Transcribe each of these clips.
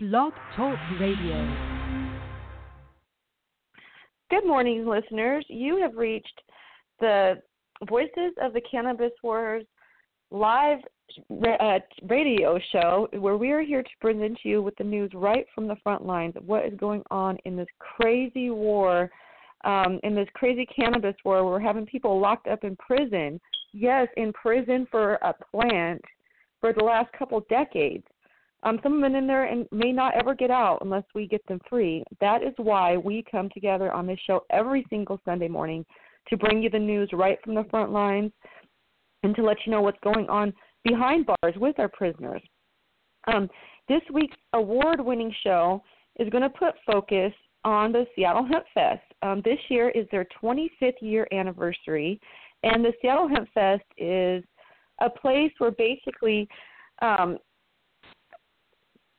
Blog Talk Radio. Good morning, listeners. You have reached the Voices of the Cannabis Wars live uh, radio show where we are here to present you with the news right from the front lines of what is going on in this crazy war, um, in this crazy cannabis war where we're having people locked up in prison. Yes, in prison for a plant for the last couple decades. Um, some have been in there and may not ever get out unless we get them free. That is why we come together on this show every single Sunday morning to bring you the news right from the front lines and to let you know what's going on behind bars with our prisoners. Um, this week's award winning show is going to put focus on the Seattle Hemp Fest. Um, this year is their 25th year anniversary, and the Seattle Hemp Fest is a place where basically um,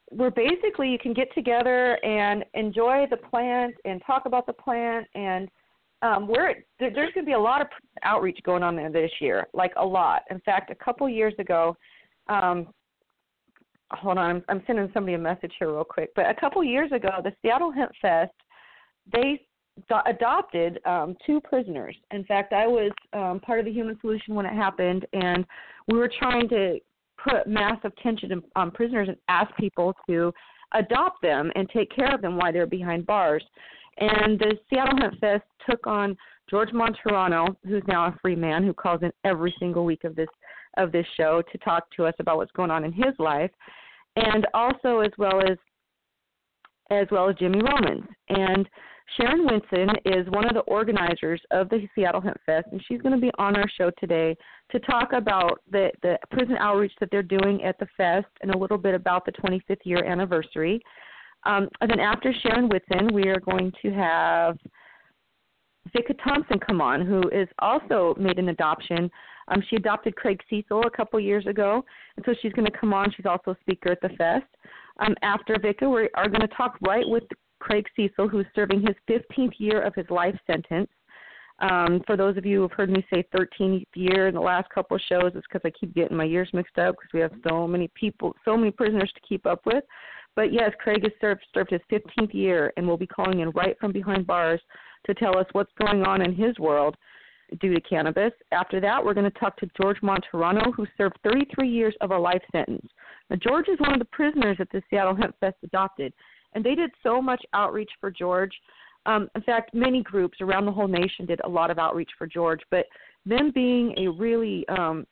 where basically you can get together and enjoy the plant and talk about the plant and um, where there, there's going to be a lot of outreach going on there this year, like a lot. In fact, a couple years ago, um, hold on, I'm, I'm sending somebody a message here real quick. But a couple years ago, the Seattle Hemp Fest, they adopted um, two prisoners. In fact, I was um, part of the Human Solution when it happened, and we were trying to put massive tension on um, prisoners and ask people to adopt them and take care of them while they're behind bars. And the Seattle Hemp Fest took on George Martorano, who's now a free man, who calls in every single week of this of this show to talk to us about what's going on in his life, and also as well as as well as Jimmy Romans. And Sharon Whitson is one of the organizers of the Seattle Hemp Fest, and she's going to be on our show today to talk about the, the prison outreach that they're doing at the fest and a little bit about the 25th year anniversary. Um, and then after Sharon Whitson, we are going to have Vika Thompson come on, who is also made an adoption. Um, she adopted Craig Cesal a couple years ago, and so she's going to come on. She's also a speaker at the fest. Um, after Vika, we are going to talk right with Craig Cesal, who's serving his 15th year of his life sentence. Um, for those of you who've heard me say 13th year in the last couple of shows, it's because I keep getting my years mixed up because we have so many people, so many prisoners to keep up with. But yes, Craig has served, served his 15th year and will be calling in right from behind bars to tell us what's going on in his world due to cannabis. After that, we're going to talk to George Martorano, who served 33 years of a life sentence. Now, George is one of the prisoners that the Seattle Hemp Fest adopted, and they did so much outreach for George. Um, in fact, many groups around the whole nation did a lot of outreach for George. But them being a really um,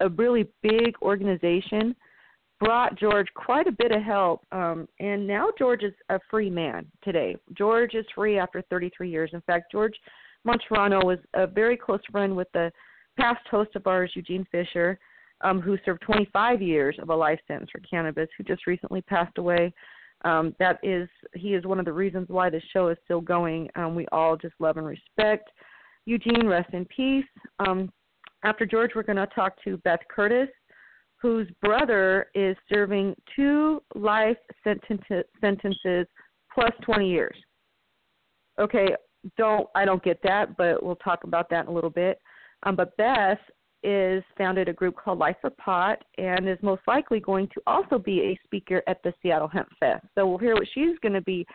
a really big organization brought George quite a bit of help. Um, and now George is a free man today. George is free after 33 years. In fact, George Martorano was a very close friend with the past host of ours, Eugene Fisher, um, who served 25 years of a life sentence for cannabis, who just recently passed away. Um, that is, he is one of the reasons why this show is still going. Um, we all just love and respect Eugene. Rest in peace. Um, after George, we're going to talk to Beth Curtis, whose brother is serving two life sentences, plus 20 years. Okay, don't I don't get that, but we'll talk about that in a little bit. Um, but Beth is founded a group called Life for Pot and is most likely going to also be a speaker at the Seattle Hemp Fest. So we'll hear what she's going to be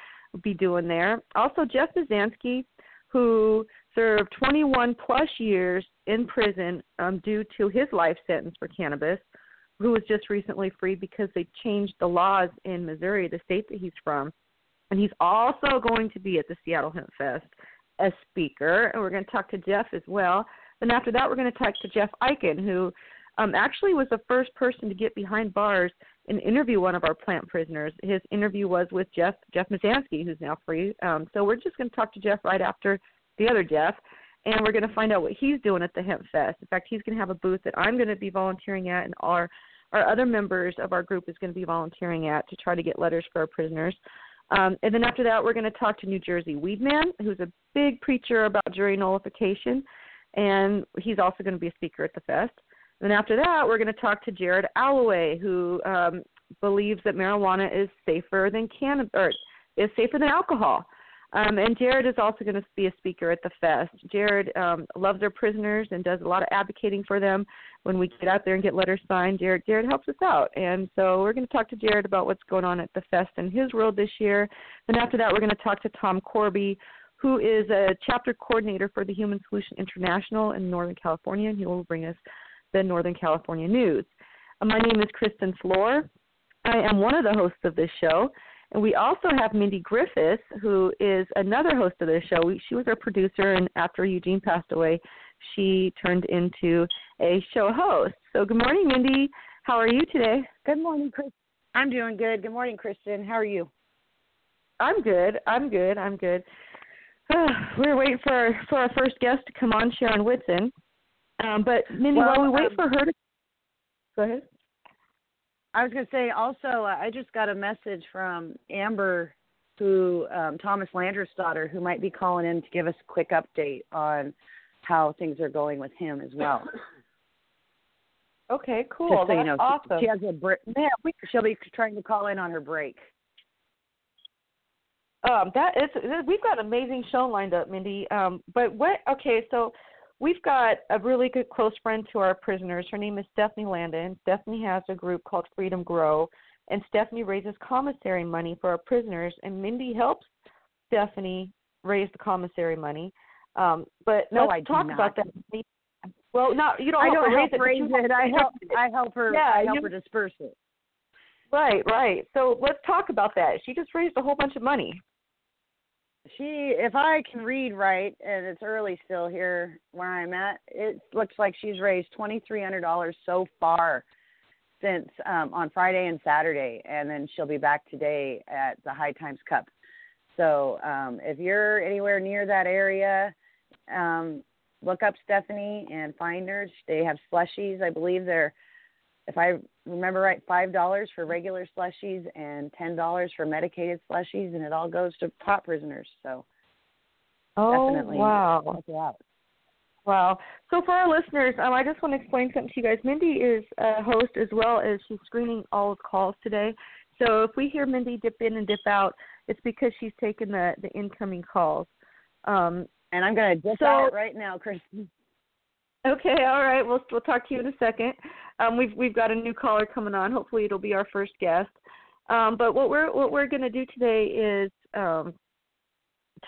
be doing there. Also, Jeff Mizanskey, who served 21 plus years in prison um, due to his life sentence for cannabis, who was just recently freed because they changed the laws in Missouri, the state that he's from. And he's also going to be at the Seattle Hemp Fest as speaker, and we're going to talk to Jeff as well. Then after that, we're going to talk to Jeff Eichen, who um, actually was the first person to get behind bars and interview one of our plant prisoners. His interview was with Jeff Jeff Mizanskey, who's now free. Um, so we're just going to talk to Jeff right after the other Jeff, and we're going to find out what he's doing at the Hemp Fest. In fact, he's going to have a booth that I'm going to be volunteering at, and our our other members of our group is going to be volunteering at to try to get letters for our prisoners. Um, and then after that, we're going to talk to New Jersey Weedman, who's a big preacher about jury nullification and he's also going to be a speaker at the fest. And then after that, we're going to talk to Jared Allaway, who um, believes that marijuana is safer than cannabis, or is safer than alcohol. Um, and Jared is also going to be a speaker at the fest. Jared um, loves our prisoners and does a lot of advocating for them. When we get out there and get letters signed, Jared Jared helps us out. And so we're going to talk to Jared about what's going on at the fest in his world this year. Then after that, we're going to talk to Tom Korby, who is a chapter coordinator for the Human Solution International in Northern California, and he will bring us the Northern California news. Uh, my name is Kristin Flor. I am one of the hosts of this show. And we also have Mindy Griffiths, who is another host of this show. She was our producer, and after Eugene passed away, she turned into a show host. So, good morning, Mindy. How are you today? Good morning, Chris. I'm doing good. Good morning, Kristin. How are you? I'm good. I'm good. I'm good. Uh, we are waiting for our, for our first guest to come on, Sharon Whitson. Um, but Mindy, well, while we wait um, for her to go ahead. I was going to say also, uh, I just got a message from Amber, who um, Thomas Landreth's daughter, who might be calling in to give us a quick update on how things are going with him as well. Okay, cool. Just so That's you know, awesome. She, she has a break. Yeah, she'll be trying to call in on her break. Um, that is, we've got an amazing show lined up, Mindy. Um, but what? Okay, so we've got a really good close friend to our prisoners. Her name is Stephanie Landa. Stephanie has a group called Freedom Grow, and Stephanie raises commissary money for our prisoners, and Mindy helps Stephanie raise the commissary money. Um, but no, let's I talk not. about that. Well, no, you don't. I don't help raise, raise it. I help. I help her. Yeah, I help you, her disperse it. Right, right. So let's talk about that. She just raised a whole bunch of money she if i can read right and it's early still here where i'm at it looks like she's raised twenty three hundred dollars so far since um on friday and saturday and then she'll be back today at the high times cup. So um if you're anywhere near that area um look up stephanie and find her they have slushies. I believe they're if I remember right, five dollars for regular slushies and ten dollars for medicated slushies, and it all goes to pot prisoners. So oh, definitely wow. out. Wow. So for our listeners, um, I just want to explain something to you guys. Mindy is a host as well as she's screening all of calls today. So if we hear Mindy dip in and dip out, it's because she's taking the the incoming calls. Um, and I'm going to dip so, out right now, Kristin. Okay, all right. We'll we'll talk to you in a second. Um, we've we've got a new caller coming on. Hopefully, it'll be our first guest. Um, but what we're what we're going to do today is um,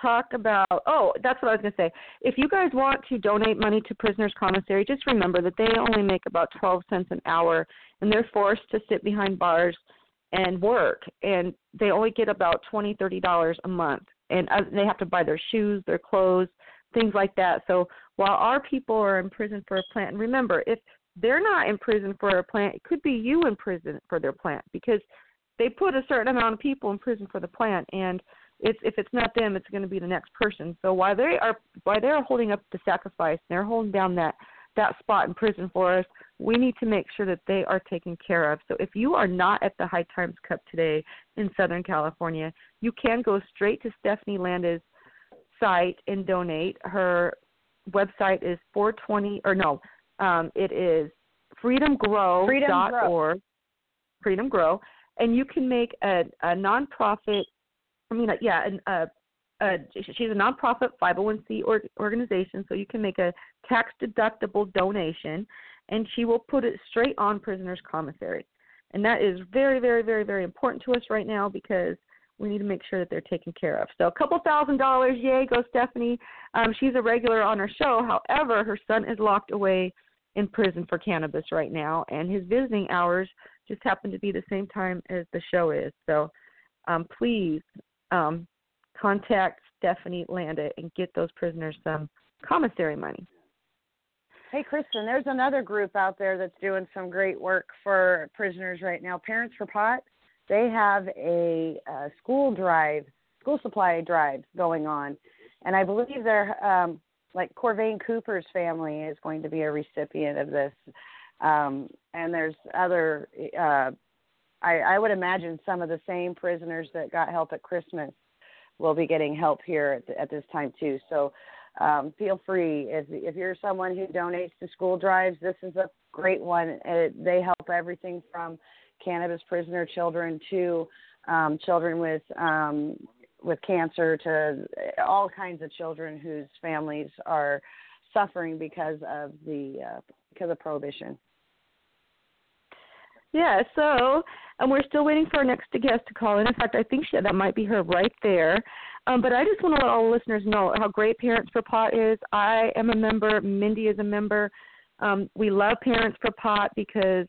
talk about. Oh, that's what I was going to say. If you guys want to donate money to Prisoners Commissary, just remember that they only make about twelve cents an hour, and they're forced to sit behind bars and work, and they only get about twenty thirty dollars a month, and uh, they have to buy their shoes, their clothes, things like that. So while our people are in prison for a plant, and remember, if they're not in prison for a plant, it could be you in prison for their plant because they put a certain amount of people in prison for the plant, and it's if it's not them, it's going to be the next person. So while they are while they're holding up the sacrifice, they're holding down that that spot in prison for us, we need to make sure that they are taken care of. So if you are not at the High Times Cup today in Southern California, you can go straight to Stephanie Landa's site and donate. Her website is 420 or no, um, it is freedomgrow.org. Freedom Grow. Freedom Grow, and you can make a, a nonprofit. I mean, yeah, an, a, a, she's a nonprofit 501c organization, so you can make a tax deductible donation, and she will put it straight on prisoners' commissary. And that is very, very, very, very important to us right now because we need to make sure that they're taken care of. So a couple thousand dollars, yay, go Stephanie. Um, she's a regular on our show. However, her son is locked away in prison for cannabis right now, and his visiting hours just happen to be the same time as the show is. So um, please um, contact Stephanie Landa and get those prisoners some commissary money. Hey, Kristin, there's another group out there that's doing some great work for prisoners right now. Parents for Pot they have a, a school drive, school supply drive going on, and I believe they're um, like Corvain Cooper's family is going to be a recipient of this, um, and there's other. Uh, I, I would imagine some of the same prisoners that got help at Christmas will be getting help here at, at this time too. So um, feel free if if you're someone who donates to school drives, this is a great one. It, they help everything from cannabis prisoner children to um, children with um, with cancer to all kinds of children whose families are suffering because of the uh, because of prohibition. Yeah, so and we're still waiting for our next guest to call in. In fact, I think she, that might be her right there. Um, but I just want to let all listeners know how great Parents for Pot is. I am a member. Mindy is a member. Um, we love Parents for Pot because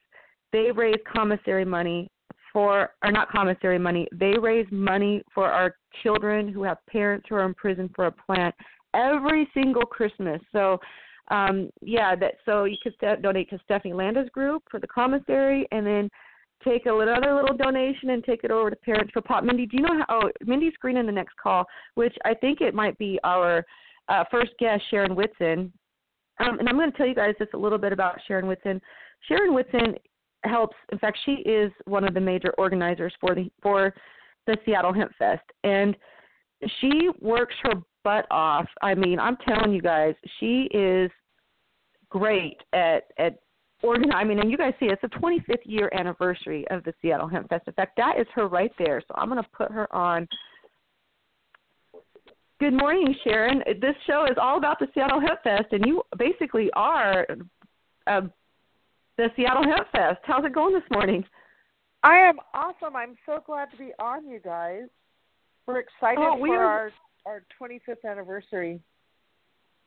they raise commissary money for, or not commissary money. They raise money for our children who have parents who are in prison for a plant every single Christmas. So um, yeah, that so you could st- donate to Stephanie Landa's group for the commissary, and then take a little, little donation and take it over to Parents for Pot. Mindy, do you know how? Oh, Mindy's screening the next call, which I think it might be our uh, first guest, Sharon Whitson. Um, and I'm going to tell you guys just a little bit about Sharon Whitson. Sharon Whitson helps. In fact, she is one of the major organizers for the for the Seattle Hemp Fest, and she works her butt off. I mean, I'm telling you guys, she is great at at organize. I mean, and you guys see it's the 25th year anniversary of the Seattle Hemp Fest. In fact, that is her right there. So I'm going to put her on. Good morning, Sharon. This show is all about the Seattle Hemp Fest, and you basically are uh, the Seattle Hemp Fest. How's it going this morning? I am awesome. I'm so glad to be on, you guys. We're excited oh, we for are... our our 25th anniversary.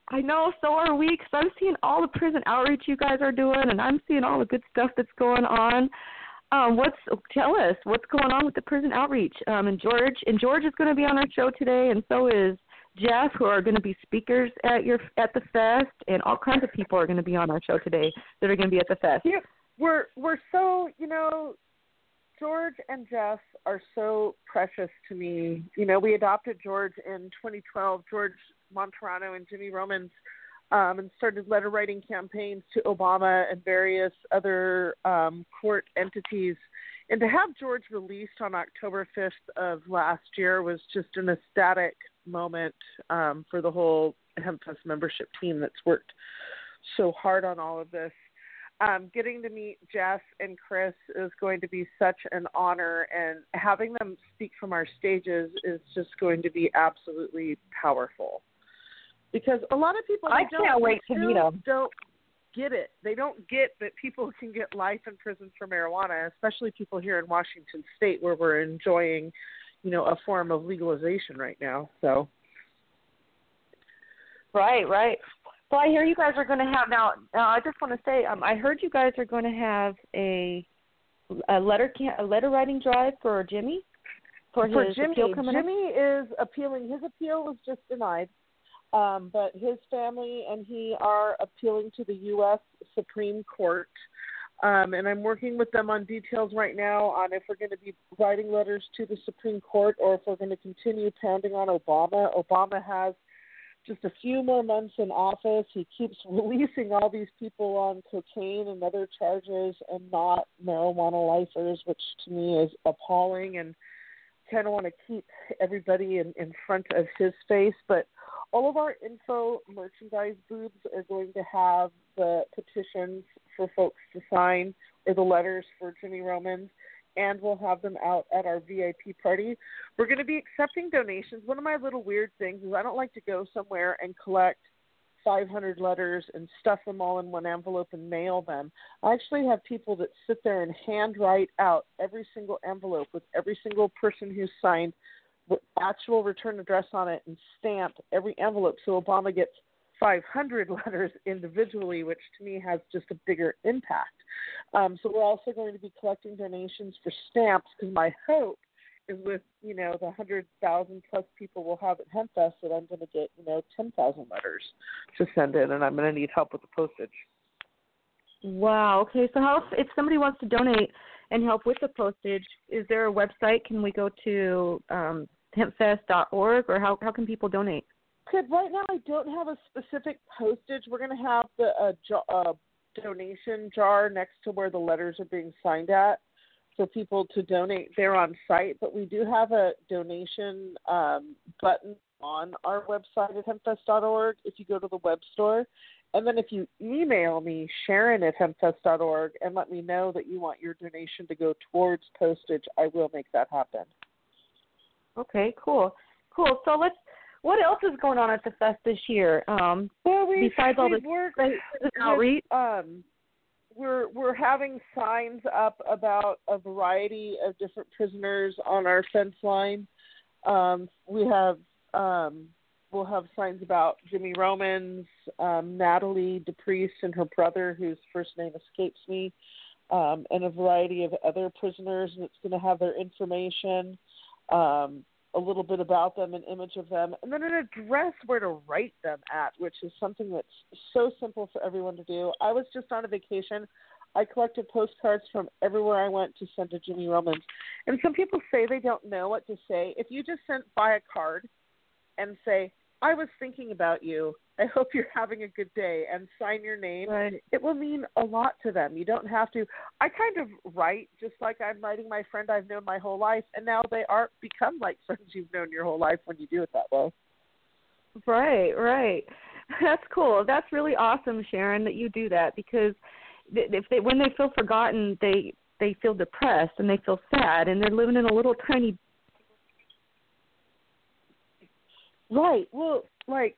I know, so are we. Cause I'm seeing all the prison outreach you guys are doing, and I'm seeing all the good stuff that's going on. Um, what's tell us what's going on with the prison outreach? Um, and George and George is going to be on our show today, and so is Jeff, who are going to be speakers at your at the fest, and all kinds of people are going to be on our show today that are going to be at the fest. Yeah, we're we're so you know George and Jeff are so precious to me. You know, we adopted George in 2012. George Martorano and Jimmy Romans um, and started letter writing campaigns to Obama and various other um, court entities. And to have George released on October 5th of last year was just an ecstatic moment um, for the whole HempFest membership team that's worked so hard on all of this. Um, getting to meet Jeff and Chris is going to be such an honor, and having them speak from our stages is just going to be absolutely powerful because a lot of people I can't wait to meet them. Don't get it. They don't get that people can get life in prison for marijuana, especially people here in Washington State where we're enjoying, you know, a form of legalization right now. So. Right, right. Well, I hear you guys are going to have now. Now, I just want to say, um, I heard you guys are going to have a a letter a letter writing drive for Jimmy for, for his Jimmy. appeal coming Jimmy up? is appealing. His appeal was just denied. Um, but his family and he are appealing to the U.S. Supreme Court. Um, and I'm working with them on details right now on if we're going to be writing letters to the Supreme Court or if we're going to continue pounding on Obama. Obama has just a few more months in office. He keeps releasing all these people on cocaine and other charges and not marijuana lifers, which to me is appalling and kind of want to keep everybody in, in front of his face. But all of our info merchandise booths are going to have the petitions for folks to sign or the letters for Jimmy Romans, and we'll have them out at our VIP party. We're going to be accepting donations. One of my little weird things is I don't like to go somewhere and collect 500 letters and stuff them all in one envelope and mail them. I actually have people that sit there and handwrite out every single envelope with every single person who signed actual return address on it and stamp every envelope so Obama gets 500 letters individually, which to me has just a bigger impact. Um, so we're also going to be collecting donations for stamps because my hope is with you know the hundred thousand plus people we'll have at HempFest that I'm going to get you know ten thousand letters to send in, and I'm going to need help with the postage. Wow. Okay. So how if somebody wants to donate and help with the postage, is there a website? Can we go to um, hempfest.org, or how how can people donate? Could right now I don't have a specific postage. We're going to have the uh, uh, donation jar next to where the letters are being signed at for people to donate there on site. But we do have a donation um, button on our website at hempfest.org if you go to the web store. And then if you email me, Sharon at hempfest.org, and let me know that you want your donation to go towards postage, I will make that happen. Okay, cool. cool. So let's. What else is going on at the fest this year? Um, well, we besides all work outreach. um, we're we're having signs up about a variety of different prisoners on our fence line. Um, we have um, we'll have signs about Jimmy Romans, um, Natalie DePriest and her brother, whose first name escapes me, um, and a variety of other prisoners. And it's going to have their information, um, a little bit about them, an image of them, and then an address where to write them at, which is something that's so simple for everyone to do. I was just on a vacation. I collected postcards from everywhere I went to send to Jimmy Romans. And some people say they don't know what to say. If you just sent by a card and say, I was thinking about you. I hope you're having a good day and sign your name. Right. It will mean a lot to them. You don't have to. I kind of write just like I'm writing my friend I've known my whole life, and now they are become like friends you've known your whole life when you do it that way. Right, right. That's cool. That's really awesome, Sharon, that you do that because if they when they feel forgotten, they they feel depressed and they feel sad and they're living in a little tiny Right. Well, like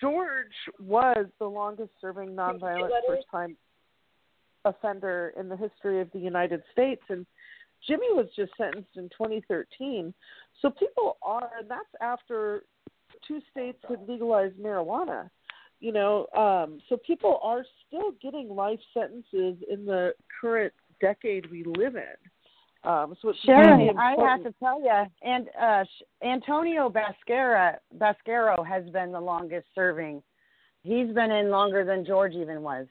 George was the longest serving nonviolent first time offender in the history of the United States and Jimmy was just sentenced in 2013. So people are and that's after two states had legalized marijuana. You know, um so people are still getting life sentences in the current decade we live in. Um, so it's Sharon, really I have to tell you, and uh, Antonio Bascara, Bascaro has been the longest serving. He's been in longer than George even was.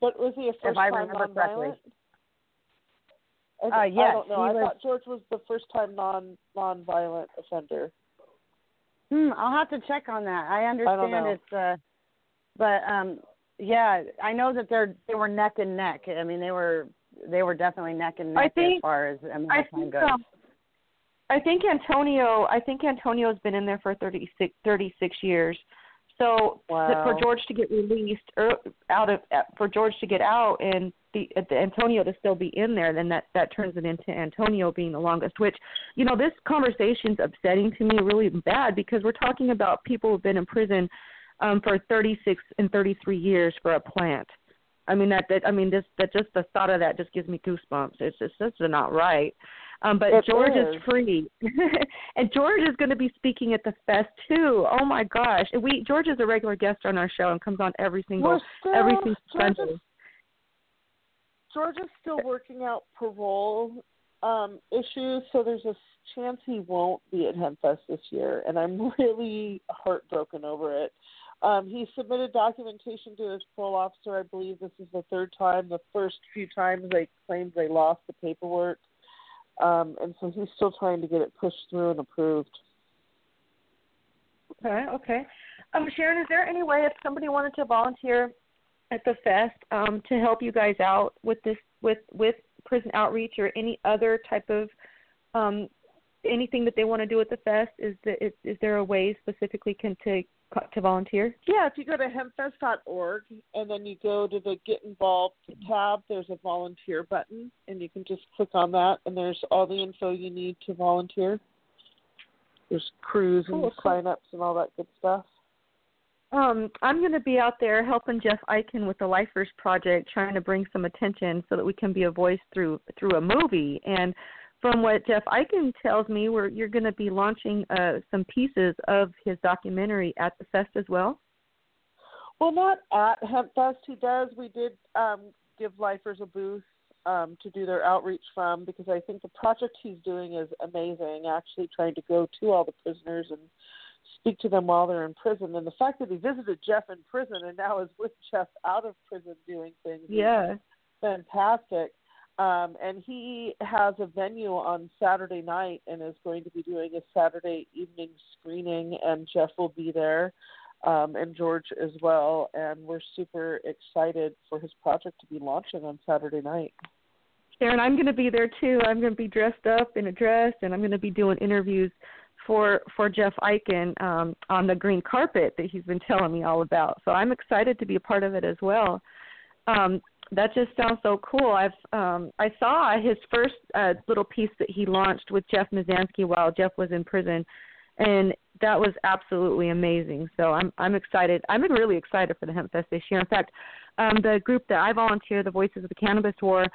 But was he a first I time remember correctly. nonviolent? I, Uh, I yes, don't know. I was- thought George was the first time non non-violent offender. Hmm, I'll have to check on that. I understand know. it's uh but um yeah, I know that they're they were neck and neck. I mean they were they were definitely neck and neck think- as far as amount I of time think goes. um, I think Antonio I think Antonio's been in there for 36 36 years. So Wow. for George to get released or out of for George to get out and the, the Antonio to still be in there, then that that turns it into Antonio being the longest. Which you know this conversation's upsetting to me really bad because we're talking about people who've been in prison um, for 36 and 33 years for a plant. I mean that that I mean this that just the thought of that just gives me goosebumps. It's just that's not right. Um, but It George is. is free, and George is going to be speaking at the fest too. Oh my gosh, we George is a regular guest on our show and comes on every single still, every single George Sunday. is, George is still working out parole um, issues, so there's a chance he won't be at Hempfest this year, and I'm really heartbroken over it. Um, he submitted documentation to his parole officer. I believe this is the third time. The first few times they claimed they lost the paperwork, um, and so he's still trying to get it pushed through and approved. Okay, okay. Um, Sharon, is there any way if somebody wanted to volunteer at the fest um, to help you guys out with this with with prison outreach or any other type of um, anything that they want to do at the fest? Is the, is, is there a way specifically can to to volunteer? Yeah, if you go to hempfest.org and then you go to the Get Involved tab, there's a volunteer button, and you can just click on that, and there's all the info you need to volunteer. There's crews Cool, and cool. sign-ups and all that good stuff. Um, I'm going to be out there helping Jeff Eichen with the Lifers Project, trying to bring some attention so that we can be a voice through through a movie. And from what Jeff Eichen tells me, we're you're going to be launching uh, some pieces of his documentary at the fest as well. Well, not at Hempfest. He does. We did um, give lifers a booth um, to do their outreach from because I think the project he's doing is amazing. Actually, trying to go to all the prisoners and speak to them while they're in prison, and the fact that he visited Jeff in prison and now is with Jeff out of prison doing things. is Yeah. fantastic. Um, and he has a venue on Saturday night and is going to be doing a Saturday evening screening, and Jeff will be there, um, and George as well. And we're super excited for his project to be launching on Saturday night. Sharon, I'm going to be there too. I'm going to be dressed up in a dress, and I'm going to be doing interviews for for Jeff Eichen um, on the green carpet that he's been telling me all about. So I'm excited to be a part of it as well. Um, that just sounds so cool. I've um I saw his first uh little piece that he launched with Jeff Mizanskey while Jeff was in prison and that was absolutely amazing. So I'm I'm excited. I'm really excited for the Hemp Fest this year. In fact, um the group that I volunteer, the Voices of the Cannabis War,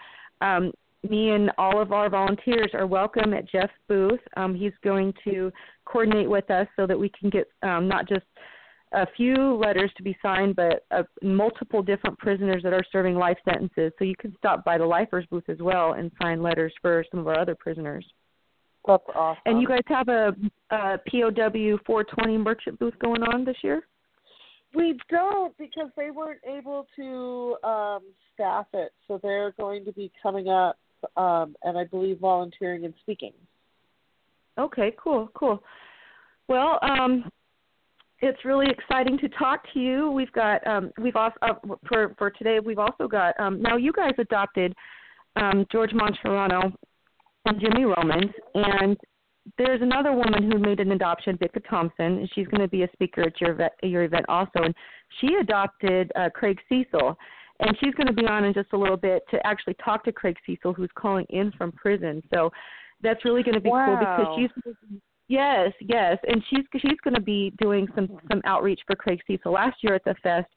um me and all of our volunteers are welcome at Jeff's booth. Um he's going to coordinate with us so that we can get um not just a few letters to be signed, but uh, multiple different prisoners that are serving life sentences. So you can stop by the Lifers booth as well and sign letters for some of our other prisoners. That's awesome. And you guys have a, a POW 420 merchant booth going on this year? We don't because they weren't able to um, staff it, so they're going to be coming up, um, and I believe volunteering and speaking. Okay, cool, cool. Well, um, it's really exciting to talk to you. We've got um, we've also uh, for for today. We've also got um, now you guys adopted um, George Martorano and Jimmy Romans, and there's another woman who made an adoption, Vicka Thompson, and she's going to be a speaker at your event, your event also. And she adopted uh, Craig Cesal. and she's going to be on in just a little bit to actually talk to Craig Cesal, who's calling in from prison. So that's really going to be wow. cool because she's Yes, yes, and she's she's going to be doing some some outreach for Craig Cesal. Last year at the fest,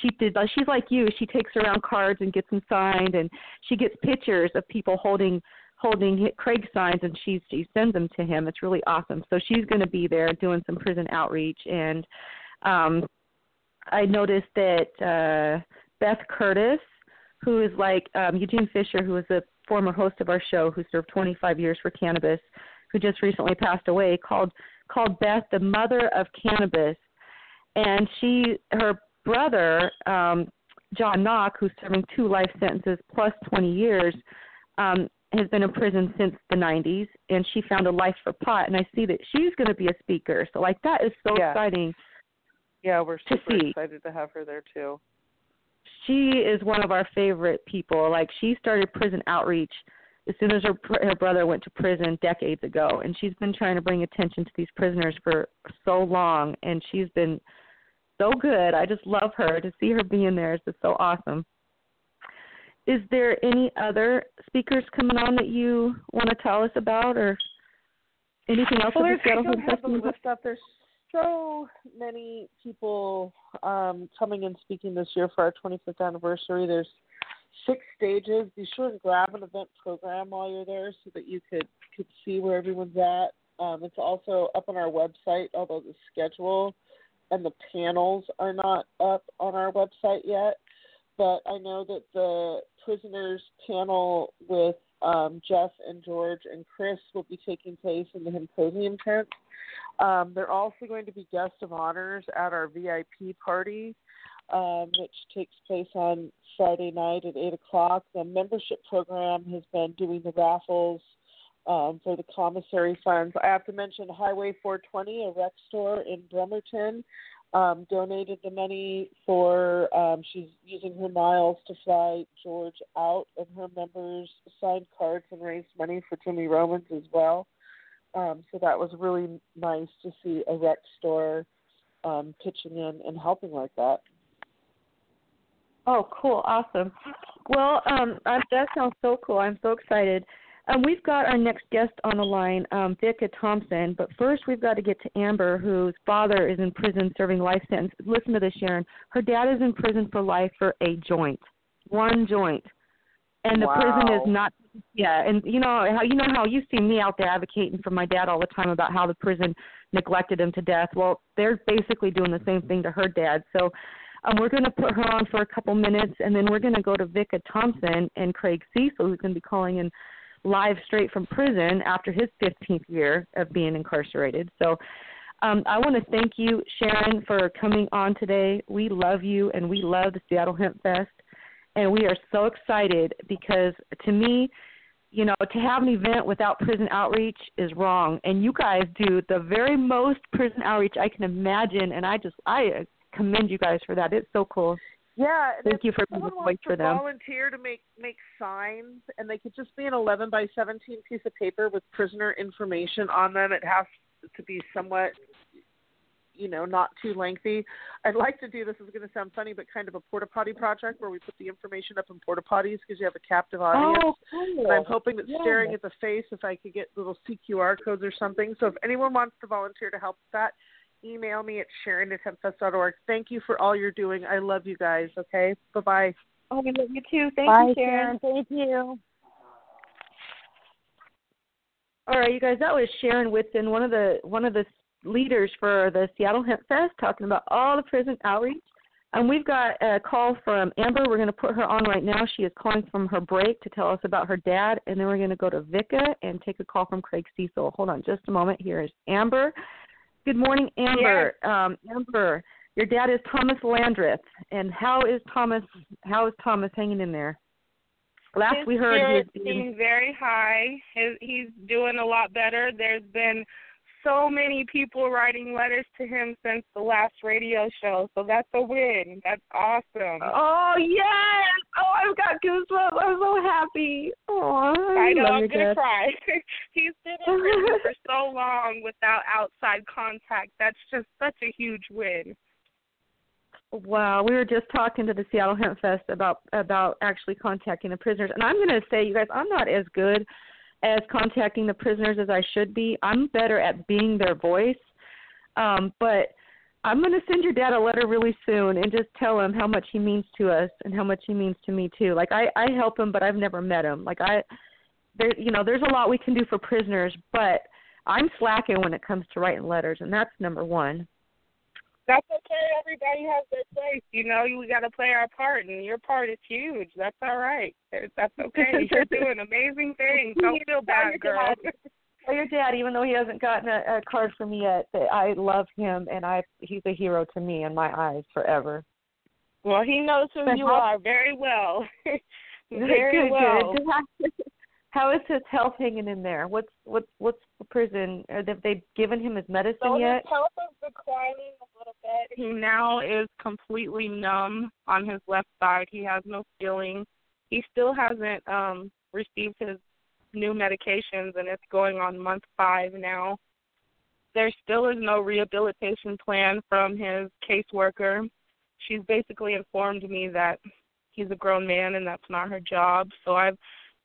she did. She's like you. She takes around cards and gets them signed, and she gets pictures of people holding holding Craig signs, and she she sends them to him. It's really awesome. So she's going to be there doing some prison outreach, and um, I noticed that uh, Beth Curtis, who is like um, Eugene Fisher, who was a former host of our show, who served 25 years for cannabis who just recently passed away, called called Beth the mother of cannabis, and she her brother um, John Knock, who's serving two life sentences plus 20 years, um, has been in prison since the 90s, and she found a life for pot. And I see that she's going to be a speaker. So like that is so yeah. exciting. Yeah, we're super see. excited to have her there too. She is one of our favorite people. Like she started prison outreach as soon as her her brother went to prison decades ago and she's been trying to bring attention to these prisoners for so long and she's been so good i just love her to see her being there is just so awesome is there any other speakers coming on that you want to tell us about or anything else well, with the Seattle I don't have the list up. There's so many people um, coming and speaking this year for our 25th anniversary. There's six stages. Be sure to grab an event program while you're there so that you could could see where everyone's at. Um, it's also up on our website, although the schedule and the panels are not up on our website yet. But I know that the prisoners panel with um, Jeff and George and Chris will be taking place in the Hempposium tent. Um, they're also going to be guest of honors at our VIP party um, which takes place on Friday night at 8 o'clock. The membership program has been doing the raffles um, for the commissary funds. I have to mention Highway 420, a rec store in Bremerton, um, donated the money for, um, she's using her miles to fly George out, and her members signed cards and raised money for Jimmy Romans as well. Um, so that was really nice to see a rec store um, pitching in and helping like that. Oh, cool, awesome. Well, um, uh, that sounds so cool. I'm so excited. Um, we've got our next guest on the line, um, Vicka Thompson. But first, we've got to get to Amber, whose father is in prison serving life sentence. Listen to this, Sharon. Her dad is in prison for life for a joint, one joint, and the wow. prison is not. Yeah, and you know how you know how you see me out there advocating for my dad all the time about how the prison neglected him to death. Well, they're basically doing the same thing to her dad. So um, we're going to put her on for a couple minutes, and then we're going to go to Vicka Thompson and Craig Cesal, who's going to be calling in live straight from prison after his 15th year of being incarcerated. So um, I want to thank you, Sharon, for coming on today. We love you, and we love the Seattle Hemp Fest, and we are so excited because to me, you know, to have an event without prison outreach is wrong. And you guys do the very most prison outreach I can imagine, and I just I commend you guys for that. It's so cool. Yeah, thank you for being a voice for them. Volunteer to make make signs, and they could just be an 11 by 17 piece of paper with prisoner information on them. It has to be somewhat, you know not too lengthy. I'd like to do this is going to sound funny, but kind of a porta potty project where we put the information up in porta potties because you have a captive audience. Oh, cool. And I'm hoping that Yeah. staring at the face, if I could get little CQR codes or something. So if anyone wants to volunteer to help with that, email me at sharon at hempfest.org. Thank you for all you're doing. I love you guys. Okay, bye bye. Oh, we love you too. Thank Bye, you, Sharon. Thank you. All right, you guys, that was Sharon Whitson, one of the one of the leaders for the Seattle Hemp Fest, talking about all the prison outreach. And we've got a call from Amber. We're going to put her on right now. She is calling from her break to tell us about her dad, and then we're going to go to Vika and take a call from Craig Cesal. Hold on just a moment. Here is Amber. Good morning, Amber. Um, Amber, your dad is Thomas Landreth, and how is Thomas? How is Thomas hanging in there? Last His we heard, he was seem very high. His, he's doing a lot better. There's been so many people writing letters to him since the last radio show, so that's a win. That's awesome. Oh yes! Oh, I've got goosebumps. I'm so happy. Oh, I know love I'm gonna dad. cry. he's been in prison for so long without outside contact. That's just such a huge win. Wow, we were just talking to the Seattle Hemp Fest about about actually contacting the prisoners, and I'm going to say, you guys, I'm not as good as contacting the prisoners as I should be. I'm better at being their voice, um, but I'm going to send your dad a letter really soon and just tell him how much he means to us and how much he means to me too. Like I I help him, but I've never met him. Like I, there, you know, there's a lot we can do for prisoners, but I'm slacking when it comes to writing letters, and that's number one. That's okay. Everybody has their place. You know, we got to play our part, and your part is huge. That's all right. That's okay. You're doing amazing things. Don't feel bad, girl. Your dad, even though he hasn't gotten a, a card from me yet, I love him and I he's a hero to me in my eyes forever. Well, he knows who But you how- are very well. very good, well. good. How is his health hanging in there? What's what's what's the prison? Have they given him his medicine So yet? his health is declining He now is completely numb on his left side. He has no feeling. He still hasn't um received his new medications and it's going on month five now. There still is no rehabilitation plan from his caseworker. She's basically informed me that he's a grown man and that's not her job. So I've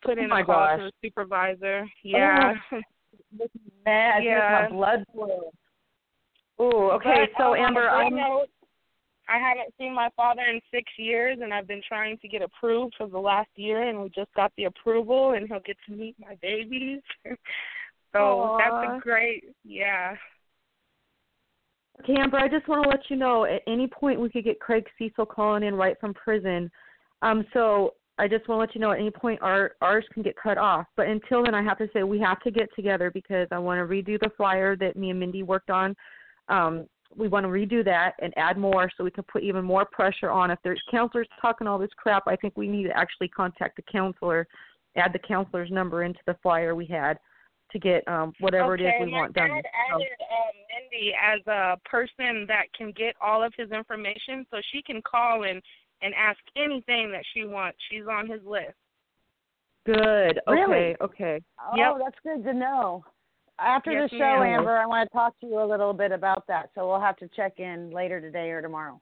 put Oh in my a call gosh. to the supervisor. Yeah. this is Mad, Yeah. my blood boil. Ooh, okay. But, so um, Amber, I'm good I haven't seen my father in six years, and I've been trying to get approved for the last year, and we just got the approval, and he'll get to meet my babies. so Aw. that's a great, yeah. Okay, Amber, I just want to let you know at any point we could get Craig Cesal calling in right from prison. Um, so I just want to let you know at any point our ours can get cut off. But until then, I have to say we have to get together because I want to redo the flyer that me and Mindy worked on. Um, we want to redo that and add more so we can put even more pressure on. If there's counselors talking all this crap, I think we need to actually contact the counselor, add the counselor's number into the flyer we had to get um, whatever okay, it is we want done. dad So- added um, Mindy as a person that can get all of his information, so she can call and and ask anything that she wants. She's on his list. Good. Okay. Really? Okay. Oh, Yep. that's good to know. After Yes, the show. Amber, I want to talk to you a little bit about that. So we'll have to check in later today or tomorrow.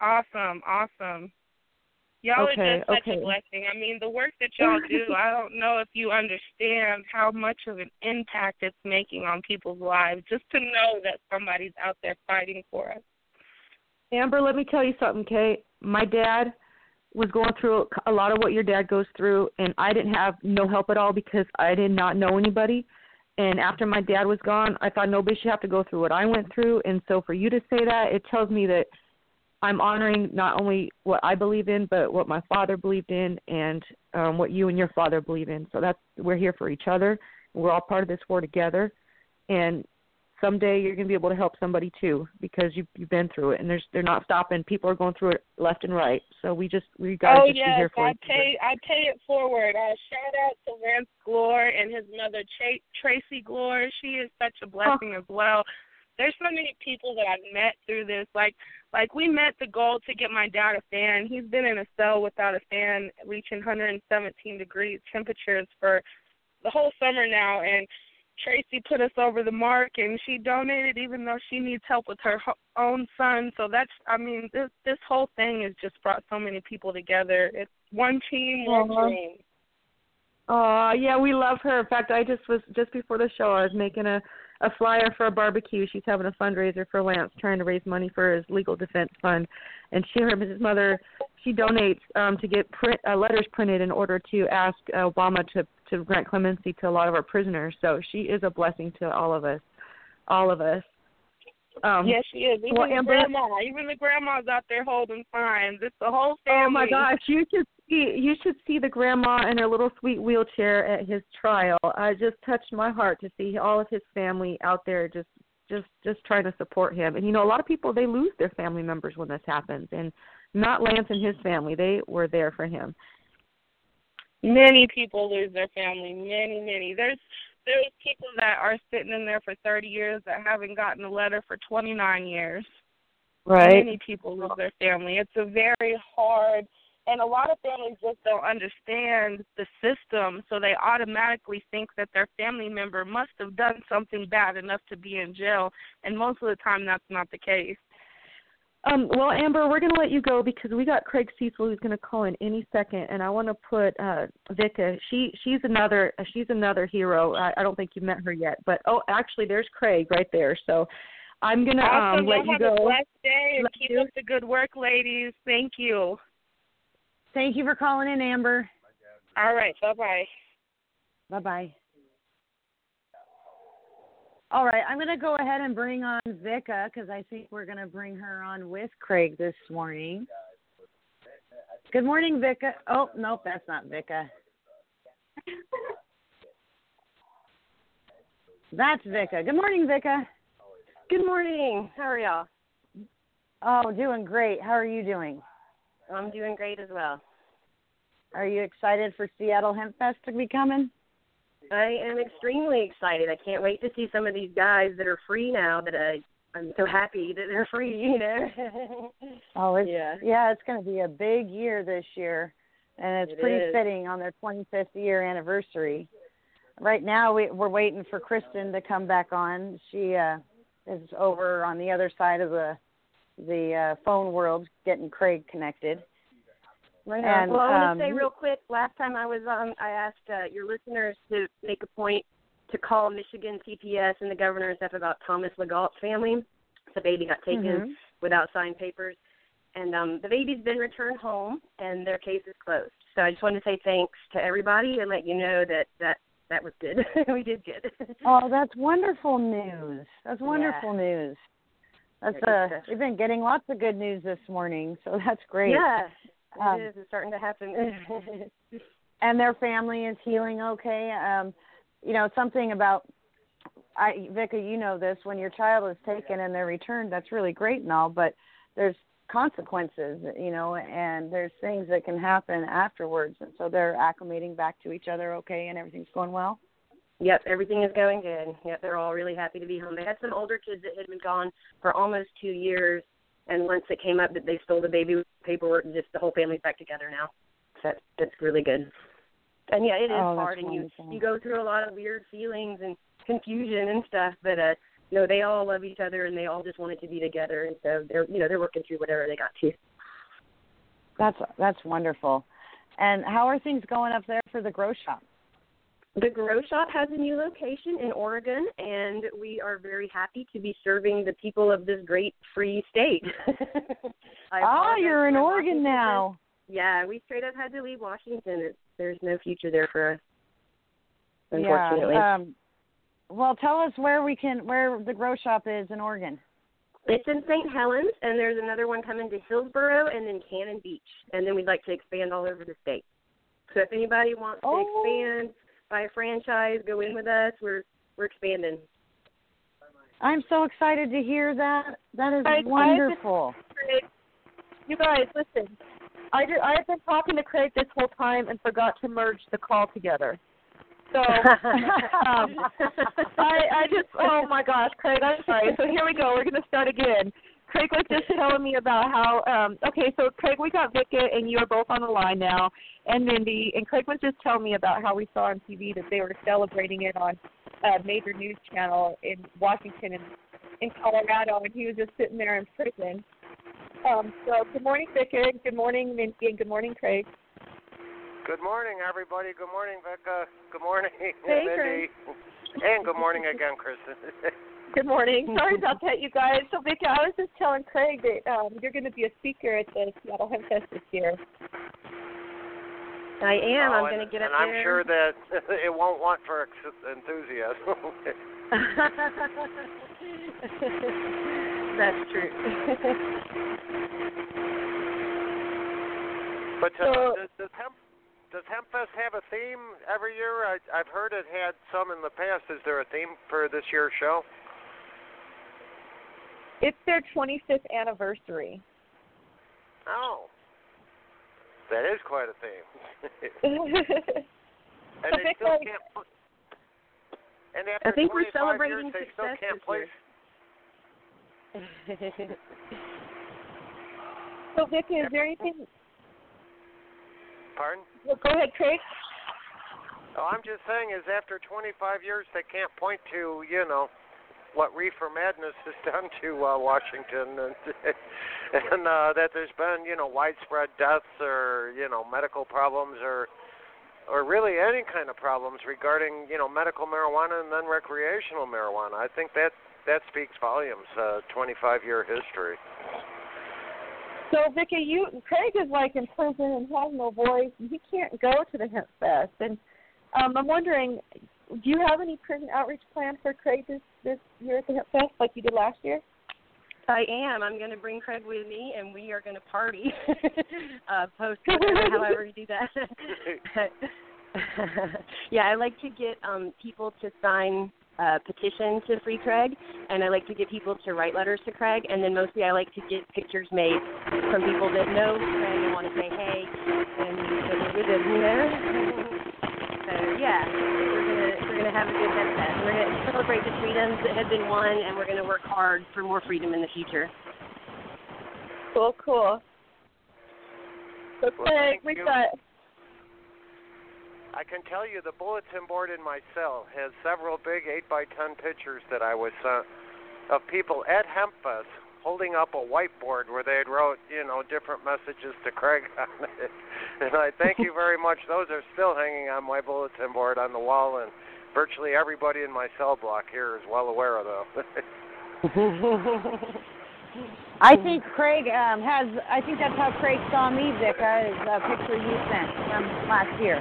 Awesome, awesome. Y'all Okay, are just such okay. a blessing. I mean, the work that y'all do, I don't know if you understand how much of an impact it's making on people's lives just to know that somebody's out there fighting for us. Amber, let me tell you something, Kate. My dad was going through a lot of what your dad goes through, and I didn't have no help at all because I did not know anybody. And after my dad was gone, I thought nobody should have to go through what I went through. And so for you to say that, it tells me that I'm honoring not only what I believe in, but what my father believed in, and um, what you and your father believe in. So that's we're here for each other. We're all part of this war together, and someday you're going to be able to help somebody too because you you've been through it, and there's they're not stopping. People are going through it left and right. So we just we got to oh just be yes, here for I pay I pay it forward. Uh, shout out to Lance Glore and his mother Ch- Tracy Glore. She is such a blessing as well. There's so many people that I've met through this. Like like we met the goal to get my dad a fan. He's been in a cell without a fan, reaching 117 degrees temperatures for the whole summer now, and Tracy put us over the mark, and she donated even though she needs help with her own son. So that's, I mean, this this whole thing has just brought so many people together. It's one team, one Uh-huh. dream. Oh, yeah, we love her. In fact, I just was just before the show. I was making a a flyer for a barbecue. She's having a fundraiser for Lance, trying to raise money for his legal defense fund. And she, her, his mother, she donates um, to get print uh, letters printed in order to ask uh, Obama to to grant clemency to a lot of our prisoners. So she is a blessing to all of us, all of us. Um, yes, she is. Even well, the Amber- grandma, even the grandma's out there holding signs. It's the whole family. Oh my gosh, you should see you should see the grandma in her little sweet wheelchair at his trial. I just touched my heart to see all of his family out there just just just trying to support him. And you know, a lot of people they lose their family members when this happens and not Lance and his family. They were there for him. Many people lose their family. Many, many. There's there's people that are sitting in there for 30 years that haven't gotten a letter for 29 years. Right. Many people lose their family. It's a very hard, and a lot of families just don't understand the system, so they automatically think that their family member must have done something bad enough to be in jail, and most of the time that's not the case. Um, well, Amber, we're going to let you go because we got Craig Cesal who's going to call in any second, and I want to put uh, Vika. She she's another she's another hero. I, I don't think you've met her yet, but oh, actually, there's Craig right there. So I'm going to Awesome. um, let Y'all you have go. a blessed day and Love keep you. up the good work, ladies. Thank you. Thank you for calling in, Amber. All right. Bye bye. Bye bye. All right, I'm going to go ahead and bring on Vika because I think we're going to bring her on with Craig this morning. Good morning, Vika. Oh, nope, that's not Vika. That's Vika. Good morning, Vika. Good morning. How are y'all? Oh, doing great. How are you doing? I'm doing great as well. Are you excited for Seattle Hemp Fest to be coming? I am extremely excited. I can't wait to see some of these guys that are free now. That I I'm so happy that they're free. You know. Oh, it's, Yeah. yeah, it's going to be a big year this year, and it's It pretty is. fitting on their 25th year anniversary. Right now, we, we're waiting for Kristin to come back on. She uh, is over on the other side of the the uh, phone world, getting Craig connected. Right And, well, I want um, to say real quick. Last time I was on, I asked uh, your listeners to make a point to call Michigan CPS and the governor and stuff about Thomas Legault's family. The baby got taken Mhm. without signed papers, and um, the baby's been returned home, and their case is closed. So I just wanted to say thanks to everybody and let you know that that that was good. we did good. Oh, that's wonderful news. That's wonderful news. That's uh, we've been getting lots of good news this morning, so that's great. Yeah, Um, it is. It's starting to happen. and their family is healing okay. Um, you know, something about I Vika, you know this, when your child is taken and they're returned, that's really great and all, but there's consequences, you know, and there's things that can happen afterwards and so they're acclimating back to each other okay and everything's going well. Yep, everything is going good. Yep, they're all really happy to be home. They had some older kids that had been gone for almost two years, and once it came up that they stole the baby paperwork, and just the whole family's back together now. So that's that's really good. And yeah, it is Oh, hard, and you you go through a lot of weird feelings and confusion and stuff, but uh, no, they all love each other, and they all just wanted to be together, and so they're you know they're working through whatever they got to. That's that's wonderful. And how are things going up there for the grow shop? The Grow Shop has a new location in Oregon, and we are very happy to be serving the people of this great free state. Ah, you're in Oregon Washington now. Yeah, we straight up had to leave Washington. It, there's no future there for us, unfortunately. Yeah. Um well, tell us where we can where the grow shop is in Oregon. it's in St. Helens, and there's another one coming to Hillsboro and then Cannon Beach, and then we'd like to expand all over the state. So if anybody wants Oh. to expand, buy a franchise, go in with us, we're we're expanding. I'm so excited to hear that. That is wonderful. Craig, you guys, listen. I did, I have been talking to Craig this whole time and forgot to merge the call together. So um, I, I just, oh my gosh, Craig, I'm sorry. So here we go. We're going to start again. Craig was just telling me about how, um, okay, so Craig, we got Vika and you are both on the line now, and Mindy, and Craig was just telling me about how we saw on TV that they were celebrating it on a major news channel in Washington and in Colorado, and he was just sitting there in prison. Um, so good morning, Vicka. Good morning, Mindy, and good morning, Craig. Good morning, everybody. Good morning, Vicka. Good morning, Hey, Mindy. Craig. And good morning again, Kristin. Good morning. Sorry about that, you guys. So, Vicki, I was just telling Craig that um, you're going to be a speaker at the Seattle Hemp Fest this year. I am. Oh, I'm going to get up and there. I'm sure that it won't want for ex- enthusiasm. That's true. but uh, So- does, does Hemp does Hempfest have a theme every year? I, I've heard it had some in the past. Is there a theme for this year's show? It's their 25th anniversary. Oh, that is quite a theme. and they still like- can't. put- And after I think we're celebrating years, they still success can't this year. so, Vicki, is there anything? Pardon? Well, go ahead, Craig. Oh, I'm just saying, is after 25 years, they can't point to, you know, what reefer madness has done to uh, Washington, and and uh, that there's been, you know, widespread deaths or, you know, medical problems or, or really any kind of problems regarding, you know, medical marijuana and then recreational marijuana. I think that that speaks volumes. Uh, 25 year history. So, Vicki, you Craig is like in prison and has no voice, he can't go to the Hemp Fest. And um, I'm wondering, do you have any prison outreach plan for Craig this this year at the Hemp Fest, like you did last year? I am. I'm going to bring Craig with me, and we are going to party. uh, post however you do that. yeah, I like to get um, people to sign a petition to Free Craig, and I like to get people to write letters to Craig, and then mostly I like to get pictures made from people that know Craig and want to say hey, and so we're you know. So yeah, we're gonna have a good Hemp We're gonna celebrate the freedoms that have been won, and we're gonna work hard for more freedom in the future. Cool, cool. So, Well, Craig, we've got I can tell you the bulletin board in my cell has several big 8 by 10 pictures that I was sent of people at Hempfest holding up a whiteboard where they had wrote, you know, different messages to Craig on it. And I thank you very much. Those are still hanging on my bulletin board on the wall, and virtually everybody in my cell block here is well aware of them. I think Craig um, has. I think that's how Craig saw me, Vicka, is a picture you sent from last year.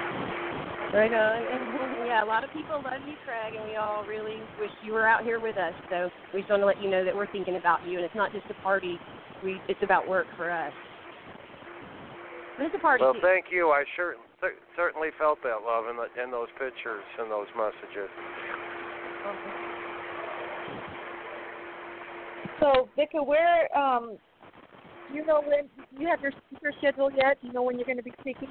Right on. yeah, a lot of people love you, Craig, and we all really wish you were out here with us. So we just want to let you know that we're thinking about you, and it's not just a party. We it's about work for us. But it's a party. well, too. thank you. I sure, cer- certainly felt that love in, the, in those pictures and those messages. so Vicki, where um, do you know when you have your speaker schedule yet? Do you know when you're going to be speaking?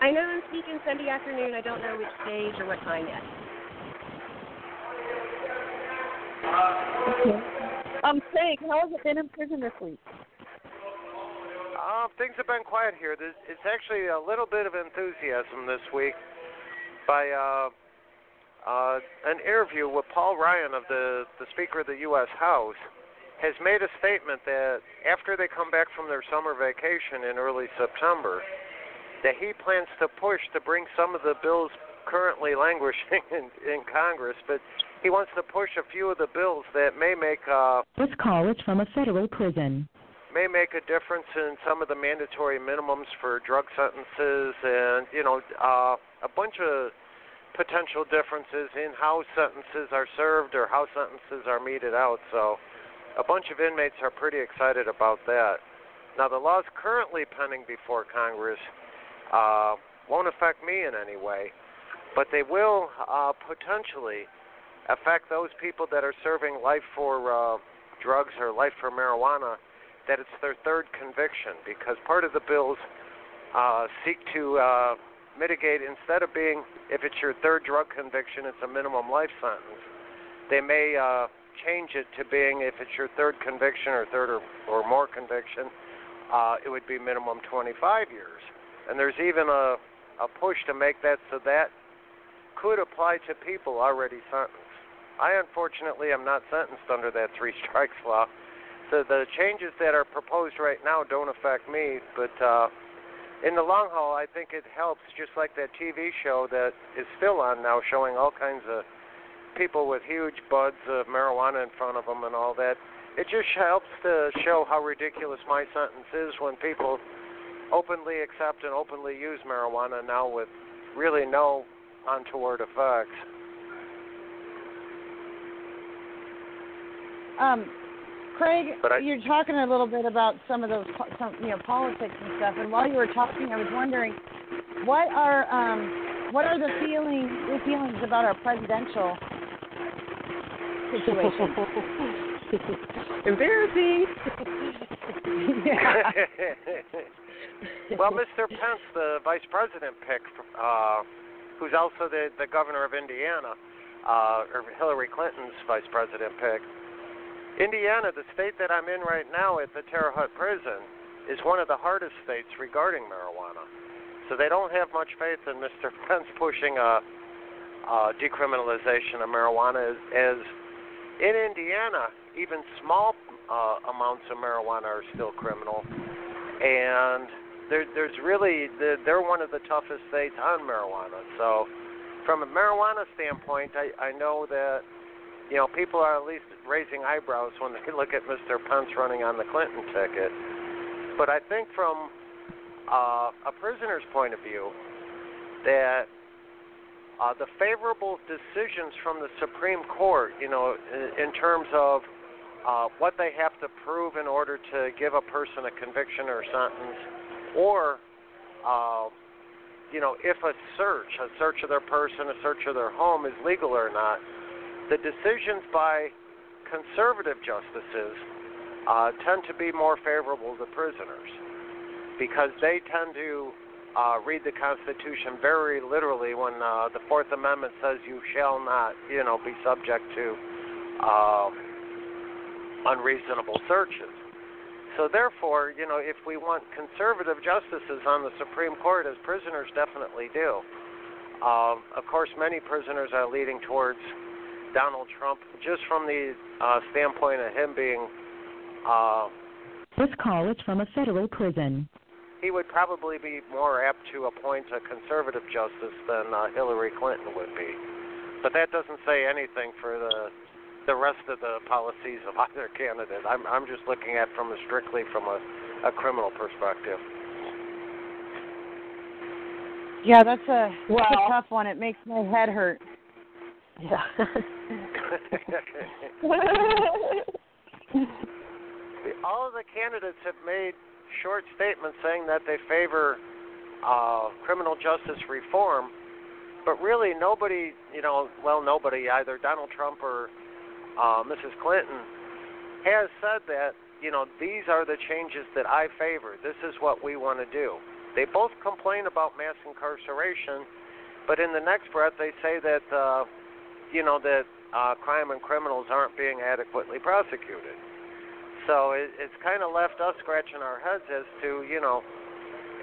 I know I'm speaking Sunday afternoon. I don't know which stage or what time yet. Okay. Um, Craig, how has it been in prison this week? Things have been quiet here. There's, it's actually a little bit of enthusiasm this week by uh, uh, an interview with Paul Ryan of the, the Speaker of the U.S. House has made a statement that after they come back from their summer vacation in early September, that he plans to push to bring some of the bills currently languishing in, in Congress, but he wants to push a few of the bills that may make uh, This call is from a federal prison. May make a difference in some of the mandatory minimums for drug sentences and you know uh, a bunch of potential differences in how sentences are served or how sentences are meted out. So a bunch of inmates are pretty excited about that. Now the laws currently pending before congress uh, won't affect me in any way but they will uh, potentially affect those people that are serving life for uh, drugs or life for marijuana that it's their third conviction because part of the bills uh, seek to uh, mitigate instead of being if it's your third drug conviction it's a minimum life sentence they may uh, change it to being if it's your third conviction or third or, or more conviction uh, it would be minimum 25 years and there's even a, a push to make that so that could apply to people already sentenced. I unfortunately am not sentenced under that three strikes law. So the changes that are proposed right now don't affect me, but uh, in the long haul, I think it helps. Just like that TV show that is still on now, showing all kinds of people with huge buds of marijuana in front of them and all that. It just helps to show how ridiculous my sentence is when people openly accept and openly use marijuana now with really no untoward effects. Um, Craig, I, you're talking a little bit about some of those, some, you know, politics and stuff. And while you were talking, I was wondering, what are um, what are the feelings, the feelings about our presidential situation? Embarrassing. yeah. well, Mr. Pence, the vice president pick, uh, who's also the the governor of Indiana, uh, or Hillary Clinton's vice president pick. Indiana, the state that I'm in right now at the Terre Haute prison, is one of the hardest states regarding marijuana. So they don't have much faith in Mr. Pence pushing a, a decriminalization of marijuana as, as in Indiana, even small uh, amounts of marijuana are still criminal, and there, there's really the, they're one of the toughest states on marijuana. So, from a marijuana standpoint, I, I know that you know people are at least raising eyebrows when they look at Mr. Pence running on the Clinton ticket. But I think from uh, a prisoner's point of view, that uh, the favorable decisions from the Supreme Court, you know, in, terms of uh, what they have to prove in order to give a person a conviction or sentence, or, uh, you know, if a search, a search of their person, a search of their home is legal or not, the decisions by conservative justices uh, tend to be more favorable to prisoners because they tend to uh, read the Constitution very literally when uh, the Fourth Amendment says you shall not, you know, be subject to uh, unreasonable searches. So therefore, you know, if we want conservative justices on the Supreme Court, as prisoners definitely do, uh, of course, many prisoners are leading towards Donald Trump, just from the uh, standpoint of him being. Uh, this call is from a federal prison. He would probably be more apt to appoint a conservative justice than uh, Hillary Clinton would be. But that doesn't say anything for the the rest of the policies of either candidate. I'm I'm just looking at from a strictly from a, a criminal perspective. Yeah, that's a, well, that's a tough one. It makes my head hurt. Yeah. All of the candidates have made short statements saying that they favor uh, criminal justice reform, but really nobody, you know, well, nobody, either Donald Trump or uh, Mrs. Clinton, has said that, you know, these are the changes that I favor. This is what we want to do. They both complain about mass incarceration, but in the next breath, they say that. Uh, you know that uh, crime and criminals aren't being adequately prosecuted. So it, it's kind of left us scratching our heads as to you know,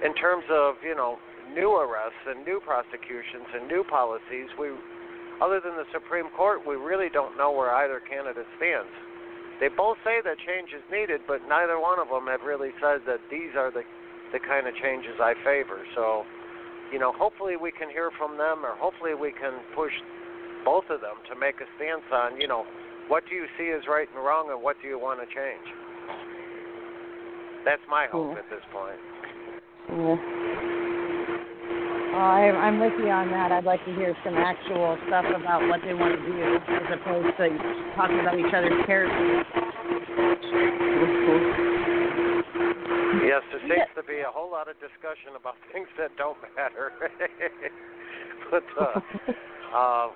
in terms of you know new arrests and new prosecutions and new policies, we other than the Supreme Court, we really don't know where either candidate stands. They both say that change is needed, but neither one of them have really said that these are the the kind of changes I favor. So, you know, hopefully we can hear from them, or hopefully we can push both of them to make a stance on, you know, what do you see as right and wrong and what do you want to change? That's my hope yeah. at this point. Yeah. Oh, I, I'm with you on that. I'd like to hear some actual stuff about what they want to do as opposed to talking about each other's characters. Yes, there seems to be a whole lot of discussion about things that don't matter. but uh, uh,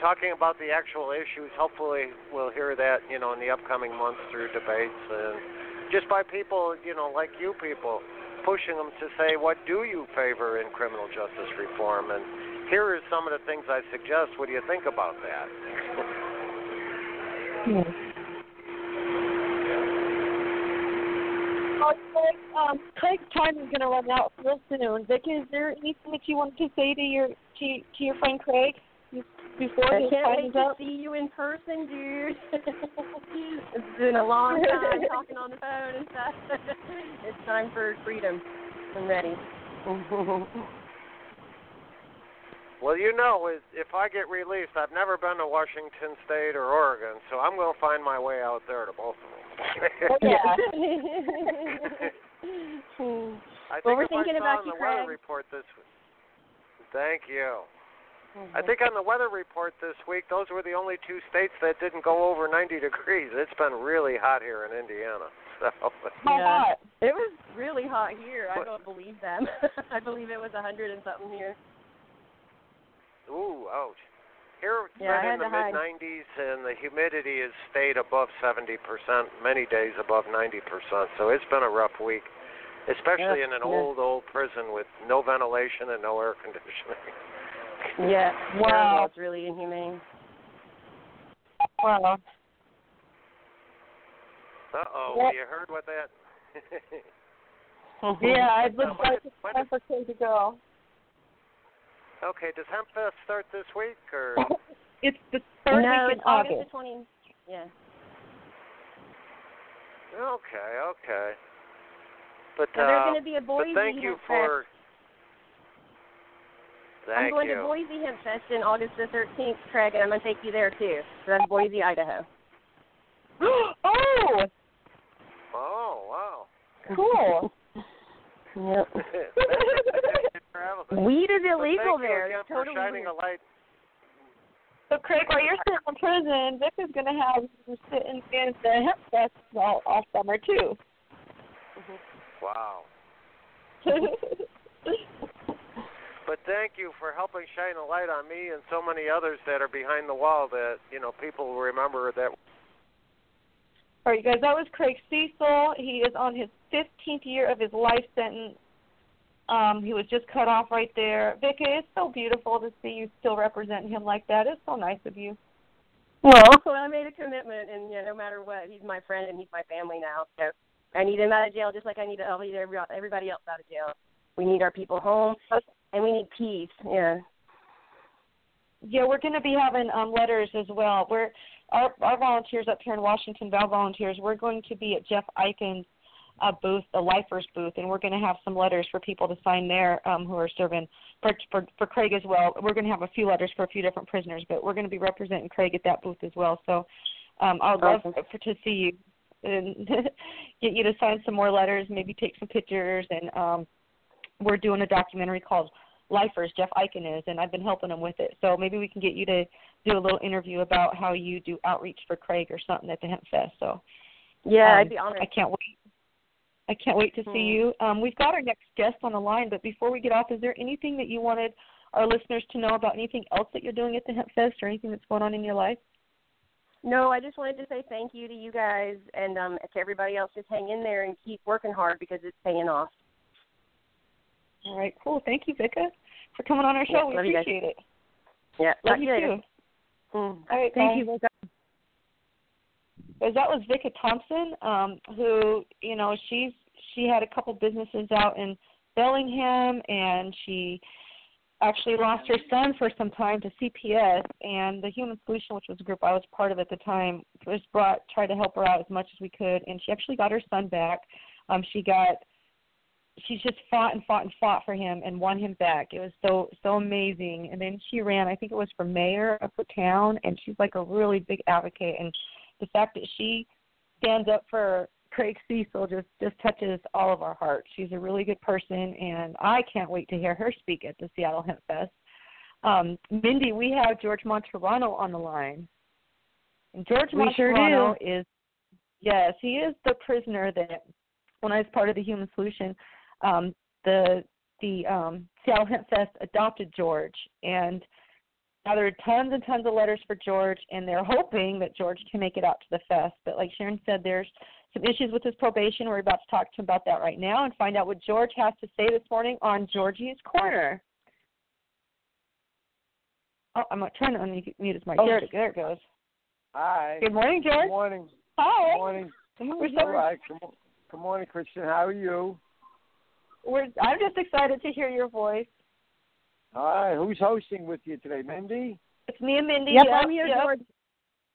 talking about the actual issues, hopefully we'll hear that, you know, in the upcoming months through debates and just by people, you know, like you people, pushing them to say, what do you favor in criminal justice reform? And here are some of the things I suggest. What do you think about that? Hmm. Oh, Craig, um, Craig's time is going to run out real soon. Vic, is there anything that you wanted to say to your to, to your friend Craig? Before I his can't wait to up. see you in person, dude. it's been a long time talking on the phone and stuff. it's time for freedom. I'm ready. Well, you know, is- if I get released, I've never been to Washington State or Oregon, so I'm going to find my way out there to both of them. Oh, yeah. I think Well, we're thinking about on you, the weather Craig. report this Week. Thank you. I mm-hmm. think on the weather report this week, those were the only two states that didn't go over 90 degrees. It's been really hot here in Indiana. So, How Yeah. hot? It was really hot here. I don't believe them. I believe it was hundred and something here. ooh, ouch. Here it's Yeah, been in the mid 90s, and the humidity has stayed above 70%, many days above 90%. So it's been a rough week, especially Yeah, in an yeah. old, old prison with no ventilation and no air conditioning. Yeah. Wow. Terrible. It's really inhumane. Wow. Uh oh, What? you heard what that? Yeah, it looks When like did- it's when time for Kay to go. okay, does Hempfest start this week or? It's the third no, week in August August. the twenty. Yeah. Okay, okay. But So there's uh, going to be a but Boise thank you Hemp for. Fest. I'm going you. to Boise Hemp Fest in August the 13th, Craig, and I'm going to take you there too. So that's Boise, Idaho. oh, Oh wow. cool. Yep. Traveling. Weed is But illegal thank you there. again It's for totally shining weird. a light. So, Craig, while you're still in prison, Vic is going to have you sitting in the hemp fest all, all summer too. Wow. But thank you for helping shine a light on me and so many others that are behind the wall that you know people remember that. All right, you guys, that was Craig Cesal. He is on his 15th year of his life sentence. Um, he was just cut off right there. Vicky, it's so beautiful to see you still representing him like that. It's so nice of you. Well, I made a commitment, and yeah, no matter what, he's my friend and he's my family now. So I need him out of jail just like I need I need every- everybody else out of jail. We need our people home, and we need peace. Yeah. Yeah, we're going to be having um, letters as well. We're our our volunteers up here in Washington, Val volunteers. We're going to be at Jeff Eichen's uh, booth, the Lifers booth, and we're going to have some letters for people to sign there um, who are serving for, for for Craig as well. We're going to have a few letters for a few different prisoners, but we're going to be representing Craig at that booth as well. So um, I would love Awesome. for, to see you and get you to sign some more letters, maybe take some pictures, and um, we're doing a documentary called Lifers. Jeff Eichen is, and I've been helping him with it. So maybe we can get you to do a little interview about how you do outreach for Craig or something at the Hemp Fest. So Yeah, um, I'd be honored. I can't wait. I can't wait to see Hmm. you. Um, we've got our next guest on the line, but before we get off, is there anything that you wanted our listeners to know about anything else that you're doing at the Hemp Fest or anything that's going on in your life? No, I just wanted to say thank you to you guys and um to everybody else. Just hang in there and keep working hard because it's paying off. All right, cool. Thank you, Vika, for coming on our show. Yeah, we love you appreciate it. Yeah. Love talk you later. too. Mm. All right, Thank bye. you, Vika. Because that was Vika Thompson, um, who you know she's she had a couple businesses out in Bellingham, and she actually lost her son for some time to CPS, and the Human Solution, which was a group I was part of at the time, was brought tried to help her out as much as we could, and she actually got her son back. Um, she got she just fought and fought and fought for him and won him back. It was so so amazing. And then she ran, I think it was for mayor of her town, and she's like a really big advocate. And the fact that she stands up for Craig Cesal just just touches all of our hearts. She's a really good person, and I can't wait to hear her speak at the Seattle Hemp Fest. Um, Mindy, we have George Martorano on the line. And George We sure Martorano is yes, he is the prisoner that when I was part of the Human Solution, um, the the um, Seattle Hemp Fest adopted George, and now there are tons and tons of letters for George, and they're hoping that George can make it out to the fest. But like Sharon said, there's some issues with his probation. We're about to talk to him about that right now and find out what George has to say this morning on Georgie's Corner. Oh, I'm trying to unmute his mic. Oh. There, it- there it goes. Hi. Good morning, George. Good morning. Hi. Good morning. We're All so right. Good, mo- good morning, Christian. How are you? We're I'm just excited to hear your voice. Hi. Who's hosting with you today, Mindy? It's me and Mindy. Yep, yep I'm here, yep. George.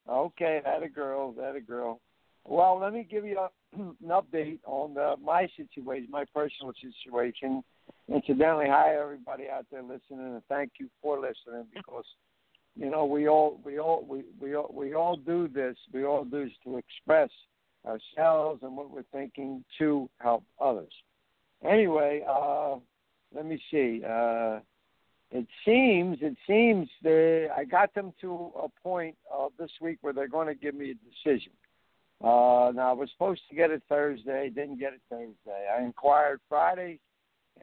Okay, that a girl, that a girl. Well, let me give you a, an update on the, my situation, my personal situation. Incidentally, hi everybody out there listening, and thank you for listening because you know we all we all we we all, we all do this. We all do this to express ourselves and what we're thinking to help others. Anyway, uh, let me see. Uh, it seems it seems they I got them to a point uh, this week where they're going to give me a decision. Uh, now I was supposed to get it Thursday, didn't get it Thursday. I inquired Friday,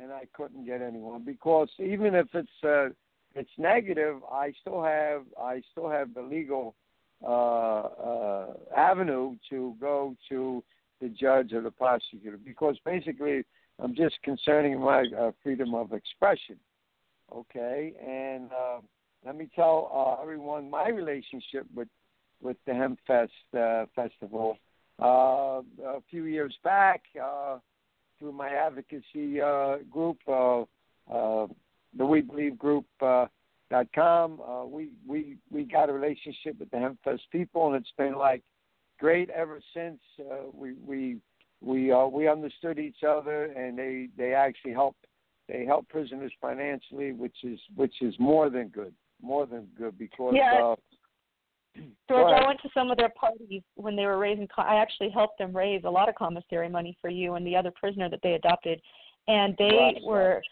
and I couldn't get anyone because even if it's uh, it's negative, I still have I still have the legal uh, uh, avenue to go to the judge or the prosecutor because basically I'm just concerning my uh, freedom of expression. Okay, and uh, let me tell uh, everyone my relationship with with the Hempfest uh, festival. Uh, a few years back, uh, through my advocacy uh, group, the We Believe Group. Dot com. Uh, we we we got a relationship with the Hempfest people, and it's been like great ever since. We we we uh, we understood each other, and they they actually help they help prisoners financially, which is which is more than good, more than good because. Yeah. Uh, George, I went to some of their parties when they were raising. I actually helped them raise a lot of commissary money for you and the other prisoner that they adopted, and they Right. were.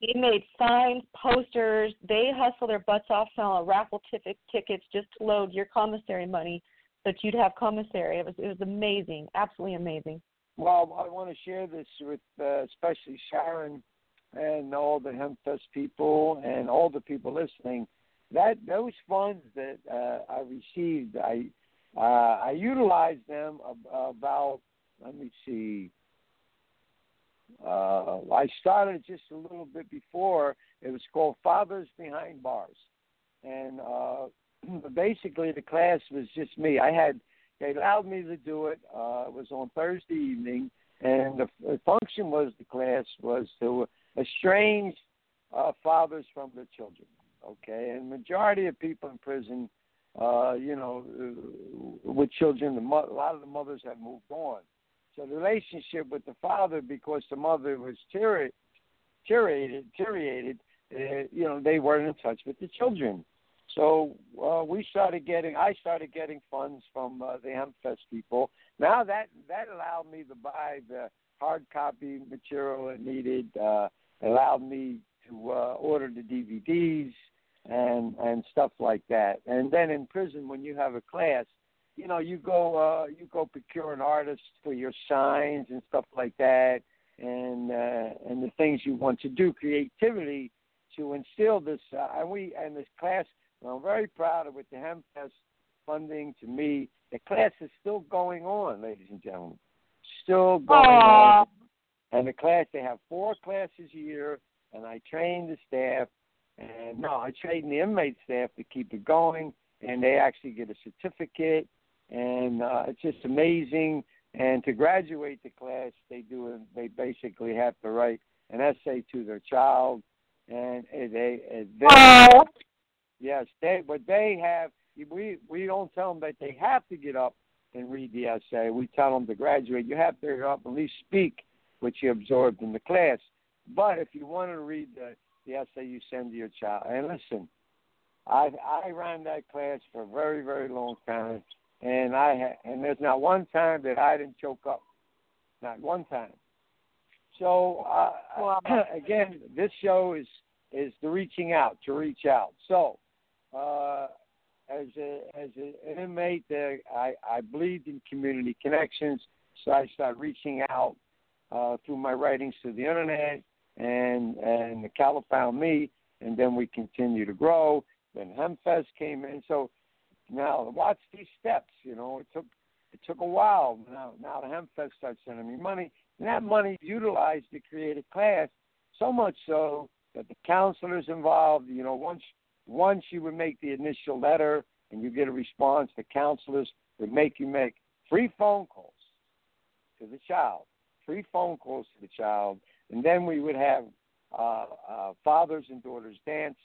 They made signs, posters. They hustle their butts off selling raffle ticket tickets just to load your commissary money, that you'd have commissary. It was it was amazing, absolutely amazing. Well, I want to share this with uh, especially Sharon and all the Hempfest people and all the people listening. That those funds that uh, I received, I uh, I utilized them about. Let me see. Uh, I started just a little bit before. It was called Fathers Behind Bars, and uh, basically the class was just me. I had they allowed me to do it. Uh, it was on Thursday evening, and the, the function was the class was to estrange uh, fathers from their children. Okay, and majority of people in prison, uh, you know, uh, with children, the mo- a lot of the mothers have moved on. So the relationship with the father, because the mother was deteriorated, deteriorated, uh, you know, they weren't in touch with the children. So uh, we started getting, I started getting funds from uh, the Hempfest people. Now that that allowed me to buy the hard copy material it needed. Uh, allowed me to uh, order the DVDs and and stuff like that. And then in prison, when you have a class, you know, you go uh, you go procure an artist for your signs and stuff like that, and uh, and the things you want to do, creativity to instill this. Uh, and we and this class, I'm very proud of with the Hempfest funding. To me, the class is still going on, ladies and gentlemen, still going Aww. on. And the class, they have four classes a year, and I train the staff. And no, I train the inmate staff to keep it going, and they actually get a certificate and uh, it's just amazing. And to graduate the class, they do they basically have to write an essay to their child, and they, they. Yes, they but they have we we don't tell them that they have to get up and read the essay. We tell them to graduate. You have to get up and at least speak what you absorbed in the class. But if you want to read the, the essay, you send to your child. And listen, I I ran that class for a very very long time and I ha- and there's not one time that I didn't choke up, not one time. So uh, Wow. again, this show is is the reaching out to reach out. So uh, as a as an inmate, uh, I I believed in community connections, so I started reaching out uh, through my writings to the internet, and and the Cala found me, and then we continue to grow. Then Hempfest came in, so now watch these steps. You know, it took it took a while. Now now the Hempfest starts sending me money, and that money utilized to create a class. So much so that the counselors involved. You know, once once you would make the initial letter and you get a response, the counselors would make you make three phone calls to the child, three phone calls to the child, and then we would have uh, uh, fathers and daughters dance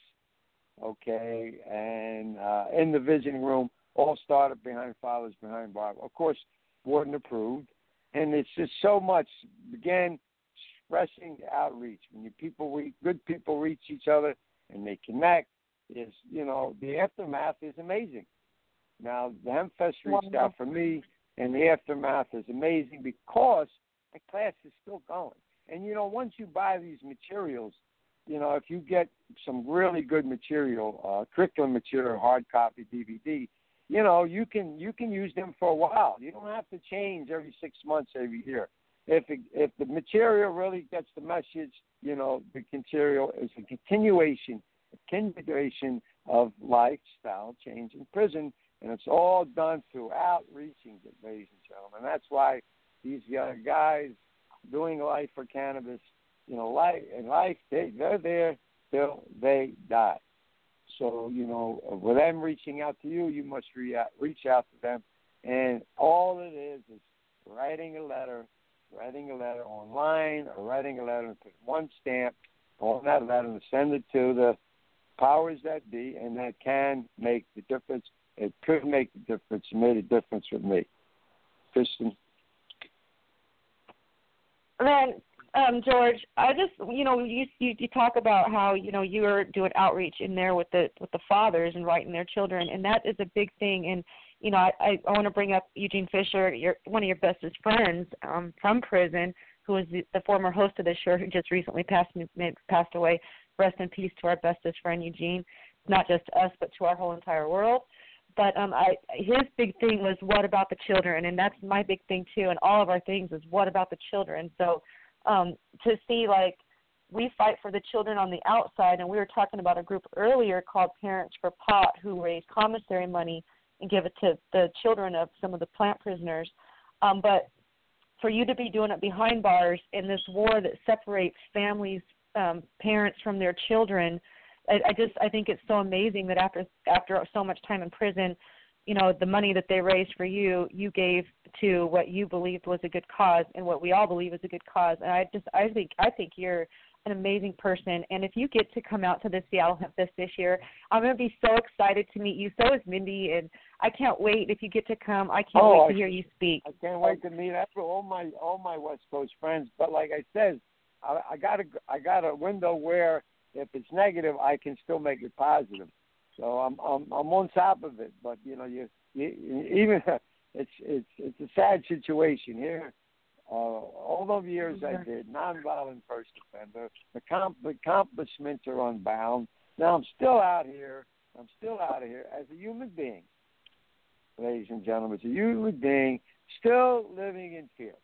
okay, and uh, in the visiting room, all started behind fathers behind bars. Of course, warden approved, and it's just so much. Again, expressing outreach when you people, reach, good people reach each other and they connect. Is you know the aftermath is amazing. Now the Hempfest reached out for me, and the aftermath is amazing because the class is still going. And you know, once you buy these materials, you know, if you get some really good material, uh, curriculum material, hard copy, DVD, you know, you can you can use them for a while. You don't have to change every six months, every year. If it, if the material really gets the message, you know, the material is a continuation, a continuation of lifestyle change in prison, and it's all done through outreaching, ladies and gentlemen. That's why these young guys doing life for cannabis you know, life in life they they're there till they die. So you know, with them reaching out to you, you must re- reach out to them, and all it is is writing a letter, writing a letter online, or writing a letter and put one stamp on that letter and send it to the powers that be, and that can make the difference. It could make the difference. It made a difference with me, Kristin. Then um, George, I just you know you, you you talk about how you know you are doing outreach in there with the with the fathers and writing their children, and that is a big thing. And you know I I, want to bring up Eugene Fisher, your one of your bestest friends um, from prison, who was the, the former host of this show, who just recently passed passed away. Rest in peace to our bestest friend Eugene, not just us but to our whole entire world. But um i his big thing was what about the children? And that's my big thing too and all of our things is what about the children? So um, to see like we fight for the children on the outside, and we were talking about a group earlier called Parents for Pot who raise commissary money and give it to the children of some of the plant prisoners. Um, but for you to be doing it behind bars in this war that separates families, um, parents from their children, I, I just I think it's so amazing that after after so much time in prison, you know the money that they raised for you you gave to what you believed was a good cause and what we all believe is a good cause. And i just i think i think you're an amazing person. And if you get to come out to the seattle Hemp Fest this year i'm going to be so excited to meet you. So is mindy and i can't wait if you get to come. I can't oh, wait to hear you speak. I can't wait to meet. After all my all my west coast friends but like i said i i got a i got a window where if it's negative i can still make it positive so I'm I'm I'm on top of it, but you know you, you even it's it's it's a sad situation here. Uh, all those years I did nonviolent first offender, the comp- accomplishments are unbound. Now I'm still out here. I'm still out of here as a human being, ladies and gentlemen, as a human being, still living in fear.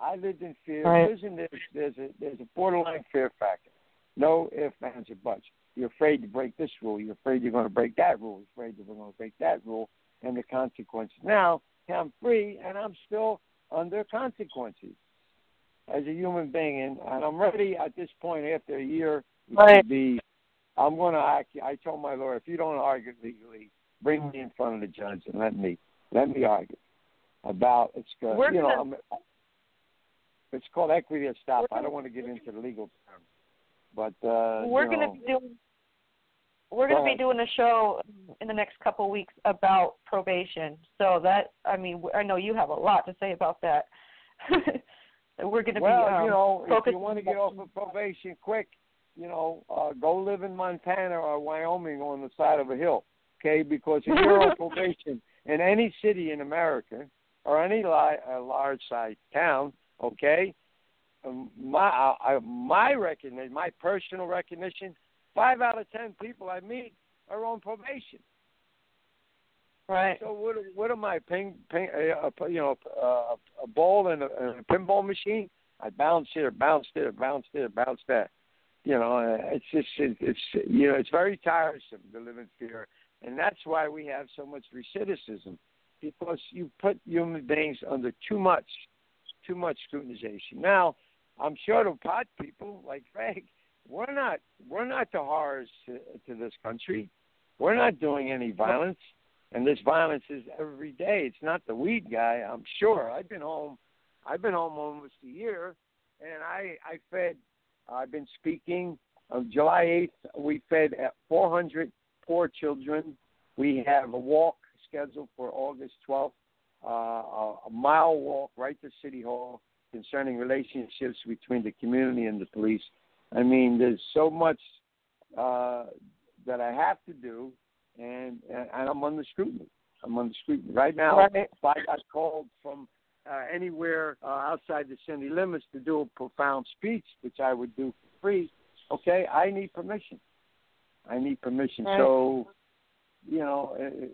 I lived in fear. Right. There's, there's, there's a there's a borderline fear factor. No ifs, ands, or buts. You're afraid to break this rule. You're afraid you're going to break that rule. You're afraid you're going to break that rule and the consequences. Now, I'm free and I'm still under consequences as a human being, and, and I'm ready at this point after a year right. to be. I'm going to. Act, I told my lawyer, if you don't argue legally, bring me in front of the judge and let me let me argue about it's. Uh, We're you know, gonna, I'm, it's called equity of stop. I don't want to get into the legal terms, but uh, we're going to be doing we're going to be doing a show in the next couple of weeks about probation. So that I mean, I know you have a lot to say about that. we're going to well, be um, you know, if you want to get off of probation quick, you know, uh, go live in Montana or Wyoming on the side of a hill, okay? Because if you're on probation in any city in America or any li- uh, large size town, okay, um, my uh, my recognition, my personal recognition Five out of ten people I meet are on probation. Right. So what? What am I? Ping, ping. Uh, you know, uh, a ball and a, a pinball machine. I bounced here, bounced there, bounced there, bounced that. You know, uh, it's just it, it's you know it's very tiresome to live in fear, and that's why we have so much recidivism because you put human beings under too much, too much scrutinization. Now, I'm sure the pot people like Frank we're not we're not the horrors to, to this country. We're not doing any violence, and this violence is every day. It's not the weed guy. I'm sure. I've been home. I've been home almost a year, and I I fed. I've been speaking On July 8th, we fed at 400 poor children. We have a walk scheduled for August 12th, uh, a mile walk right to City Hall concerning relationships between the community and the police. I mean, there's so much uh, that I have to do, and, and I'm under scrutiny. I'm under scrutiny right now. Right. If I got called from uh, anywhere uh, outside the city limits to do a profound speech, which I would do for free, okay, I need permission. I need permission. Right. So, you know, uh,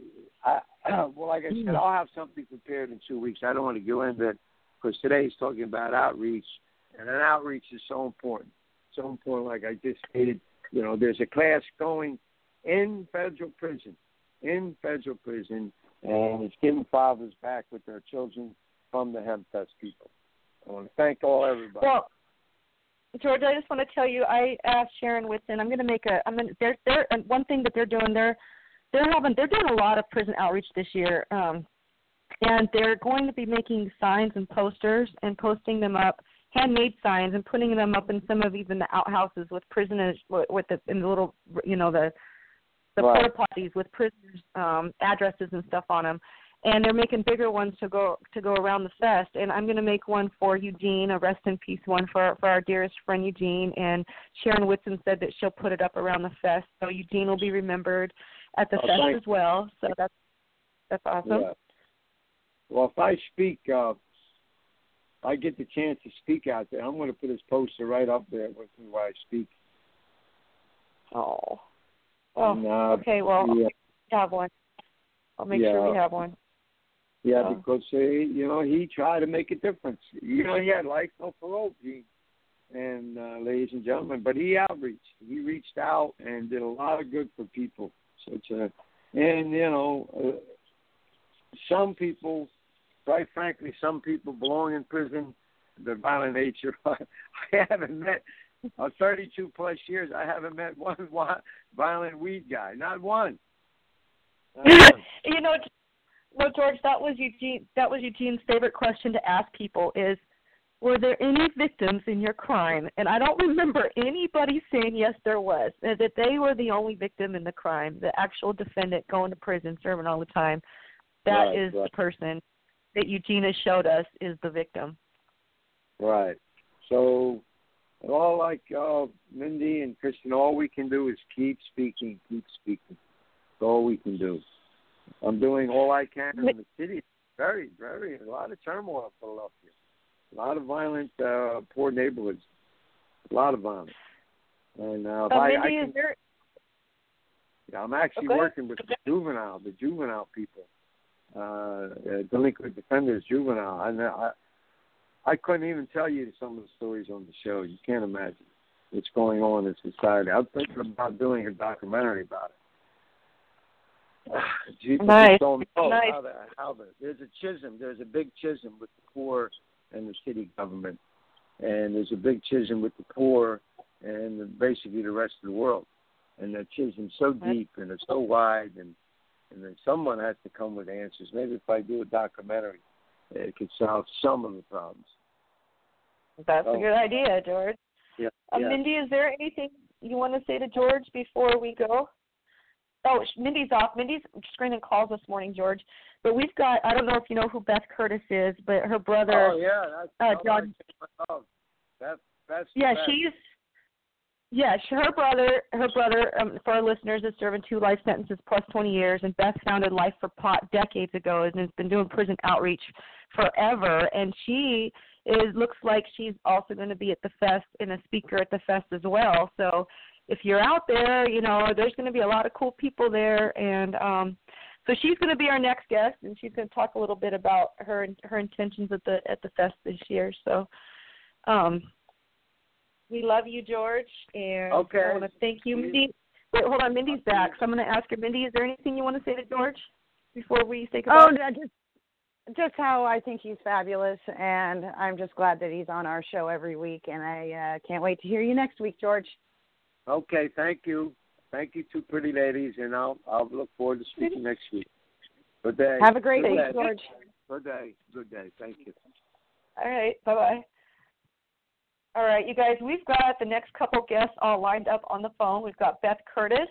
I, well, like I said, hmm. I'll have something prepared in two weeks. I don't want to go into it because today is talking about outreach, and an outreach is so important. So important, like I just stated. You know, there's a class going in federal prison, in federal prison, and it's getting fathers back with their children from the Hempfest people. I want to thank all everybody. Well, George, I just want to tell you, I asked Sharon Whitson. I'm going to make a. I'm going. to They're they're and one thing that they're doing. They're they're having. They're doing a lot of prison outreach this year. Um, and they're going to be making signs and posters and posting them up handmade signs and putting them up in some of even the outhouses with prisoners with the in the little you know the the Right. porta potties with prisoners um addresses and stuff on them and they're making bigger ones to go to go around the fest and i'm going to make one for eugene a rest in peace one for for our dearest friend eugene and sharon whitson said that she'll put it up around the fest so eugene will be remembered at the Oh, fest thanks. as well so that's that's awesome Yeah. Well, if I speak, uh, if I get the chance to speak out there, I'm going to put this poster right up there with me while I speak. oh oh And, uh, okay well yeah, I'll have one i'll make sure we have one yeah, Oh. because he, you know he tried to make a difference. You know he had life no parole, Gene, and uh, ladies and gentlemen, but he outreached. He reached out and did a lot of good for people. It's a, and you know, uh, some people, quite frankly, some people belong in prison. The violent nature. I haven't met. Uh, 32 plus years, I haven't met one violent weed guy. Not one. Not one. you know, well, George, that was Eugene. That was Eugene's favorite question to ask people: is were there any victims in your crime? And I don't remember anybody saying yes, there was. and That they were the only victim in the crime, the actual defendant going to prison, serving all the time. That Right, is right. the person that Eugene has showed us is the victim. Right. So, all like uh, Mindy and Christian, all we can do is keep speaking, keep speaking. That's all we can do. I'm doing all I can in the city. Very, very, a lot of turmoil in Philadelphia. A lot of violent, uh, poor neighborhoods. A lot of violence. And uh, Uh, I, I can, there... yeah, I'm actually Okay. working with the juvenile, the juvenile people, uh, uh, delinquent defenders, juvenile. And I, I couldn't even tell you some of the stories on the show. You can't imagine what's going on in society. I'm thinking about doing a documentary about it. People Nice. don't know Nice. how the, how the there's a schism. There's a big schism with the poor and the city government, and there's a big schism with the poor and the, basically the rest of the world. And that schism's so deep and it's so wide, and and then someone has to come with answers. Maybe if I do a documentary, it could solve some of the problems. That's Oh. a good idea, George. Yeah. Uh, yeah. Mindy, is there anything you want to say to George before we go? Oh, Mindy's off. Mindy's screening calls this morning, George. But we've got, I don't know if you know who Beth Curtis is, but her brother, Oh yeah, that's uh, oh, John- that's my. That that's yeah, best. she's, yeah, her brother, her brother, um, for our listeners, is serving two life sentences plus 20 years, and Beth founded Life for Pot decades ago and has been doing prison outreach forever. And she is looks like she's also going to be at the fest and a speaker at the fest as well. So if you're out there, you know there's going to be a lot of cool people there, and um, so she's going to be our next guest, and she's going to talk a little bit about her her intentions at the at the fest this year. So. Um, we love you, George, and Okay. I want to thank you, Mindy. Wait, hold on, Mindy's back, so I'm going to ask her. Mindy, is there anything you want to say to George before we say Oh, goodbye? no, just just how I think he's fabulous, and I'm just glad that he's on our show every week, and I uh, can't wait to hear you next week, George. Okay, thank you, thank you, two pretty ladies, and I'll I'll look forward to speaking next week. Good day. Have a great Good week, day. George. Good day. Good day. Thank you. All right, bye bye. All right, you guys, we've got the next couple guests all lined up on the phone. We've got Beth Curtis.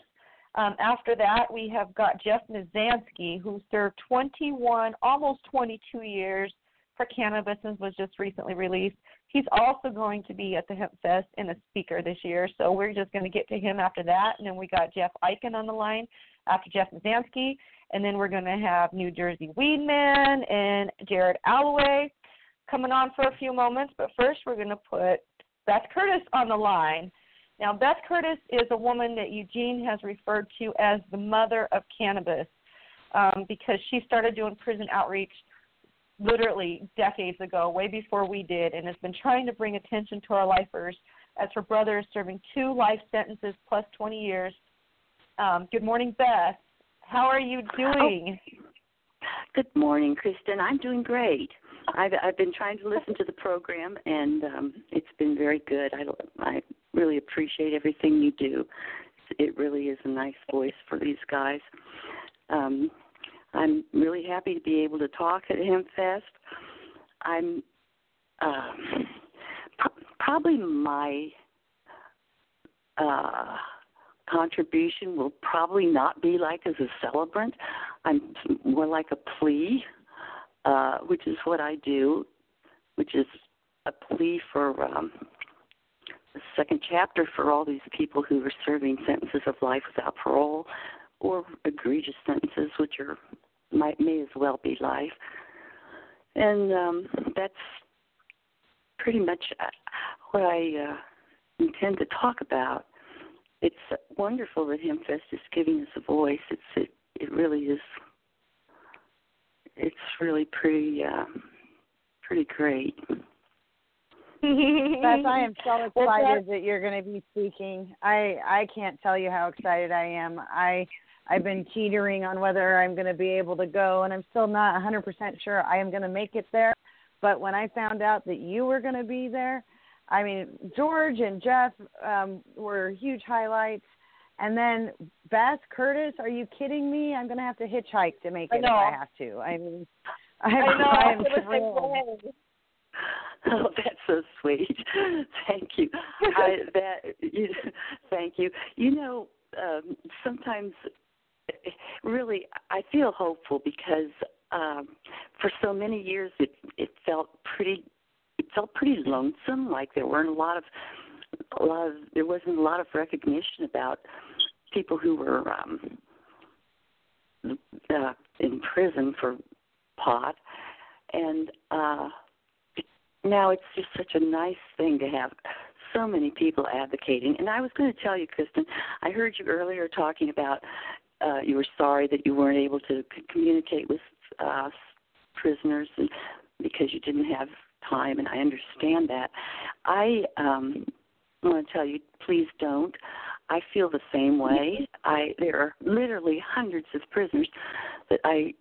Um, after that, we have got Jeff Mizanskey, who served 21, almost 22 years for cannabis was just recently released. He's also going to be at the Hempfest and a speaker this year, so we're just going to get to him after that. And then we got Jeff Eichen on the line after Jeff Mizanskey, and then we're going to have New Jersey Weedman and Jared Allaway coming on for a few moments. But first, we're going to put Beth Curtis on the line. Now, Beth Curtis is a woman that Eugene has referred to as the mother of cannabis um, because she started doing prison outreach literally decades ago, way before we did, and has been trying to bring attention to our lifers as her brother is serving two life sentences plus 20 years. Um, good morning, Beth. How are you doing? Oh. Good morning, Kristin. I'm doing great. I've I've been trying to listen to the program, and um, it's been very good. I I really appreciate everything you do. It really is a nice voice for these guys. Um, I'm really happy to be able to talk at Hempfest. I'm uh, p- probably my uh, contribution will probably not be like as a celebrant. I'm more like a plea, uh, which is what I do, which is a plea for um, the second chapter for all these people who are serving sentences of life without parole or egregious sentences, which are might may as well be life. And um, that's pretty much uh, what I uh, intend to talk about. It's wonderful that Hempfest is giving us a voice. It's it, it really is. It's really pretty uh, pretty great. Beth, I am so excited that you're going to be speaking. I I can't tell you how excited I am. I I've been teetering on whether I'm going to be able to go, and I'm still not 100% sure I am going to make it there. But when I found out that you were going to be there, I mean, George and Jeff um, were huge highlights. And then Beth Curtis, are you kidding me? I'm going to have to hitchhike to make it if I have to. I mean, I'm, I know. I'm I thrilled. Oh, that's so sweet. Thank you. I, that you, thank you. You know, um, sometimes really I feel hopeful because um, for so many years it it felt pretty it felt pretty lonesome. Like there weren't a lot of a lot of there wasn't a lot of recognition about people who were um, uh, in prison for pot, and uh, now it's just such a nice thing to have so many people advocating. And I was going to tell you, Kristin, I heard you earlier talking about uh, you were sorry that you weren't able to c- communicate with uh, prisoners and because you didn't have time, and I understand that. I um, want to tell you, please don't. I feel the same way. I there are literally hundreds of prisoners that I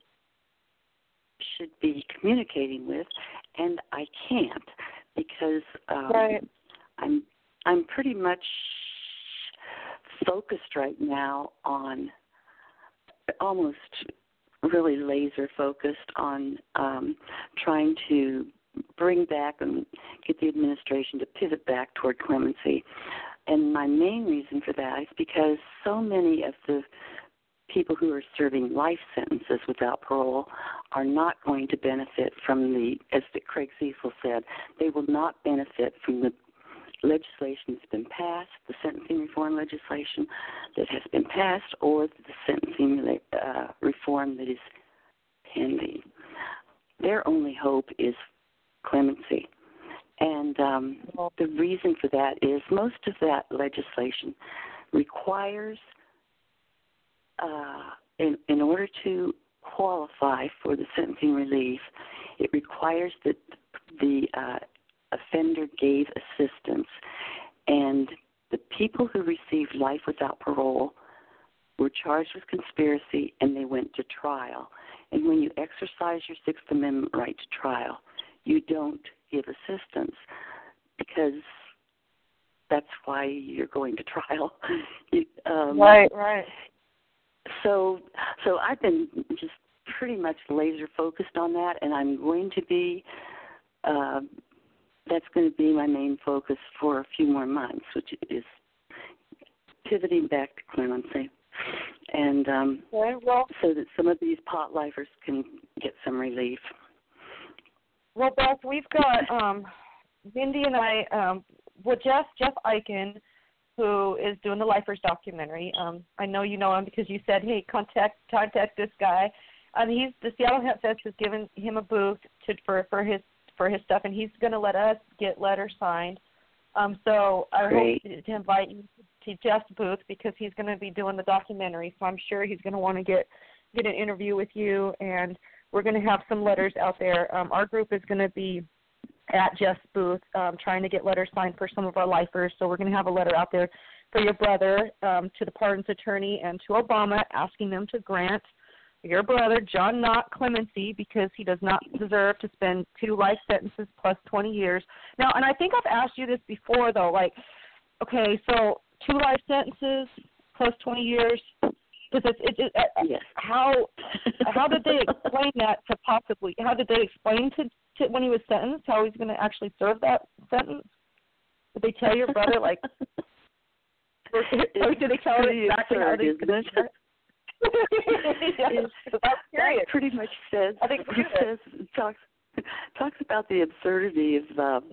should be communicating with, and I can't because um, Right. I'm I'm pretty much focused right now on almost really laser focused on um, trying to bring back and get the administration to pivot back toward clemency. And my main reason for that is because so many of the people who are serving life sentences without parole are not going to benefit from the, as Craig Cesal said, they will not benefit from the legislation that's been passed, the sentencing reform legislation that has been passed, or the sentencing uh, reform that is pending. Their only hope is clemency. And um, the reason for that is most of that legislation requires, uh, in, in order to qualify for the sentencing relief, it requires that the uh, offender gave assistance. And the people who received life without parole were charged with conspiracy and they went to trial. And when you exercise your Sixth Amendment right to trial, you don't give assistance because that's why you're going to trial. you, um, Right, right. So, so I've been just pretty much laser focused on that, and I'm going to be uh, that's going to be my main focus for a few more months, which is pivoting back to clemency, and um, okay, well, so that some of these pot lifers can get some relief. Well, Beth, we've got um, Mindy and I. Um, well, Jeff Jeff Eichen, who is doing the Lifers documentary. Um, I know you know him because you said, "Hey, contact contact this guy." And he's the Seattle Hempfest has given him a booth to for for his for his stuff, and he's going to let us get letters signed. Um, so I Great. hope to, invite you to Jeff's booth because he's going to be doing the documentary. So I'm sure he's going to want to get get an interview with you, and we're going to have some letters out there. Um, our group is going to be at Jeff's booth um, trying to get letters signed for some of our lifers. So we're going to have a letter out there for your brother um, to the pardons attorney and to Obama asking them to grant your brother John Knock clemency because he does not deserve to spend two life sentences plus 20 years. Now, and I think I've asked you this before though, like, okay, so two life sentences plus 20 years because it's it, it, uh, Yes. how how did they explain that to possibly how did they explain to, to when he was sentenced how he's going to actually serve that sentence? Did they tell your brother like? Or, or did they tell him exactly how they isn't it? Yes, I'm. That pretty much says I think says talks talks about the absurdity of um,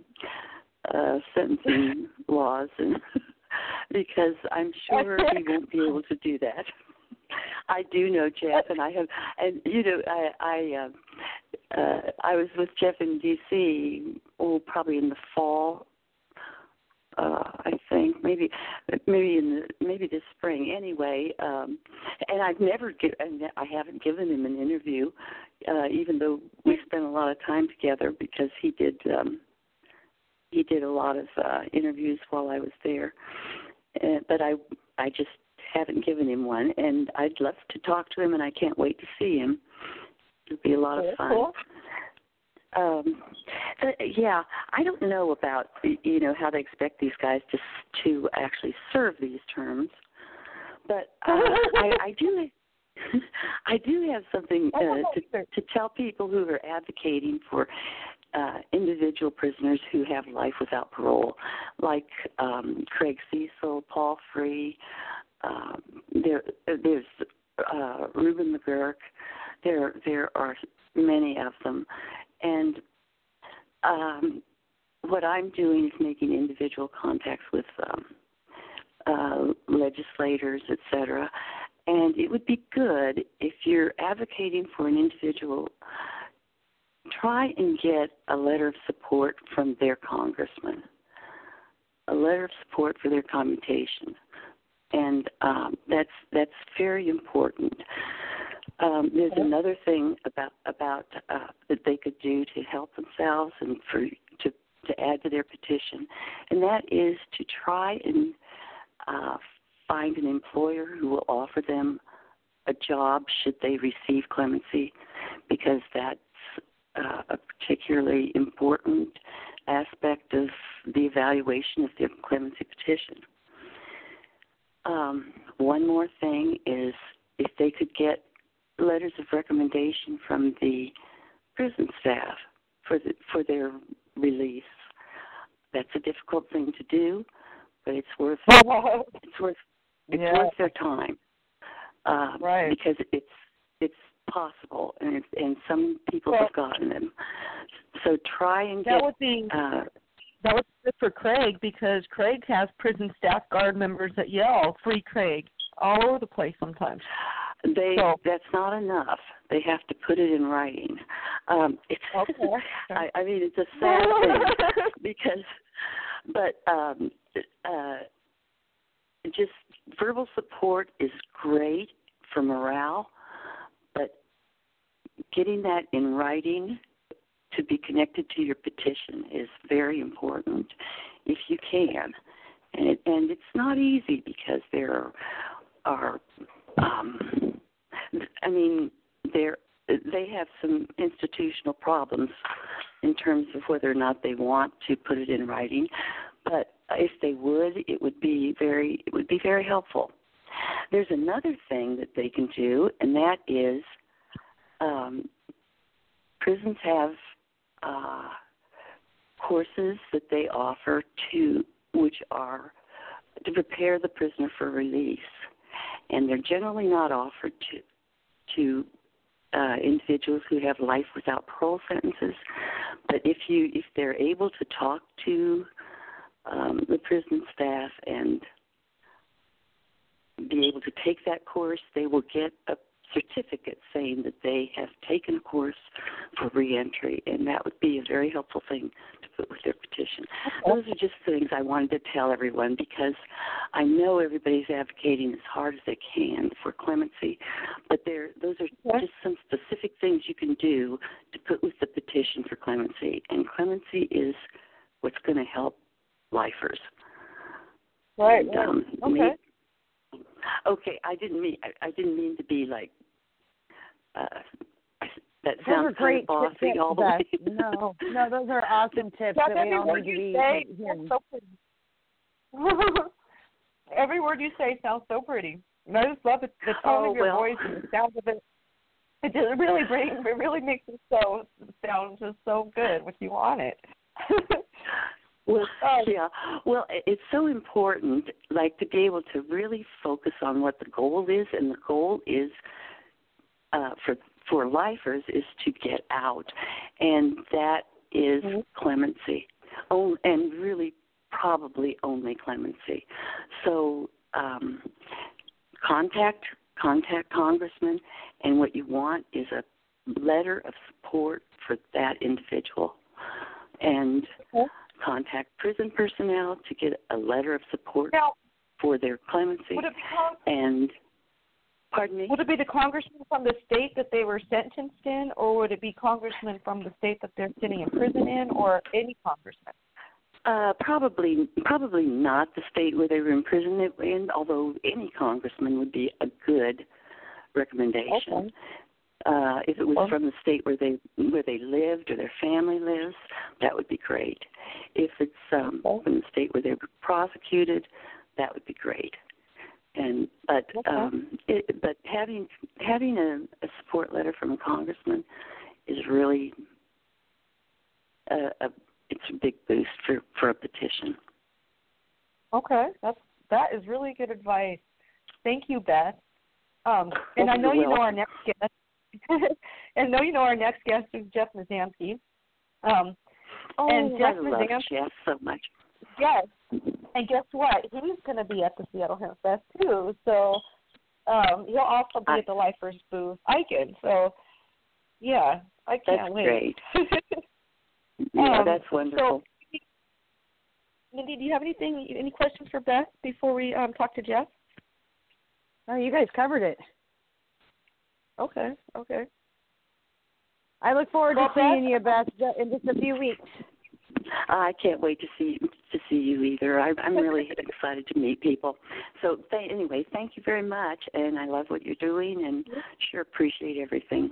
uh, sentencing laws, and because I'm sure he won't be able to do that. I do know Jeff, and I have, and you know, I I um, uh, I was with Jeff in D.C. Oh, probably in the fall uh I think maybe maybe in the maybe this spring. Anyway um and I've never gi- and I haven't given him an interview uh even though we spent a lot of time together because he did um he did a lot of uh interviews while I was there. Uh, but I I just haven't given him one and I'd love to talk to him and I can't wait to see him. It'll be a lot of fun. cool. Um uh, yeah i don't know about you know how they expect these guys to to actually serve these terms but uh, i i do i do have something uh, to to tell people who are advocating for uh individual prisoners who have life without parole like um craig cesal paul free um there there's uh ruben mcgurk there there are many of them and um, what I'm doing is making individual contacts with um, uh, legislators, et cetera. And it would be good if you're advocating for an individual, try and get a letter of support from their congressman, a letter of support for their commutation, and um, that's that's very important. Um, there's another thing about about uh, that they could do to help themselves and for to to add to their petition, and that is to try and uh, find an employer who will offer them a job should they receive clemency, because that's uh, a particularly important aspect of the evaluation of their clemency petition. Um, one more thing is if they could get letters of recommendation from the prison staff for the, for their release. That's a difficult thing to do, but it's worth it's worth it's Yeah. worth their time. Um, Right. Because it's it's possible, and it's, and some people Well- have gotten them. So try and That get. would be uh, that would be good for Craig because Craig has prison staff guard members that yell "Free Craig" all over the place sometimes. They So- that's not enough. They have to put it in writing. Um, it's Okay. I, I mean it's a sad thing because but um uh just verbal support is great for morale but getting that in writing to be connected to your petition is very important if you can and it, and it's not easy because there are um i mean there they have some institutional problems in terms of whether or not they want to put it in writing but if they would it would be very it would be very helpful. There's another thing that they can do and that is um prisons have uh courses that they offer to which are to prepare the prisoner for release, and they're generally not offered to to uh, individuals who have life without parole sentences. But if you if they're able to talk to um, the prison staff and be able to take that course, they will get a certificate saying that they have taken a course for reentry, and that would be a very helpful thing with their petition. Those are just things I wanted to tell everyone because I know everybody's advocating as hard as they can for clemency, but there those are just some specific things you can do to put with the petition for clemency, and clemency is what's going to help lifers. Right. And, um, okay. may- okay, I didn't mean I, I didn't mean to be like uh that Those sounds are great kind of bossy tips, all the way. No, no, those are awesome tips Jeff, that we all need to you be say so every word you say sounds so pretty. And I just love it, the tone Oh, of your well. voice and the sound of it. It just really brings, it really makes it so sound just so good when you on it. Well, Oh. yeah. Well, it's so important, like to be able to really focus on what the goal is, and the goal is uh, for for lifers is to get out, and that is Mhm. clemency. Oh, and really, probably only clemency. So, um, contact contact congressman, and what you want is a letter of support for that individual, and Okay. contact prison personnel to get a letter of support now, for their clemency. would it be con- And pardon me. would it be the congressman from the state that they were sentenced in, or would it be congressman from the state that they're sitting in prison in, or any congressman? Uh, probably, probably not the state where they were imprisoned in. Although any congressman would be a good recommendation. Okay. Uh, if it was Okay. from the state where they where they lived or their family lives, that would be great. If it's um, Okay. from the state where they were prosecuted, that would be great. And but Okay. um, it, but having having a, a support letter from a congressman is really a, a it's a big boost for for a petition. Okay, that's that is really good advice. Thank you, Beth. Um, and I know You're know our next guest. and I know you know our next guest is Jeff Mizanskey. Um, Oh, and Jeff I love Jeff so much. yes, and guess what? He's going to be at the Seattle Hempfest too. So um, he'll also be I- at the Lifers booth. I can. So yeah, I can't That's wait. great. Yeah, Um, that's wonderful. So, Mindy, do you have anything, any questions for Beth before we um, talk to Jeff? Oh, you guys covered it. Okay, okay. I look forward Well, to seeing Beth- you, Beth, in just a few weeks. Uh, I can't wait to see to see you either. I, I'm really excited to meet people. So th- anyway, thank you very much, and I love what you're doing, and sure appreciate everything.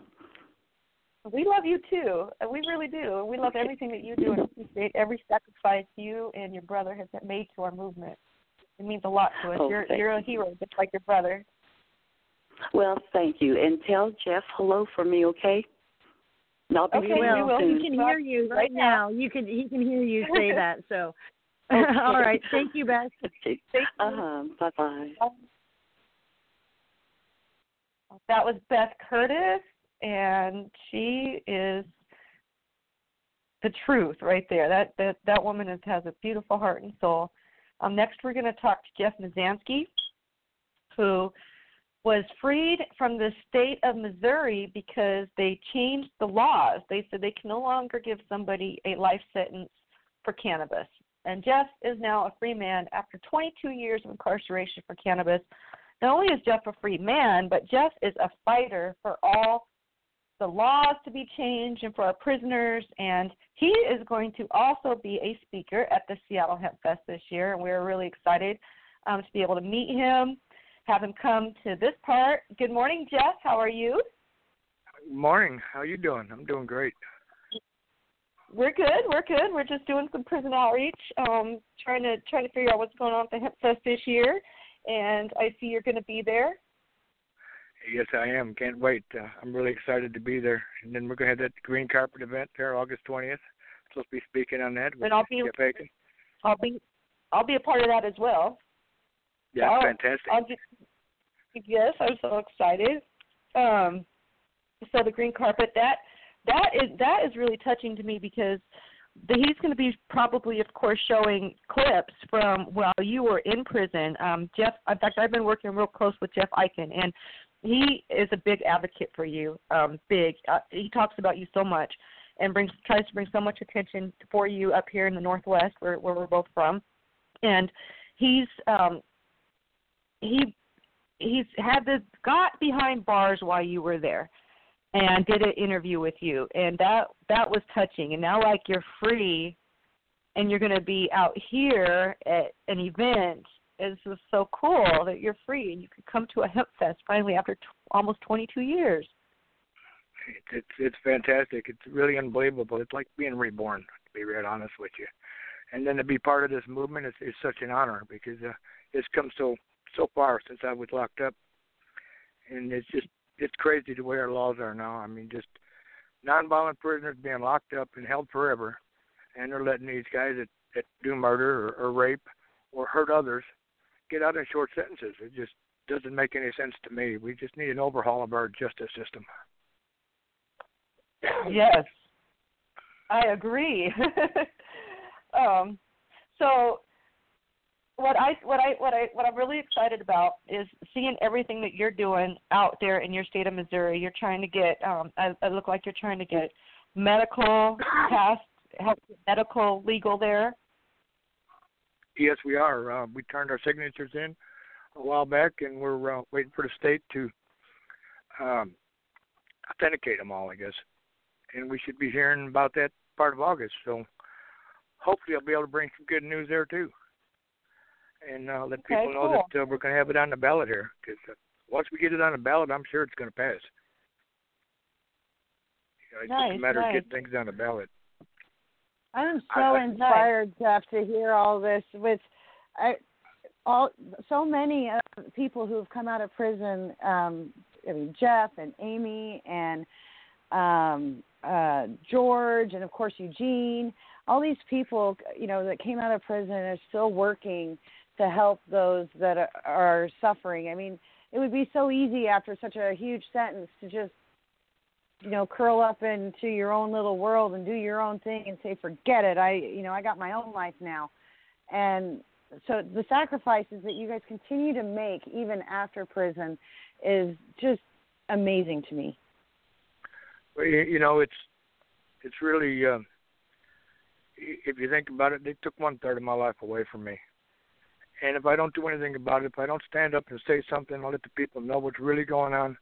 We love you too. Uh, we really do. We love everything that you do and appreciate every sacrifice you and your brother have made to our movement. It means a lot to us. Oh, you're you're a hero, just like your brother. Well, thank you, and tell Jeff hello for me, okay? And I'll be Okay, we will. you will. He can hear you right now. You can he can hear you say that. So, Okay. all right. Thank you, Beth. Okay. Thank you. Uh-huh. Bye bye. That was Beth Curtis, and she is the truth right there. That that that woman is, has a beautiful heart and soul. Um, next, we're going to talk to Jeff Mizanskey, who was freed from the state of Missouri because they changed the laws. They said they can no longer give somebody a life sentence for cannabis. And Jeff is now a free man after 22 years of incarceration for cannabis. Not only is Jeff a free man, but Jeff is a fighter for all the laws to be changed and for our prisoners. And he is going to also be a speaker at the Seattle Hempfest this year. And we're really excited um, to be able to meet him, have him come to this part. Good morning, Jeff. How are you? Morning. How are you doing? I'm doing great. We're good. We're good. We're just doing some prison outreach, um, trying to trying to figure out what's going on at the Hempfest this year. And I see you're going to be there. Yes, I am. Can't wait. Uh, I'm really excited to be there. And then we're going to have that green carpet event there August 20th. supposed to be speaking on that. And I'll be I'll be I'll be a part of that as well. Yeah, I'll, fantastic. I'll just, yes, I'm so excited. Um, so the green carpet that that is that is really touching to me because the, he's going to be probably, of course, showing clips from while you were in prison. Um, Jeff, in fact, I've been working real close with Jeff Eichen, and he is a big advocate for you. Um, big. Uh, he talks about you so much, and brings tries to bring so much attention for you up here in the Northwest, where where we're both from. And he's um, he he's had this got behind bars while you were there and did an interview with you and that that was touching and now like you're free and you're going to be out here at an event it's just so cool that you're free and you could come to a hemp fest finally after t- almost 22 years It's, it's it's fantastic. It's really unbelievable. It's like being reborn, to be real honest with you. And then to be part of this movement is, is such an honor because uh, it's come so so far since I was locked up, and it's just it's crazy the way our laws are now. I mean, just nonviolent prisoners being locked up and held forever, and they're letting these guys that, that do murder or, or rape or hurt others get out in short sentences. It just doesn't make any sense to me. We just need an overhaul of our justice system. yes i agree um so what I what I what I what I'm really excited about is seeing everything that you're doing out there in your state of Missouri. You're trying to get um I, I look like you're trying to get medical past help medical legal there. Yes, we are. Uh, we turned our signatures in a while back, and we're uh, waiting for the state to um, authenticate them all, I guess. And we should be hearing about that part of August. So hopefully, I'll be able to bring some good news there too, and uh, let Okay, people know cool. that uh, we're going to have it on the ballot here. Because uh, once we get it on the ballot, I'm sure it's going to pass. You know, it's just Nice, a matter nice. of getting things on the ballot. I'm I- so I- inspired, Jeff, to hear all this. With I, all so many uh, people who have come out of prison. Um, I mean, Jeff and Amy and um, uh, George, and of course Eugene. All these people, you know, that came out of prison are still working to help those that are, suffering. I mean, it would be so easy after such a huge sentence to just you know curl up into your own little world and do your own thing and say forget it i you know i got my own life now and so the sacrifices that you guys continue to make even after prison is just amazing to me Well, you, you know, it's it's really um, if you think about it, they took one third of my life away from me. And if I don't do anything about it, if I don't stand up and say something, I'll let the people know what's really going on.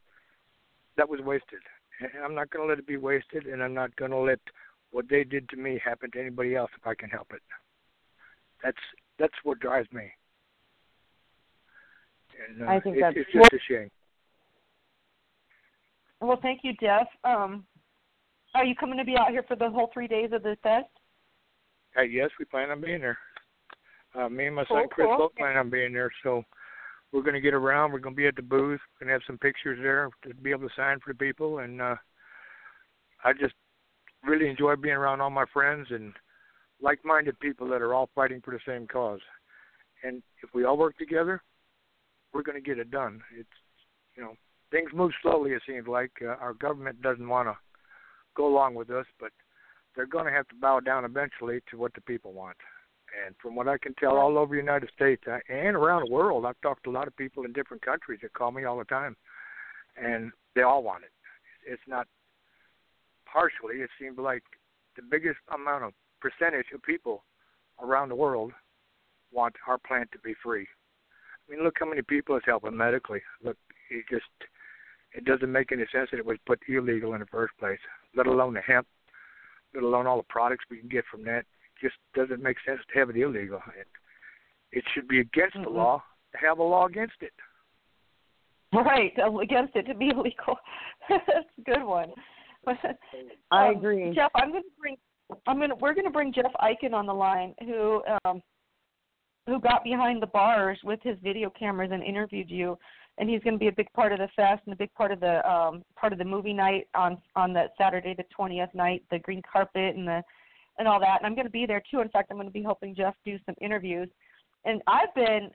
That was wasted. And I'm not going to let it be wasted, and I'm not going to let what they did to me happen to anybody else if I can help it. That's that's what drives me. And, uh, I think it, that's- it's just a shame. Well, thank you, Jeff. Um, are you coming to be out here for the whole three days of the fest? Uh, yes, we plan on being there. Uh, me and my Cool, son Chris cool. both plan on being there, so we're going to get around. We're going to be at the booth. We're going to have some pictures there to be able to sign for the people, and uh, I just really enjoy being around all my friends and like-minded people that are all fighting for the same cause. And if we all work together, we're going to get it done. It's you know things move slowly. It seems like uh, our government doesn't want to go along with us, but they're going to have to bow down eventually to what the people want. And from what I can tell, all over the United States uh, and around the world, I've talked to a lot of people in different countries that call me all the time, and they all want it. It's not partially. It seems like the biggest amount of percentage of people around the world want our plant to be free. I mean, look how many people it's helping medically. Look, it just it doesn't make any sense that it was put illegal in the first place, let alone the hemp, let alone all the products we can get from that. It just doesn't make sense to have it illegal. It, it should be against the Mhm. law to have a law against it. Right, against it to be illegal. That's a good one. I Um, agree. Jeff, I'm going to bring. I'm going to. We're going to bring Jeff Eichen on the line, who um, who got behind the bars with his video cameras and interviewed you, and he's going to be a big part of the fest and a big part of the um, part of the movie night on on that Saturday, the 20th night, the green carpet and the and all that. And I'm going to be there too. In fact, I'm going to be helping Jeff do some interviews. And I've been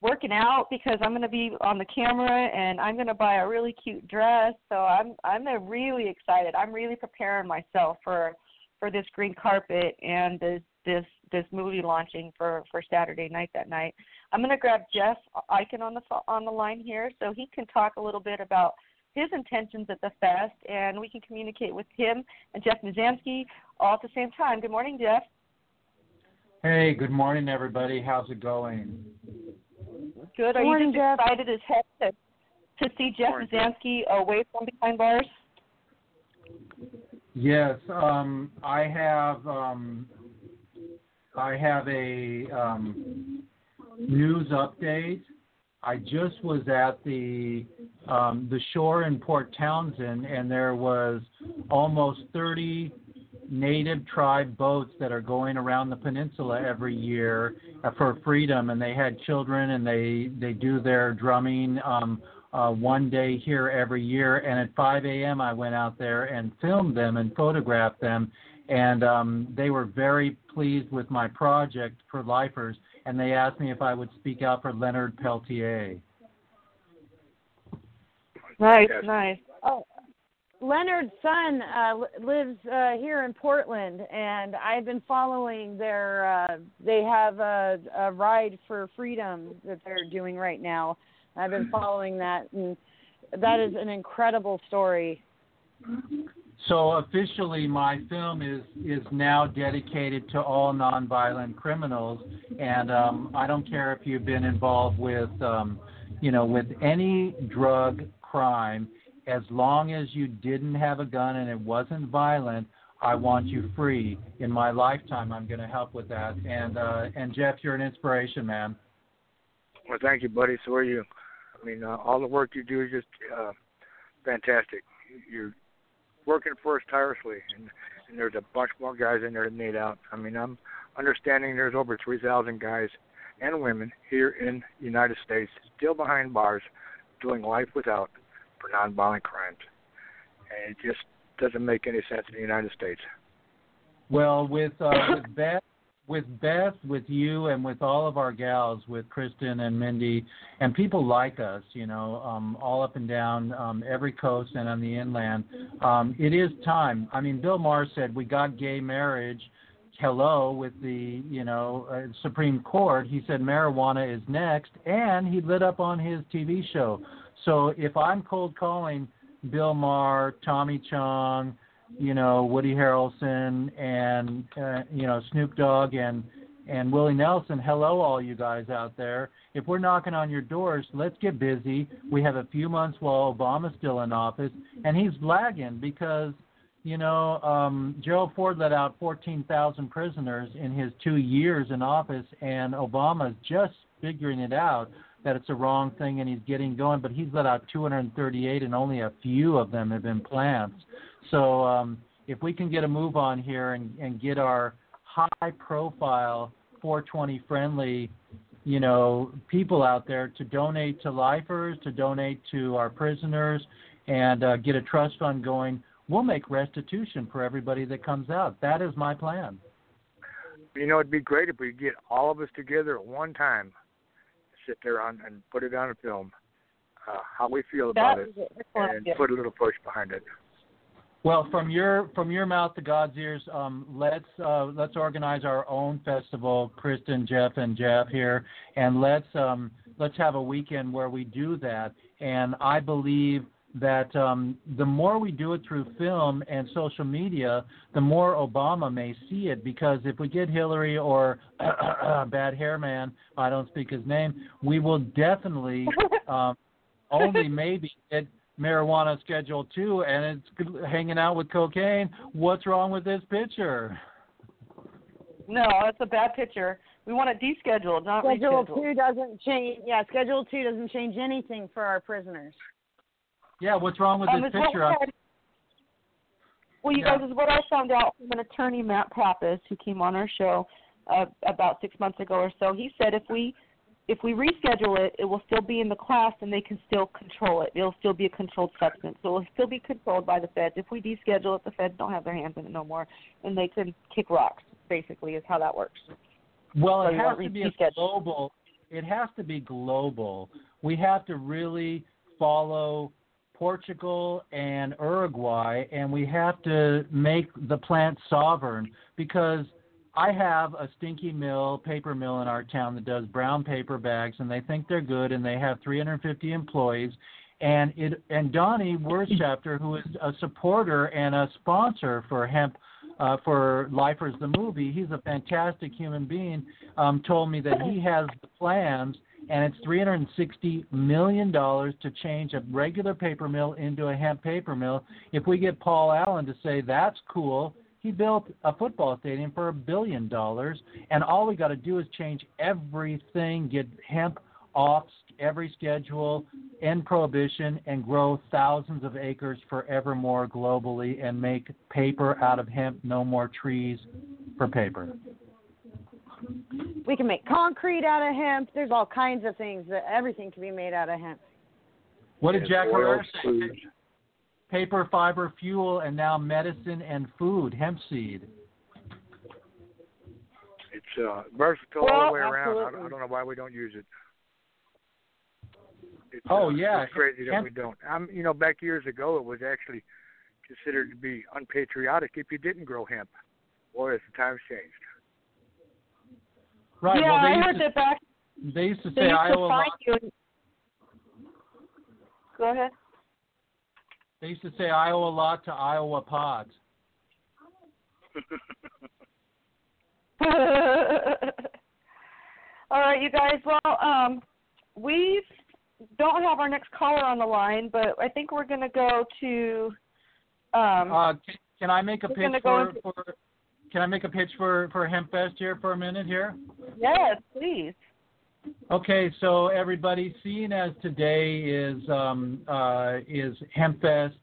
working out because I'm going to be on the camera and I'm going to buy a really cute dress. So I'm I'm really excited. I'm really preparing myself for for this green carpet and this this this movie launching for for Saturday night that night. I'm going to grab Jeff Eichen on the on the line here so he can talk a little bit about his intentions at the fest and we can communicate with him and Jeff Mizanskey all at the same time. Good morning, Jeff. Hey, good morning, everybody. How's it going? Good. Are morning, you just Jeff. excited as heck to, to see Jeff Mizanskey away from behind bars? Yes, um, I have um, I have a um, news update. I just was at the um, the shore in Port Townsend, and there was almost 30 native tribe boats that are going around the peninsula every year uh, for freedom, and they had children, and they they do their drumming um, uh, one day here every year. And at 5 a.m., I went out there and filmed them and photographed them, and um, they were very pleased with my project for lifers, and they asked me if I would speak out for Leonard Peltier. Nice, Yes. nice. Oh, Leonard's son uh, lives uh, here in Portland, and I've been following their. Uh, they have a, a ride for freedom that they're doing right now. I've been following that, and that is an incredible story. So officially, my film is is now dedicated to all nonviolent criminals, and um, I don't care if you've been involved with, um, you know, with any drug crime, as long as you didn't have a gun and it wasn't violent. I want you free. In my lifetime, I'm going to help with that. And uh, and Jeff, you're an inspiration, man. Well, thank you, buddy. So are you. I mean, uh, all the work you do is just uh, fantastic. You're working for us tirelessly, and, and there's a bunch more guys in there that need out. I mean, I'm understanding there's over 3,000 guys and women here in the United States still behind bars doing life without for nonviolent crimes. And it just doesn't make any sense in the United States. Well, with uh, with Beth, with Beth, with you, and with all of our gals, with Kristin and Mindy, and people like us, you know, um, all up and down um, every coast and on the inland, um, it is time. I mean, Bill Maher said we got gay marriage. Hello, with the you know uh, Supreme Court, he said marijuana is next, and he lit up on his TV show. So if I'm cold calling Bill Maher, Tommy Chong, you know Woody Harrelson and uh, you know Snoop Dogg and and Willie Nelson. Hello, all you guys out there. If we're knocking on your doors, let's get busy. We have a few months while Obama's still in office, and he's lagging because you know um, Gerald Ford let out 14,000 prisoners in his two years in office, and Obama's just figuring it out that it's a wrong thing and he's getting going, but he's let out 238 and only a few of them have been plants. So um, if we can get a move on here and, and get our high profile 420 friendly, you know, people out there to donate to lifers, to donate to our prisoners, and uh, get a trust fund going, we'll make restitution for everybody that comes out. That is my plan. You know, it'd be great if we could get all of us together at one time, sit there on and put it on a film, uh, how we feel about That it, is an excellent and put a little push behind it. Well, from your from your mouth to God's ears, um, let's uh, let's organize our own festival, Kristin, Jeff, and Jeff here, and let's um, let's have a weekend where we do that. And I believe that um, the more we do it through film and social media, the more Obama may see it. Because if we get Hillary or bad hair man, I don't speak his name, we will definitely um, only maybe get marijuana schedule two and it's hanging out with cocaine. What's wrong with this picture? No, that's a bad picture. We want it descheduled, not Schedule rescheduled. two doesn't change. Yeah, Schedule two doesn't change anything for our prisoners. Yeah, what's wrong with Um, this picture? we Well, you Yeah. guys, is what I found out from an attorney, Matt Pappas, who came on our show uh, about six months ago or so. He said if we if we reschedule it, it will still be in the class and they can still control it. It'll still be a controlled substance. So it will still be controlled by the feds. If we deschedule it, the feds don't have their hands in it no more and they can kick rocks, basically, is how that works. Well, So it has to be global. It has to be global. We have to really follow Portugal and Uruguay, and we have to make the plant sovereign because I have a stinky mill, paper mill in our town that does brown paper bags, and they think they're good, and they have 350 employees. And it and Donnie Worcester, who is a supporter and a sponsor for hemp uh, for Lifers the movie, he's a fantastic human being. Um, told me that he has the plans, and it's 360 million dollars to change a regular paper mill into a hemp paper mill. If we get Paul Allen to say that's cool, he built a football stadium for a billion dollars, and all we got to do is change everything, get hemp off every schedule, end prohibition, and grow thousands of acres forevermore globally, and make paper out of hemp. No more trees for paper. We can make concrete out of hemp. There's all kinds of things that everything can be made out of hemp. What did Jack oil, Herrera say? Food. Paper, fiber, fuel, and now medicine and food, hemp seed. It's uh, versatile all the way around. I don't. I don't know why we don't use it. It's, Oh, uh, yeah. it's crazy that Hemp- we don't. Um, you know, back years ago, it was actually considered to be unpatriotic if you didn't grow hemp. Boy, as the times changed. Right. yeah, well, they I used heard to, that back. they used to They say used Iowa. to find you. Go ahead. They used to say Iowa lot to Iowa pot. All right, you guys. Well, um, we don't have our next caller on the line, but I think we're going to go to. Um, Uh, can, can I make a pitch gonna go for, for? Can I make a pitch for for Hemp Fest here for a minute here? yes, please. Okay, so everybody, seeing as today is um, uh, is HempFest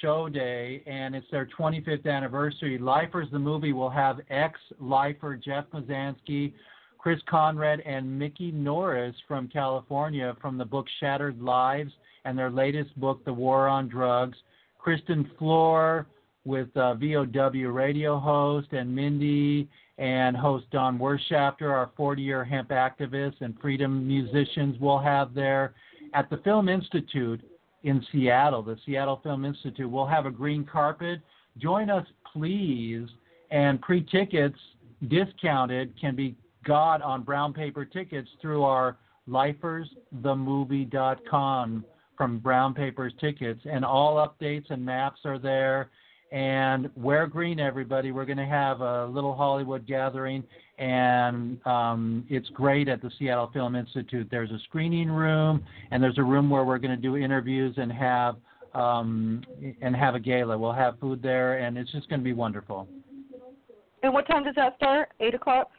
Show Day, and it's their 25th anniversary. Lifers the movie will have ex-lifer Jeff Mizanskey, Chris Conrad, and Mikki Norris from California from the book Shattered Lives and their latest book, The War on Drugs. Kristin Flor with uh, VOW radio host and Mindy and host Don Wirtshafter, our 40-year hemp activist and freedom musicians will have there at the Film Institute in Seattle, the Seattle Film Institute. We'll have a green carpet. Join us, please. And pre-tickets, discounted, can be got on brown paper tickets through our lifersthemovie.com from Brown Papers Tickets. And all updates and maps are there. And wear green, everybody. We're going to have a little Hollywood gathering, and um, it's great at the Seattle Film Institute. There's a screening room, and there's a room where we're going to do interviews and have um, and have a gala. We'll have food there, and it's just going to be wonderful. And what time does that start? Eight o'clock.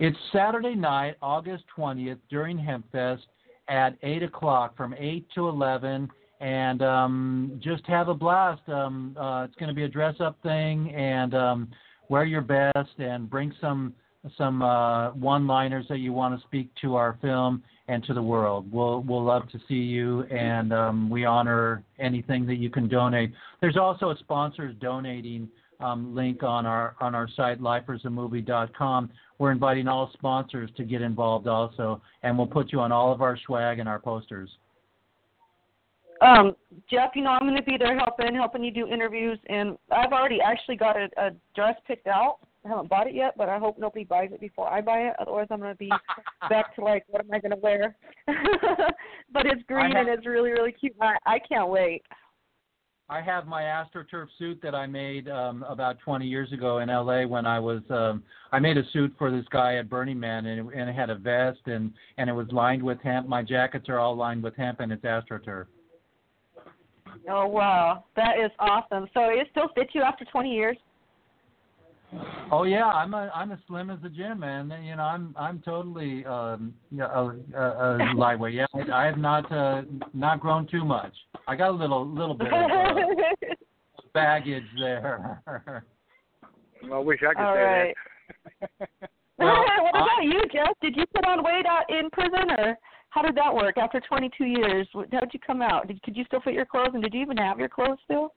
It's Saturday night, August 20th, during HempFest at 8 o'clock from 8 to 11. And um, just have a blast. Um, uh, it's going to be a dress up thing, and um, wear your best and bring some some uh, one liners that you want to speak to our film and to the world. We'll, we'll love to see you, and um, we honor anything that you can donate. There's also a sponsors donating um, link on our on our site lifersthemovie.com. We're inviting all sponsors to get involved also, and we'll put you on all of our swag and our posters. Um, Jeff, you know I'm going to be there helping, helping you do interviews, and I've already actually got a, a dress picked out. I haven't bought it yet, but I hope nobody buys it before I buy it. Otherwise, I'm going to be back to like, what am I going to wear? but it's green have- and it's really, really cute. I, I can't wait. I have my AstroTurf suit that I made um, about 20 years ago in LA when I was um, I made a suit for this guy at Burning Man and it, and it had a vest and and it was lined with hemp. My jackets are all lined with hemp and it's AstroTurf. Oh wow, that is awesome. So it still fits you after 20 years. Oh yeah, I'm a I'm as slim as a gym, man. You know, I'm I'm totally um yeah, a, a, a lightweight. Yeah, I have not uh, not grown too much. I got a little little bit of uh, baggage there. I wish I could All say right. that. Well, what about I- you, Jeff? Did you put on weight out in prison, or how did that work? After 22 years, how did you come out? Did, could you still fit your clothes, and did you even have your clothes still?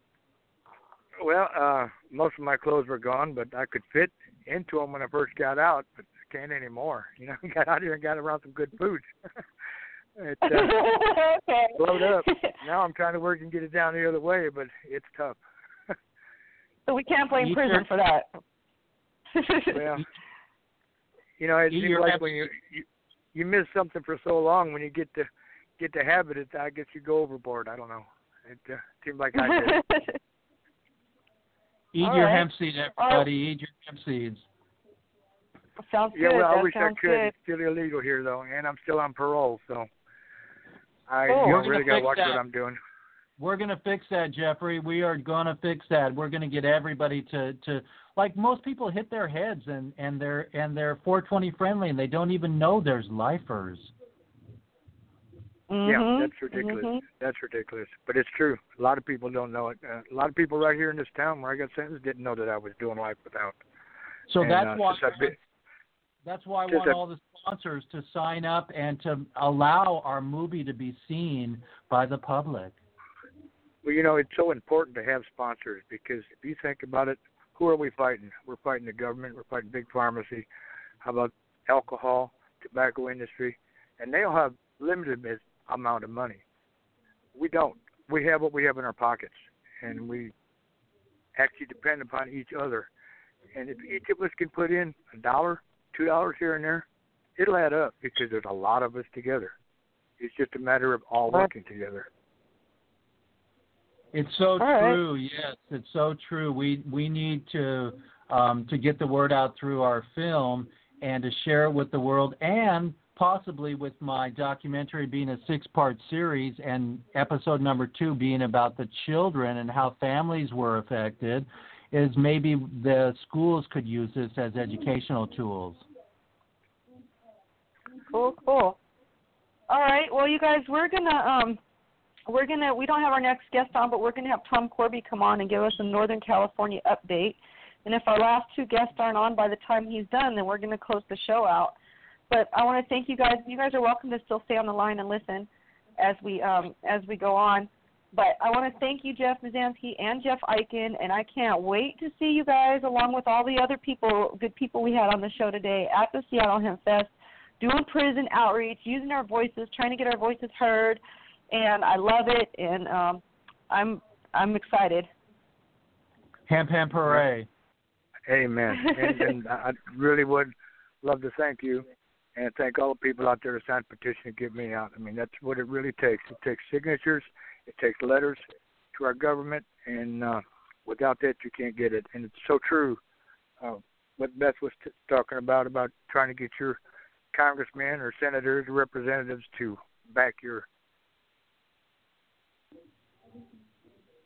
Well, uh, most of my clothes were gone, but I could fit into them when I first got out, but I can't anymore. You know, I got out here and got around some good food. it uh, okay. blowed up. Now I'm trying to work and get it down the other way, but it's tough. so we can't blame Eat prison your- for that. well, you know, it Eat seems like when you, you you miss something for so long, when you get to get the habit, it I guess you go overboard. I don't know. It uh, seems like I did. Eat All your right. hemp seed, All right. everybody. Eat your hemp seeds. Sounds yeah, good. well, I that wish I could. good. It's still illegal here though, and I'm still on parole, so I Cool. you know, We're really got to watch that. what I'm doing. We're gonna fix that, Jeffrey. We are gonna fix that. We're gonna get everybody to to like most people hit their heads and and they're and they're 420 friendly and they don't even know there's lifers. Yeah, Mhm, that's ridiculous. mhm. That's ridiculous, but it's true. A lot of people don't know it. Uh, a lot of people right here in this town where I got sentenced didn't know that I was doing life without. So And, that's uh, why since I've been- that's why I want I've- all the sponsors to sign up and to allow our movie to be seen by the public. Well, you know, it's so important to have sponsors because if you think about it, who are we fighting? We're fighting the government. We're fighting big pharmacy. How about alcohol, tobacco industry, and they all have limited amount of money. We don't. We have what we have in our pockets, and we actually depend upon each other. And if each of us can put in a dollar, two dollars here and there, it'll add up because there's a lot of us together. It's just a matter of all working together. It's so right. true. Yes, it's so true. We we need to um, to get the word out through our film and to share it with the world, and possibly with my documentary being a six-part series, and episode number two being about the children and how families were affected. Is maybe the schools could use this as educational tools. Cool, cool. All right. Well, you guys, we're gonna um, we're gonna we don't have our next guest on, but we're gonna have Tom Korby come on and give us a Northern California update. And if our last two guests aren't on by the time he's done, then we're gonna close the show out. But I want to thank you guys. You guys are welcome to still stay on the line and listen as we um, as we go on. But I want to thank you, Jeff Mizanskey and Jeff Eichen, and I can't wait to see you guys along with all the other people, good people we had on the show today at the Seattle Hemp Fest, doing prison outreach, using our voices, trying to get our voices heard, and I love it, and um, I'm I'm excited. Hemp hemp hooray! Amen. and, and I really would love to thank you and thank all the people out there to sign a petition to get me out. I mean, that's what it really takes. It takes signatures, it takes letters to our government, and uh, without that, you can't get it. And it's so true. Uh, what Beth was t- talking about about trying to get your congressmen or senators or representatives to back your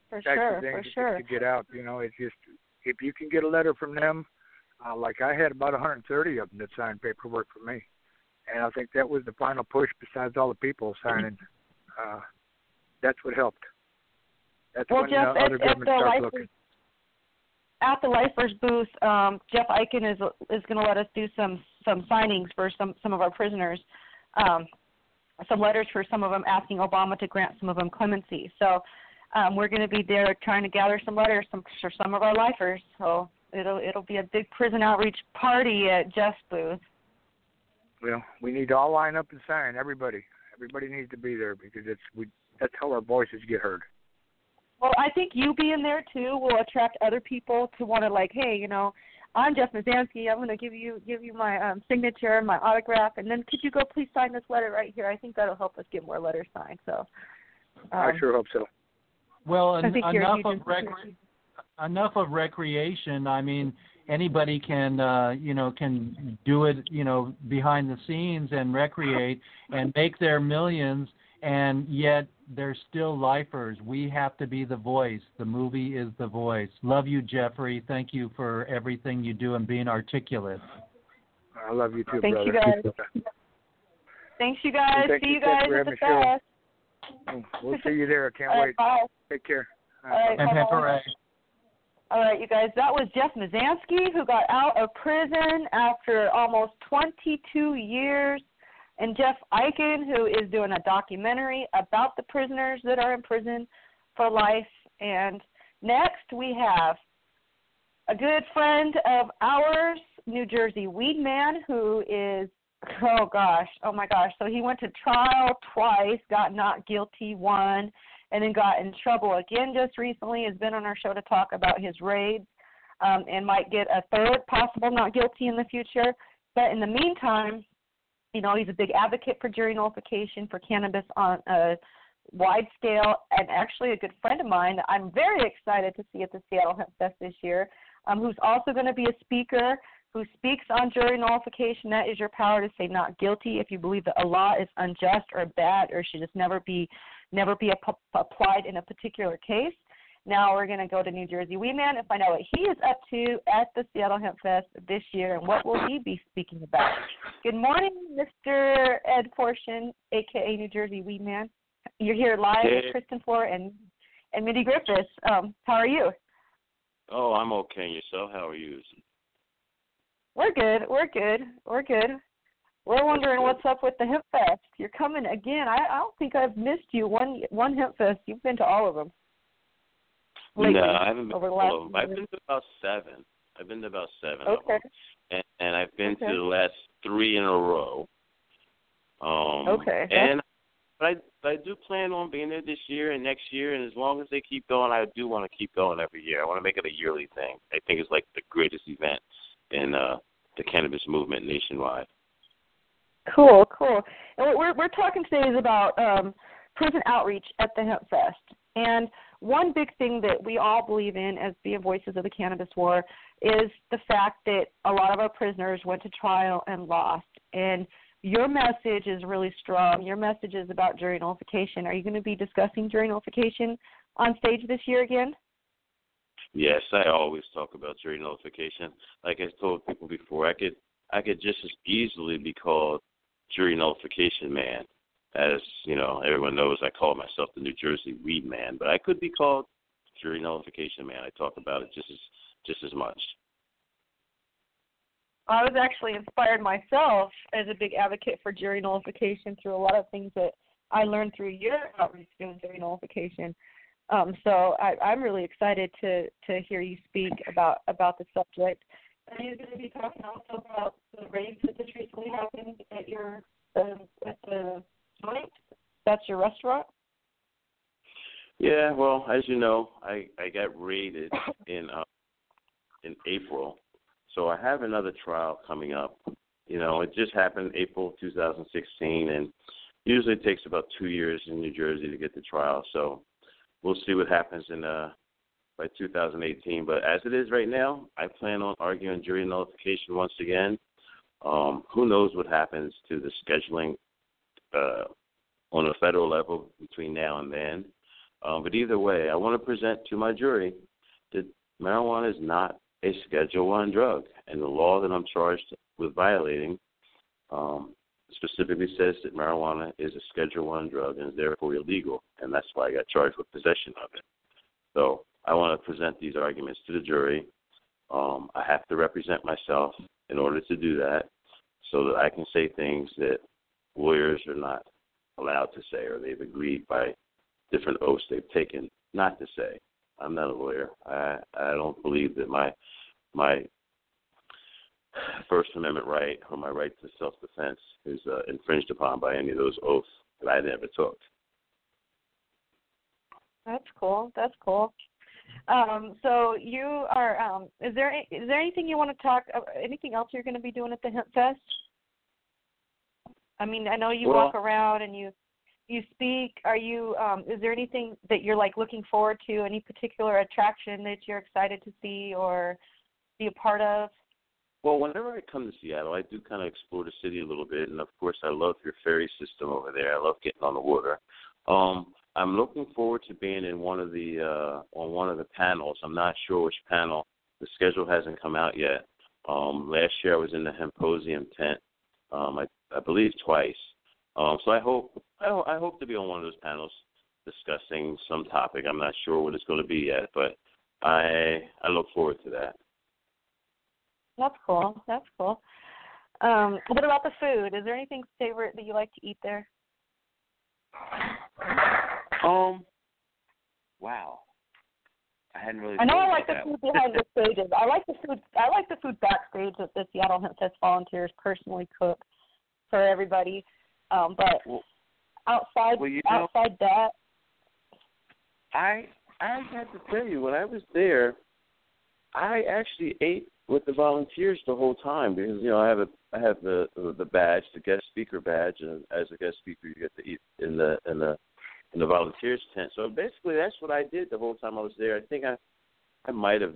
For sure, for sure. to get out. You know, it's just if you can get a letter from them, uh, like I had about 130 of them that signed paperwork for me, and I think that was the final push. Besides all the people signing, uh, that's what helped. That's Well, when Jeff, at, other at governments the start lifers, looking. at the lifers booth, um, Jeff Eichen is is going to let us do some some signings for some some of our prisoners. Um, some letters for some of them asking Obama to grant some of them clemency. So um, we're going to be there trying to gather some letters some, for some of our lifers. So it'll it'll be a big prison outreach party at Jeff's booth. Well, we need to all line up and sign. Everybody, everybody needs to be there because it's we. That's how our voices get heard. Well, I think you being there too will attract other people to want to like, hey, you know, I'm Jeff Mizanskey. I'm going to give you give you my um, signature, my autograph, and then could you go please sign this letter right here? I think that'll help us get more letters signed. So. Um, I sure hope so. Well, en- think you're a enough of rec- inspiration. enough of recreation. I mean, anybody can uh, you know can do it you know behind the scenes and recreate and make their millions, and yet they're still lifers. We have to be the voice. The movie is the voice. Love you, Jeffrey. Thank you for everything you do and being articulate. I love you too, Thank brother. you, guys. Thanks, you guys. thank See you, you guys you at the Hempfest. We'll see you there. I can't All right, wait. bye. Take care. All right, And bye-bye. hooray. All right, you guys, that was Jeff Mizanskey who got out of prison after almost 22 years, and Jeff Eichen who is doing a documentary about the prisoners that are in prison for life. And next we have a good friend of ours, New Jersey Weed Man, who is oh gosh, oh my gosh. So he went to trial twice, got not guilty one, and then got in trouble again just recently. Has been on our show to talk about his raids, um, and might get a third possible not guilty in the future. But in the meantime, you know, he's a big advocate for jury nullification for cannabis on a wide scale, and actually a good friend of mine. I'm very excited to see at the Seattle Hemp Fest this year um, who's also going to be a speaker who speaks on jury nullification. That is your power to say not guilty if you believe that a law is unjust or bad or should just never be never be ap- applied in a particular case. Now we're going to go to New Jersey Weed Man and find out what he is up to at the Seattle Hemp Fest this year and what will he be speaking about. Good morning, Mr. Ed Forchion, aka New Jersey Weed Man. You're here live hey. with Kristin Flor and and Mindy Griffiths. Um, how are you? Oh, I'm okay. Yourself? How are you? We're good. We're good. We're good. We're wondering what's up with the Hemp Fest. You're coming again. I, I don't think I've missed you one one Hemp Fest. You've been to all of them. Lately, no, I haven't been over to all of them. I've been to about seven. I've been to about seven of Okay. them, and, and I've been Okay. to the last three in a row. Um, Okay. And but I but I do plan on being there this year and next year, and as long as they keep going, I do want to keep going every year. I want to make it a yearly thing. I think it's like the greatest event in uh, the cannabis movement nationwide. Cool, cool. And what we're we're talking today is about um, prison outreach at the Hemp Fest. And one big thing that we all believe in as being voices of the cannabis war is the fact that a lot of our prisoners went to trial and lost. And your message is really strong. Your message is about jury nullification. Are you going to be discussing jury nullification on stage this year again? Yes, I always talk about jury nullification. Like I told people before, I could I could just as easily be called jury nullification man, as you know everyone knows. I call myself the New Jersey Weed Man, but I could be called jury nullification man. I talk about it just as just as much. I was actually inspired myself as a big advocate for jury nullification through a lot of things that I learned through your outreach doing jury nullification. Um, so I, I'm really excited to to hear you speak about about the subject. Are you going to be talking also about the raids that just recently happened at your um, at the joint? That's your restaurant. Yeah, well, as you know, I I got raided in uh, in April, so I have another trial coming up. You know, it just happened April 2016, and usually it takes about two years in New Jersey to get the trial. So we'll see what happens in uh by 2018. But as it is right now, I plan on arguing jury nullification once again. Um, who knows what happens to the scheduling uh, on a federal level between now and then? Um, but either way, I want to present to my jury that marijuana is not a Schedule One drug, and the law that I'm charged with violating um, specifically says that marijuana is a Schedule One drug and is therefore illegal, and that's why I got charged with possession of it. So I want to present these arguments to the jury. Um, I have to represent myself in order to do that, so that I can say things that lawyers are not allowed to say, or they've agreed by different oaths they've taken not to say. I'm not a lawyer. I I don't believe that my my First Amendment right or my right to self defense is uh, infringed upon by any of those oaths that I never took. That's cool. That's cool. Um, so you are. Um, is there is there anything you want to talk? uh, Anything else you're going to be doing at the Hemp Fest? I mean, I know you Well- walk around and you you speak. Are you? Um, is there anything that you're like looking forward to? Any particular attraction that you're excited to see or be a part of? Well, whenever I come to Seattle, I do kind of explore the city a little bit, and of course, I love your ferry system over there. I love getting on the water. Um, I'm looking forward to being in one of the uh, on one of the panels. I'm not sure which panel. The schedule hasn't come out yet. Um, last year, I was in the Hempposium tent. Um, I, I believe twice. Um, so I hope I, I hope to be on one of those panels discussing some topic. I'm not sure what it's going to be yet, but I I look forward to that. That's cool. That's cool. Um, what about the food? Is there anything favorite that you like to eat there? Um. Wow. I hadn't really. I know I like the food behind the stages. I like the food. I like the food backstage that the Seattle Hemp Fest volunteers personally cook for everybody. Um, but Well- outside well, you know- outside that, I I have to tell you, when I was there, I actually ate with the volunteers the whole time because you know I have a I have the the badge, the guest speaker badge, and as a guest speaker you get to eat in the in the in the volunteers tent. So basically, that's what I did the whole time I was there. I think I I might have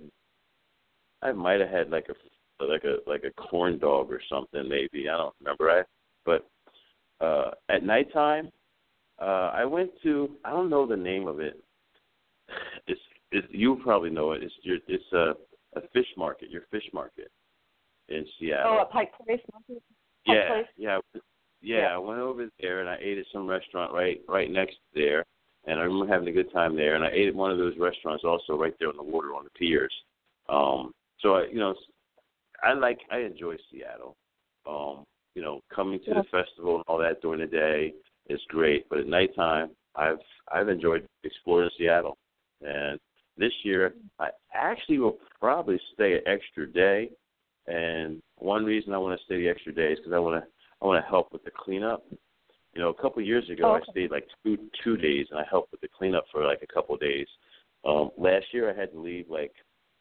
I might have had like a like a like a corn dog or something maybe I don't remember I but uh at nighttime uh I went to I don't know the name of it it's it's you probably know it it's your it's a a fish market your fish market in Seattle oh, at Pike Place. Pike yeah, Place? yeah, yeah. Yeah. I went over there and I ate at some restaurant right right next there, and I remember having a good time there. And I ate at one of those restaurants also right there on the water on the piers. Um, so I, you know, I like I enjoy Seattle. Um, you know, coming to the festival and all that during the day is great, but at nighttime, I've I've enjoyed exploring Seattle. And this year, I actually will probably stay an extra day. And one reason I want to stay the extra day is because I want to I want to help with the cleanup. You know, a couple of years ago, Oh, I stayed like two two days, and I helped with the cleanup for like a couple of days. Um, last year, I had to leave like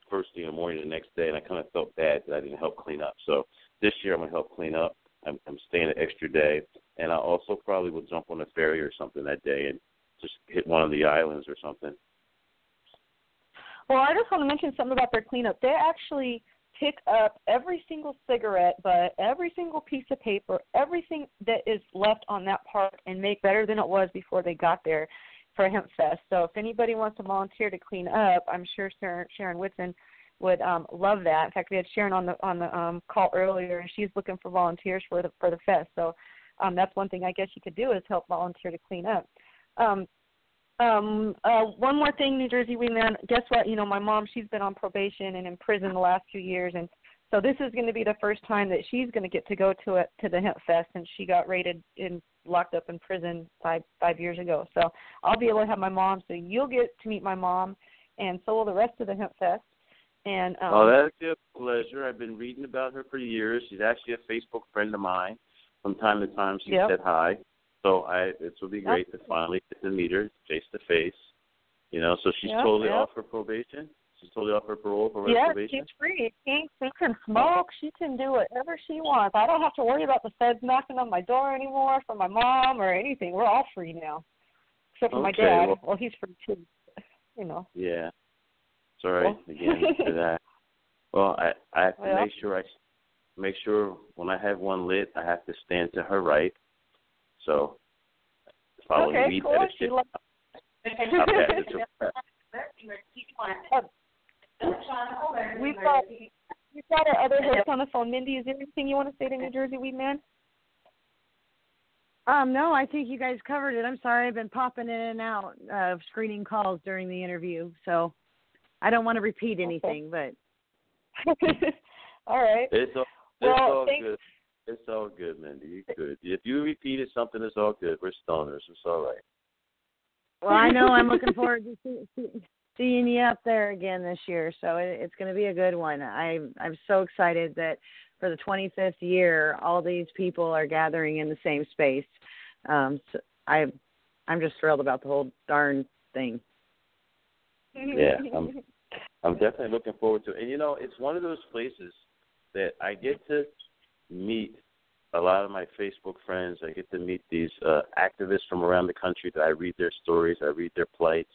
first thing in the morning the next day, and I kind of felt bad that I didn't help clean up. So this year, I'm gonna help clean up. I'm, I'm staying an extra day, and I also probably will jump on a ferry or something that day and just hit one of the islands or something. Well, I just want to mention something about their cleanup. They actually pick up every single cigarette butt, every single piece of paper, everything that is left on that park and make better than it was before they got there for Hemp Fest. So if anybody wants to volunteer to clean up, I'm sure Sharon, Sharon Whitson would um love that. In fact, we had Sharon on the on the um call earlier and she's looking for volunteers for the for the fest. So um that's one thing I guess you could do is help volunteer to clean up. Um um, uh, one more thing, New Jersey Wingman. Guess what? You know, my mom, she's been on probation and in prison the last few years, and so this is going to be the first time that she's going to get to go to it to the Hemp Fest, and she got raided and locked up in prison five five years ago. So I'll be able to have my mom. So you'll get to meet my mom, and so will the rest of the Hemp Fest. And um, oh, that'd be a pleasure. I've been reading about her for years. She's actually a Facebook friend of mine. From time to time, she Yep. said hi. So I, it will be great to finally get to meet her face to face. You know, so she's Yep, totally yep. off her probation. She's totally off her parole for Yeah, probation. she's free. She, she can smoke. She can do whatever she wants. I don't have to worry about the feds knocking on my door anymore for my mom or anything. We're all free now, except for my dad. well- Well, he's free too. You know. Yeah. Sorry Well- again for that. Well, I I have to Well- make sure I make sure when I have one lit, I have to stand to her right. So following okay, lead cool. etiquette. She loves. I'll pass it to. We've got we've got our other host on the phone. Mindy, is there anything you want to say to New Jersey Weed Man? Um, no, I think you guys covered it. I'm sorry, I've been popping in and out of screening calls during the interview, so I don't want to repeat anything. But all right. It's all, it's Well, all thank- good. It's all good, Mindy. You good. If you repeated something, it's all good. We're stoners. It's all right. well, I know I'm looking forward to see, see, seeing you up there again this year. So it, it's going to be a good one. I'm I'm so excited that for the 25th year, all these people are gathering in the same space. Um, so I I'm just thrilled about the whole darn thing. Yeah, I'm I'm definitely looking forward to it. And you know, it's one of those places that I get to meet a lot of my Facebook friends. I get to meet these uh, activists from around the country that I read their stories, I read their plights,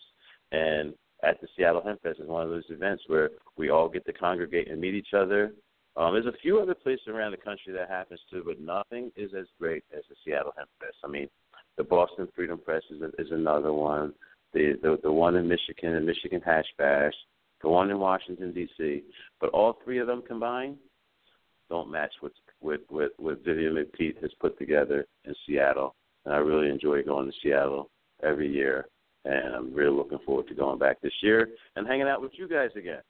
and at the Seattle Hemp Fest is one of those events where we all get to congregate and meet each other. Um, there's a few other places around the country that happens too, but nothing is as great as the Seattle Hemp Fest. I mean, the Boston Freedom Press is, is another one. The, the the one in Michigan, the Michigan Hash Bash, the one in Washington D.C. But all three of them combined don't match what what what, what Vivian McPeak has put together in Seattle. And I really enjoy going to Seattle every year. and I'm really looking forward to going back this year and hanging out with you guys again.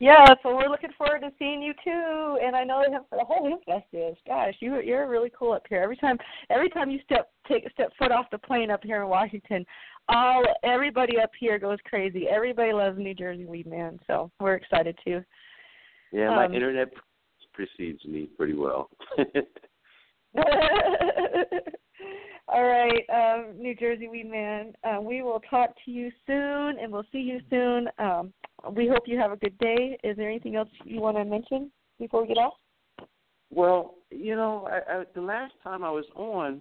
Yeah, so we're looking forward to seeing you too. And I know him the whole Hempfest is. Gosh, you you're really cool up here. Every time every time you step take a step foot off the plane up here in Washington, all everybody up here goes crazy. Everybody loves New Jersey Weed Man, so we're excited too. Yeah, my Um, internet precedes me pretty well. All right, um, New Jersey Weed Man. Uh, we will talk to you soon, and we'll see you soon. Um, we hope you have a good day. Is there anything else you want to mention before we get off? well, you know, I, I, the last time I was on,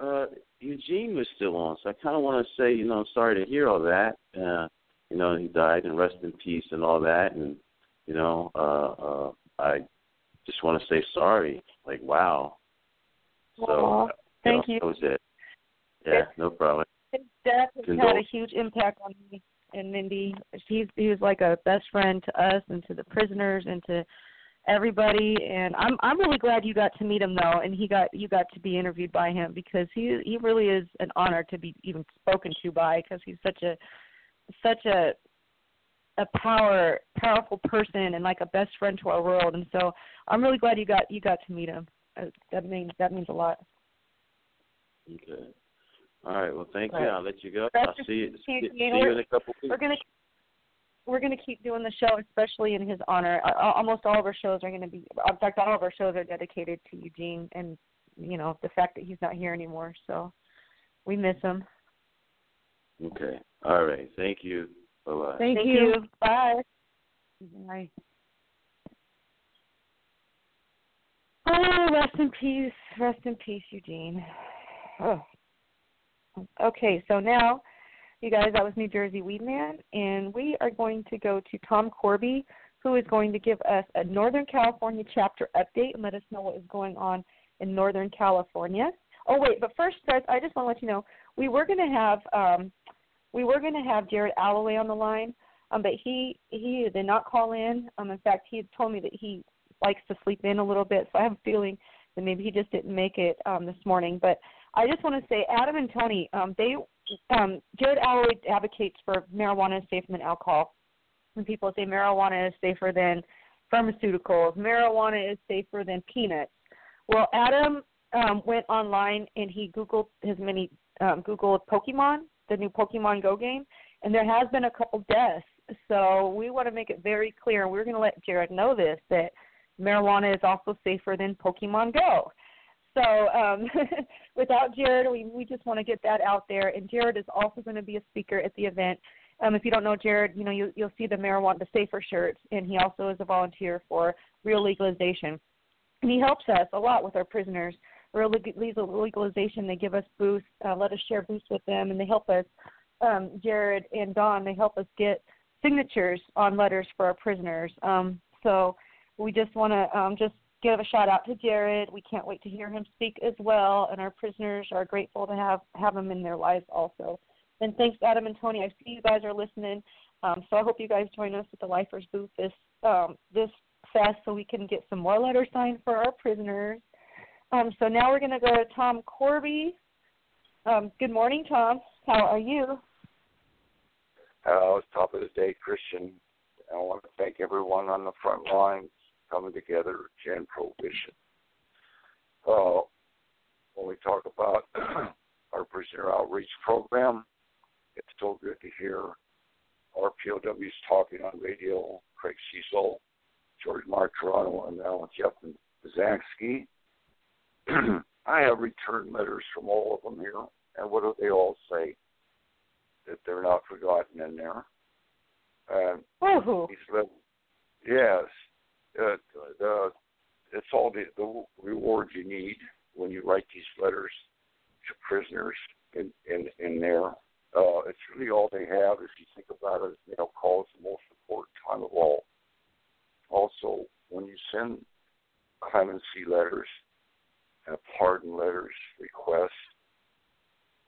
uh, Eugene was still on, so I kind of want to say, you know, I'm sorry to hear all that. Uh, you know, he died, and rest in peace, and all that, and you know, uh, uh, I just want to say sorry. Like, wow. So, thank know, you. That was it. Yeah, no problem. His death has had a huge impact on me and Mindy. He's he was like a best friend to us and to the prisoners and to everybody. And I'm I'm really glad you got to meet him though, and he got you got to be interviewed by him because he he really is an honor to be even spoken to by because he's such a such a a power powerful person and like a best friend to our world. And so I'm really glad you got you got to meet him. Uh, That means that means a lot. Okay. All right. Well, thank All you. right. I'll let you go. That's I'll see you. see you, See, you We're- in a couple weeks. We're gonna we're gonna keep doing the show, especially in his honor. Uh, Almost all of our shows are gonna be. In fact, all of our shows are dedicated to Eugene, and you know the fact that he's not here anymore. So we miss him. Okay. All right. Thank you. Bye bye. Thank, Thank you. you. Bye. Bye. Oh, rest in peace. Rest in peace, Eugene. Oh. Okay, so now, you guys, that was New Jersey Weed Man, and we are going to go to Tom Korby, who is going to give us a Northern California chapter update and let us know what is going on in Northern California. Oh wait, but first, guys, I just want to let you know we were going to have um, we were going to have Jared Allaway on the line, um, but he he did not call in. Um, in fact, he had told me that he likes to sleep in a little bit, so I have a feeling that maybe he just didn't make it um, this morning. But I just want to say, Adam and Tony, um, they um, Jared Allaway advocates for marijuana is safer than alcohol. When people say marijuana is safer than pharmaceuticals, marijuana is safer than peanuts. Well, Adam um, went online and he googled his many um, googled Pokemon, the new Pokemon Go game, and there has been a couple deaths. So we want to make it very clear, and we're going to let Jared know this that marijuana is also safer than Pokemon Go. So um, without Jared, we we just want to get that out there. And Jared is also going to be a speaker at the event. Um, if you don't know Jared, you know you, you'll see the marijuana, the safer shirts, and he also is a volunteer for real legalization. And he helps us a lot with our prisoners. Leg- legal- legalization, they give us booths, uh, let us share booths with them, and they help us. Um, Jared and Don, they help us get signatures on letters for our prisoners. Um, so we just want to um, just give a shout out to Jared. We can't wait to hear him speak as well, and our prisoners are grateful to have have him in their lives also. And thanks, Adam and Tony. I see you guys are listening, um, so I hope you guys join us at the Lifers booth this um, this fest so we can get some more letters signed for our prisoners. Um, so now we're going to go to Tom Korby. Um, good morning, Tom. How are you? Uh, it's top of the day, Christian. I want to thank everyone on the front lines coming together to end prohibition. Uh, when we talk about our prisoner outreach program, it's so good to hear our POWs talking on radio, Craig Cesal, George Martorano, and Alan Jeff Zansky. I have returned letters from all of them here, and what do they all say? That they're not forgotten in there. And Oh, let- yes, uh, the, it's all the, the rewards you need when you write these letters to prisoners in in, in there. Uh, it's really all they have. If you think about it, mail call is the most important time of all. Also, when you send clemency letters and pardon letters, requests,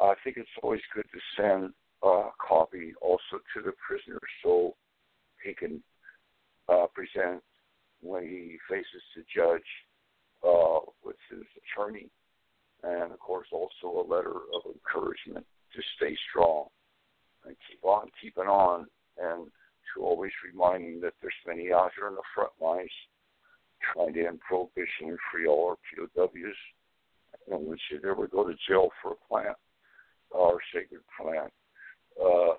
I think it's always good to send a copy also to the prisoner so he can uh, present when he faces the judge uh, with his attorney, and of course also a letter of encouragement to stay strong and keep on keeping on, and to always remind them that there's many out here on the front lines trying to end prohibition and free all our POWs. And we should never go to jail for a plant, our sacred plant. Uh,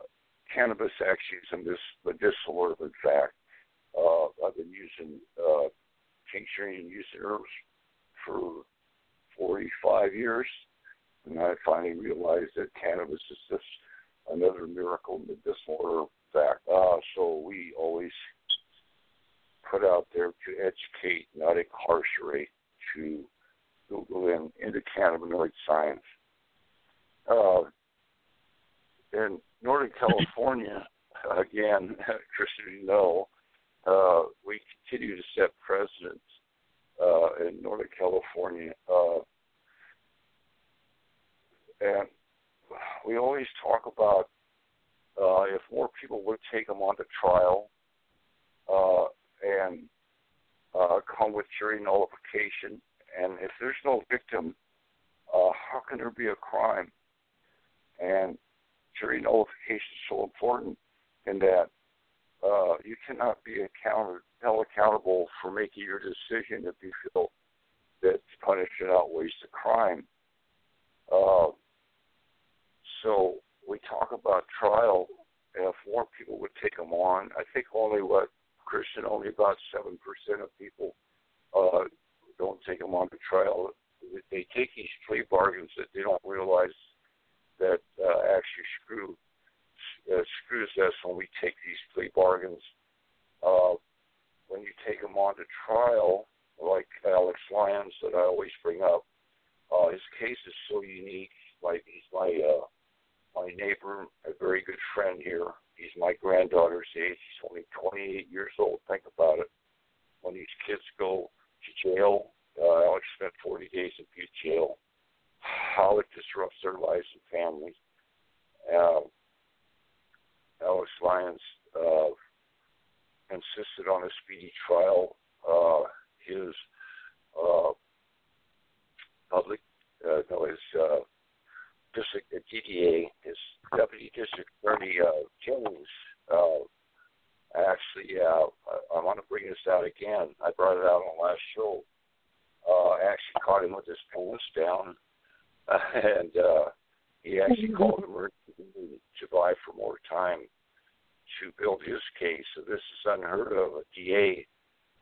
cannabis actually is a medicinal herb, in fact. Uh, I've been using uh, tincturing and using herbs for 45 years, and I finally realized that cannabis is just another miracle medicinal herb. Fact, uh, so we always put out there to educate, not incarcerate, to Google in into cannabinoid science. Uh, in Northern California, again, Christian, you know, uh, we continue to set precedents uh, in Northern California. Uh, and we always talk about uh, if more people would take them onto trial uh, and uh, come with jury nullification, and if there's no victim, uh, how can there be a crime? And jury nullification is so important in that uh, you cannot be account- held accountable for making your decision if you feel that punishment outweighs the crime. Uh, so we talk about trial, and if more people would take them on, I think only what Christian, only about seven percent of people uh, don't take them on to trial. They take these plea bargains that they don't realize that uh, actually screw uh, screws us when we take these plea bargains. Uh, when you take them on to trial, like Alex Lyons that I always bring up, uh, his case is so unique. Like he's my uh, my neighbor, a very good friend here. He's my granddaughter's age. He's only 28 years old. Think about it. When these kids go to jail, uh, Alex spent 40 days in Butte jail. How it disrupts their lives and families. Uh, Alex Lyons uh, insisted on a speedy trial. Uh, his uh, public, uh, no, his uh, district uh, DDA, his deputy district attorney uh, Jones. Uh, actually, uh, I, I want to bring this out again. I brought it out on last show. Uh, actually caught him with his pants down, uh, and uh, he actually called emergency to buy for more time to build his case. So this is unheard of. A DA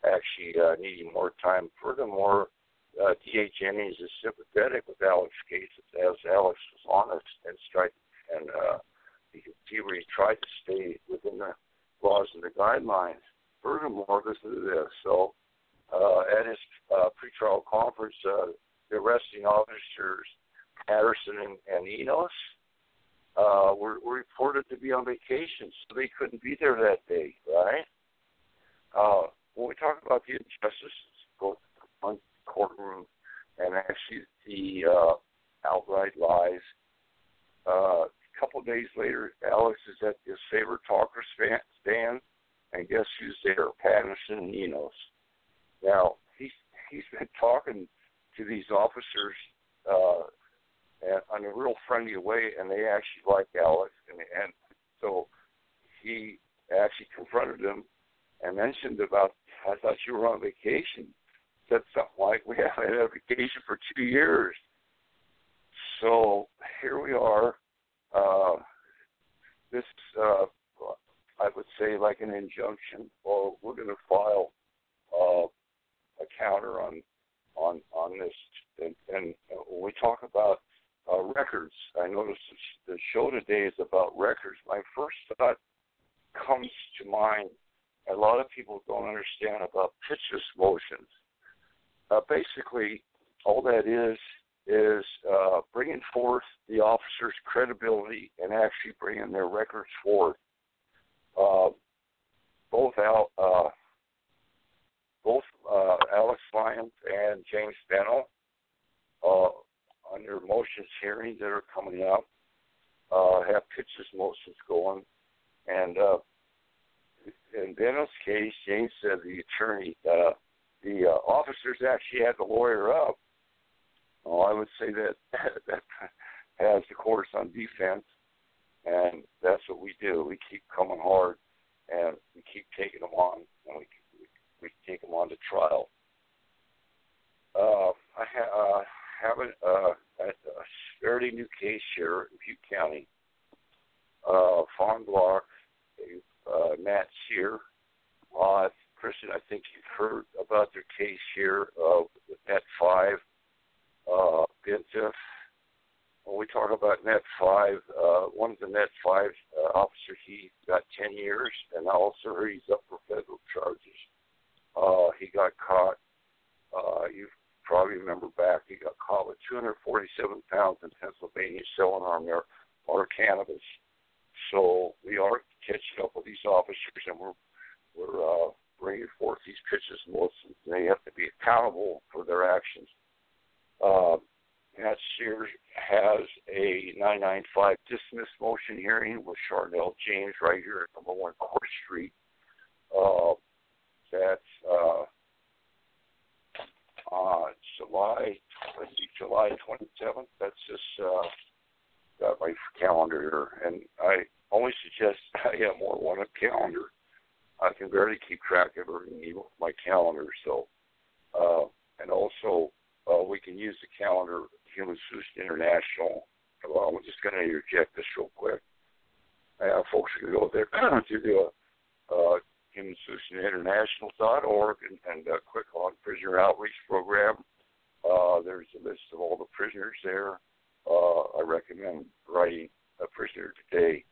actually uh, needing more time. Furthermore, uh, D.A. Jennings is sympathetic with Alex's case as Alex was honest and tried, and uh, you can see he tried to stay within the laws and the guidelines. Furthermore, listen to this. So, uh, at his uh, pretrial conference, uh, the arresting officers Patterson and, and Enos uh, were, were reported to be on vacation, so they couldn't be there that day, right? Uh, when we talk about the injustices, both on courtroom and actually the uh, outright lies, uh, a couple of days later, Alex is at the Saber Talker stand, and guess who's there? Patterson Enos. Now, he's, he's been talking to these officers uh, and in a real friendly way, and they actually like Alex, and, and so he actually confronted him and mentioned about, I thought you were on vacation. Said something like, we haven't had a vacation for two years. So here we are. Uh, this, uh, I would say, like an injunction, or we're going to file uh, a counter on on on this. And, and when we talk about uh, records. I noticed the show today is about records. My first thought comes to mind. A lot of people don't understand about Pitchess motions. Uh, basically, all that is is uh, bringing forth the officer's credibility and actually bringing their records forth. Uh, both Al, uh, both uh, Alex Lyons and James Bennell uh, under motions hearings that are coming up, uh, have Pitchess motions going, and uh, in Benno's case, James said the attorney, uh, the uh, officers actually had the lawyer up. Oh, I would say that that has the courts on defense, and that's what we do. We keep coming hard, and we keep taking them on, and we we, we take them on to trial. Uh, I ha- uh, have a, uh, a, fairly new case here in Butte County. Uh, Fawn Block, uh, Matt Sear. Uh, Christian, I think you've heard about their case here uh, with Net 5. Uh, Bentiff. When we talk about Net 5, uh, one of the Net 5 uh, officers, he got 10 years, and I also heard he's up for federal charges. Uh, he got caught. Uh, you probably remember back, he got caught with 247 pounds in Pennsylvania selling our, our cannabis. So we are catching up with these officers, and we're we're uh, bringing forth these pitches and motions. They have to be accountable for their actions. Uh, Matt Sears has a 995 dismiss motion hearing with Charnel James right here at number one Court Street. Uh, that's uh, uh, July 20, July 27th. That's just uh, got my calendar here, and I only suggest I have more than one calendar. I can barely keep track of everything with my calendar. So, uh, and also uh, we can use the calendar Human Solution International. Well, I'm just going to interject this real quick. Uh, folks can go there to the uh, Human Solution International.org and, and uh, click on Prisoner Outreach Program. Uh, there's a list of all the prisoners there. Uh, I recommend writing a prisoner today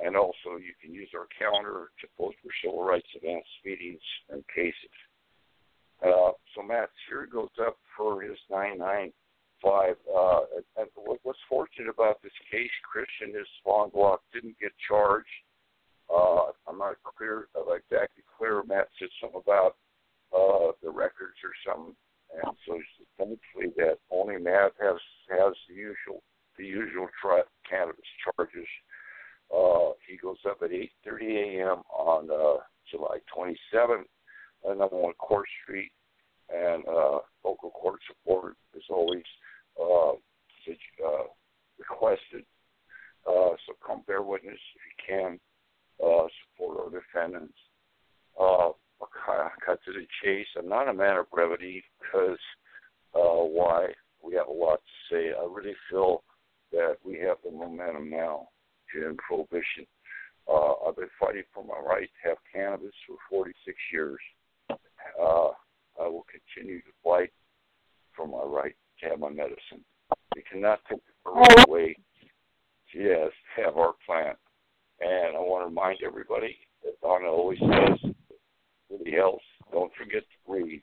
and also, you can use our calendar to post for civil rights events, meetings, and cases. Uh, so Matt here goes up for his 995. Uh, and what's fortunate about this case, Christian, is Fawn Block didn't get charged. Uh, I'm not clear, uh, exactly clear. Matt said something about uh, the records or something, and so thankfully that only Matt has has the usual the usual tri- cannabis charges uh, he goes up at 8:30 a.m. on uh, July 27th, at number one Court Street, and uh, local court support is always uh, uh, requested. Uh, so come bear witness if you can. Uh, support our defendants. Uh, cut to the chase. I'm not a man of brevity because uh, why? We have a lot to say. I really feel that we have the momentum now in prohibition. Uh, I've been fighting for my right to have cannabis for 46 years. Uh, I will continue to fight for my right to have my medicine. We cannot take the right away. Yes, have our plant. And I want to remind everybody that Donna always says, everybody else, don't forget to breathe.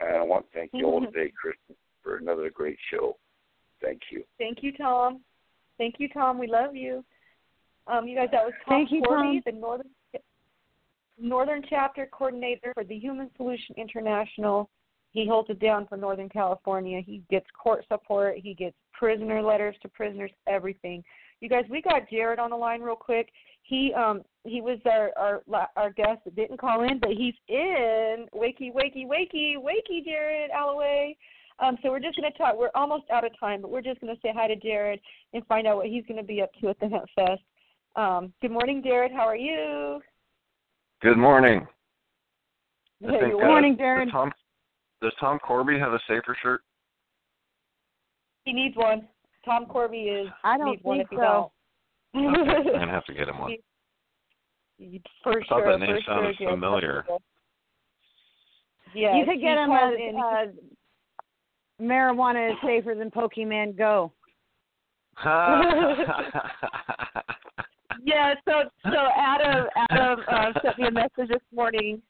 And I want to thank you all today, Kristin, for another great show. Thank you. Thank you, Tom. Thank you, Tom. We love you. Um, you guys, that was Tom Thank you, Korby, Tom. the Northern Northern Chapter Coordinator for the Human Solution International. He holds it down for Northern California. He gets court support. He gets prisoner letters to prisoners, everything. You guys, we got Jared on the line real quick. He um he was our our our guest that didn't call in, but he's in wakey wakey wakey wakey Jared Allaway. Um, so we're just going to talk. We're almost out of time, but we're just going to say hi to Jared and find out what he's going to be up to at the Hempfest. Um, good morning, Jared. How are you? Good morning. I Hey, think, good uh, morning, does Jared. Tom, does Tom Korby have a safer shirt? He needs one. Tom Korby is I don't needs one think if so. don't. Okay, I'm gonna have to get him one. You- For I thought sure. that name for sounded sure, familiar. Yeah, you could get him called as in. uh, marijuana is safer than Pokemon Go. Yeah, so so Adam Adam uh, sent me a message this morning,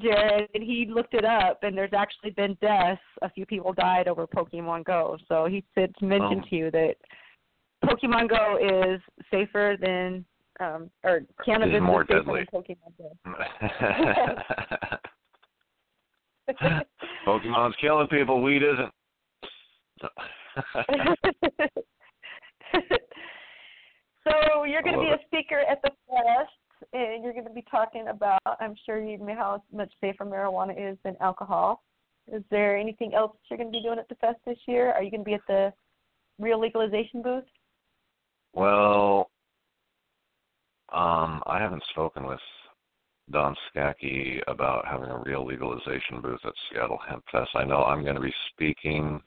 Jared, and he looked it up, and there's actually been deaths. A few people died over Pokemon Go. So he said to mention Oh. to you that Pokemon Go is safer than um or cannabis Is more is safer deadly. than Pokemon Go. Pokemon's killing people. Weed isn't. so you're going to be love a speaker at the fest, and you're going to be talking about. I'm sure you know how much safer marijuana is than alcohol. Is there anything else you're going to be doing at the fest this year? Are you going to be at the real legalization booth? Well, um, I haven't spoken with Don Skaki about having a real legalization booth at Seattle Hempfest. I know I'm going to be speaking.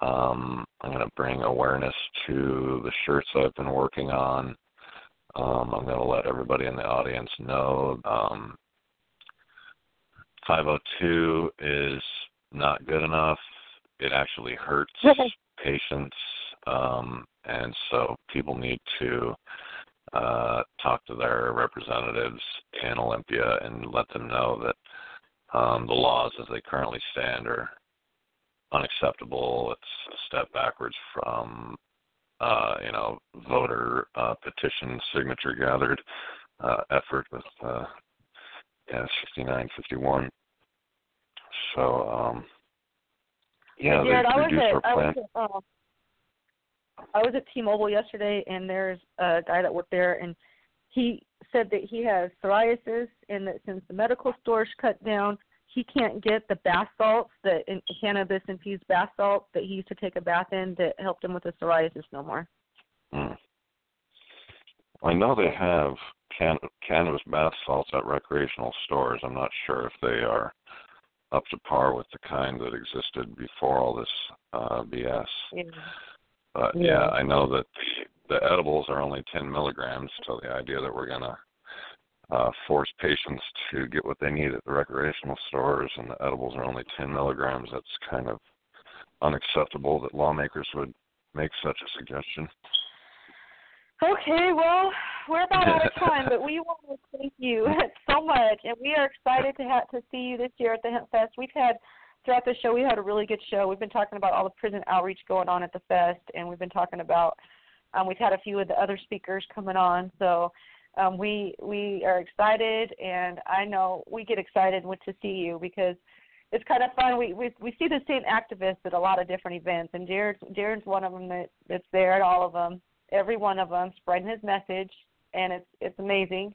Um, I'm going to bring awareness to the shirts I've been working on. Um, I'm going to let everybody in the audience know um, 502 is not good enough. It actually hurts patients, um, and so people need to uh, talk to their representatives in Olympia and let them know that um, the laws as they currently stand are unacceptable. It's a step backwards from uh, you know voter uh, petition signature gathered uh, effort with uh, yeah 69 51. So um, yeah, Jared, they I was reduced at, our I plan. was at, uh, I was at T-Mobile yesterday, and there's a guy that worked there, and he said that he has psoriasis, and that since the medical stores cut down, he can't get the bath salts that in cannabis infused bath salts that he used to take a bath in that helped him with the psoriasis no more. Mm. I know they have can- cannabis bath salts at recreational stores. I'm not sure if they are up to par with the kind that existed before all this uh, BS. Yeah. But Yeah. yeah, I know that the, the edibles are only 10 milligrams. So the idea that we're gonna uh, force patients to get what they need at the recreational stores and the edibles are only 10 milligrams, that's kind of unacceptable that lawmakers would make such a suggestion. Okay, well, we're about out of time, but we want to thank you so much, and we are excited to have to see you this year at the Hempfest. We've had throughout the show, we had a really good show. We've been talking about all the prison outreach going on at the fest, and we've been talking about. Um, we've had a few of the other speakers coming on, so um, we we are excited, and I know we get excited when to see you because it's kind of fun. We we we see the same activists at a lot of different events, and Jared Jared's one of them that that's there at all of them, every one of them, spreading his message, and it's it's amazing.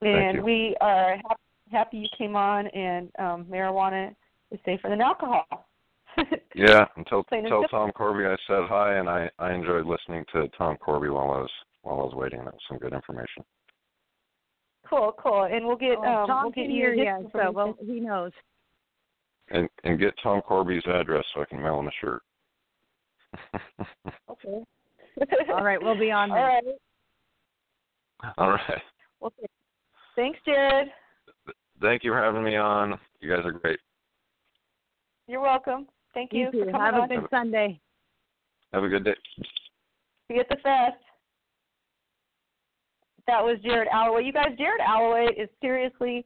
Thank And you. we are happy, happy you came on, and um, marijuana is safer than alcohol. Yeah, and tell simple. Tom Korby I said hi, and I I enjoyed listening to Tom Korby while I was while I was waiting. That was some good information. Cool, cool, and we'll get Oh, um, Tom we'll get can you hear his you, so well, he knows. And and get Tom Korby's address so I can mail him a shirt. Okay. All right, we'll be on All there. right. All right. Well, thanks, Jared. Thank you for having me on. You guys are great. You're welcome. Thank you, You for coming Have on. a good Sunday. Have a good day. See you at the fest. That was Jared Allaway. You guys, Jared Allaway is seriously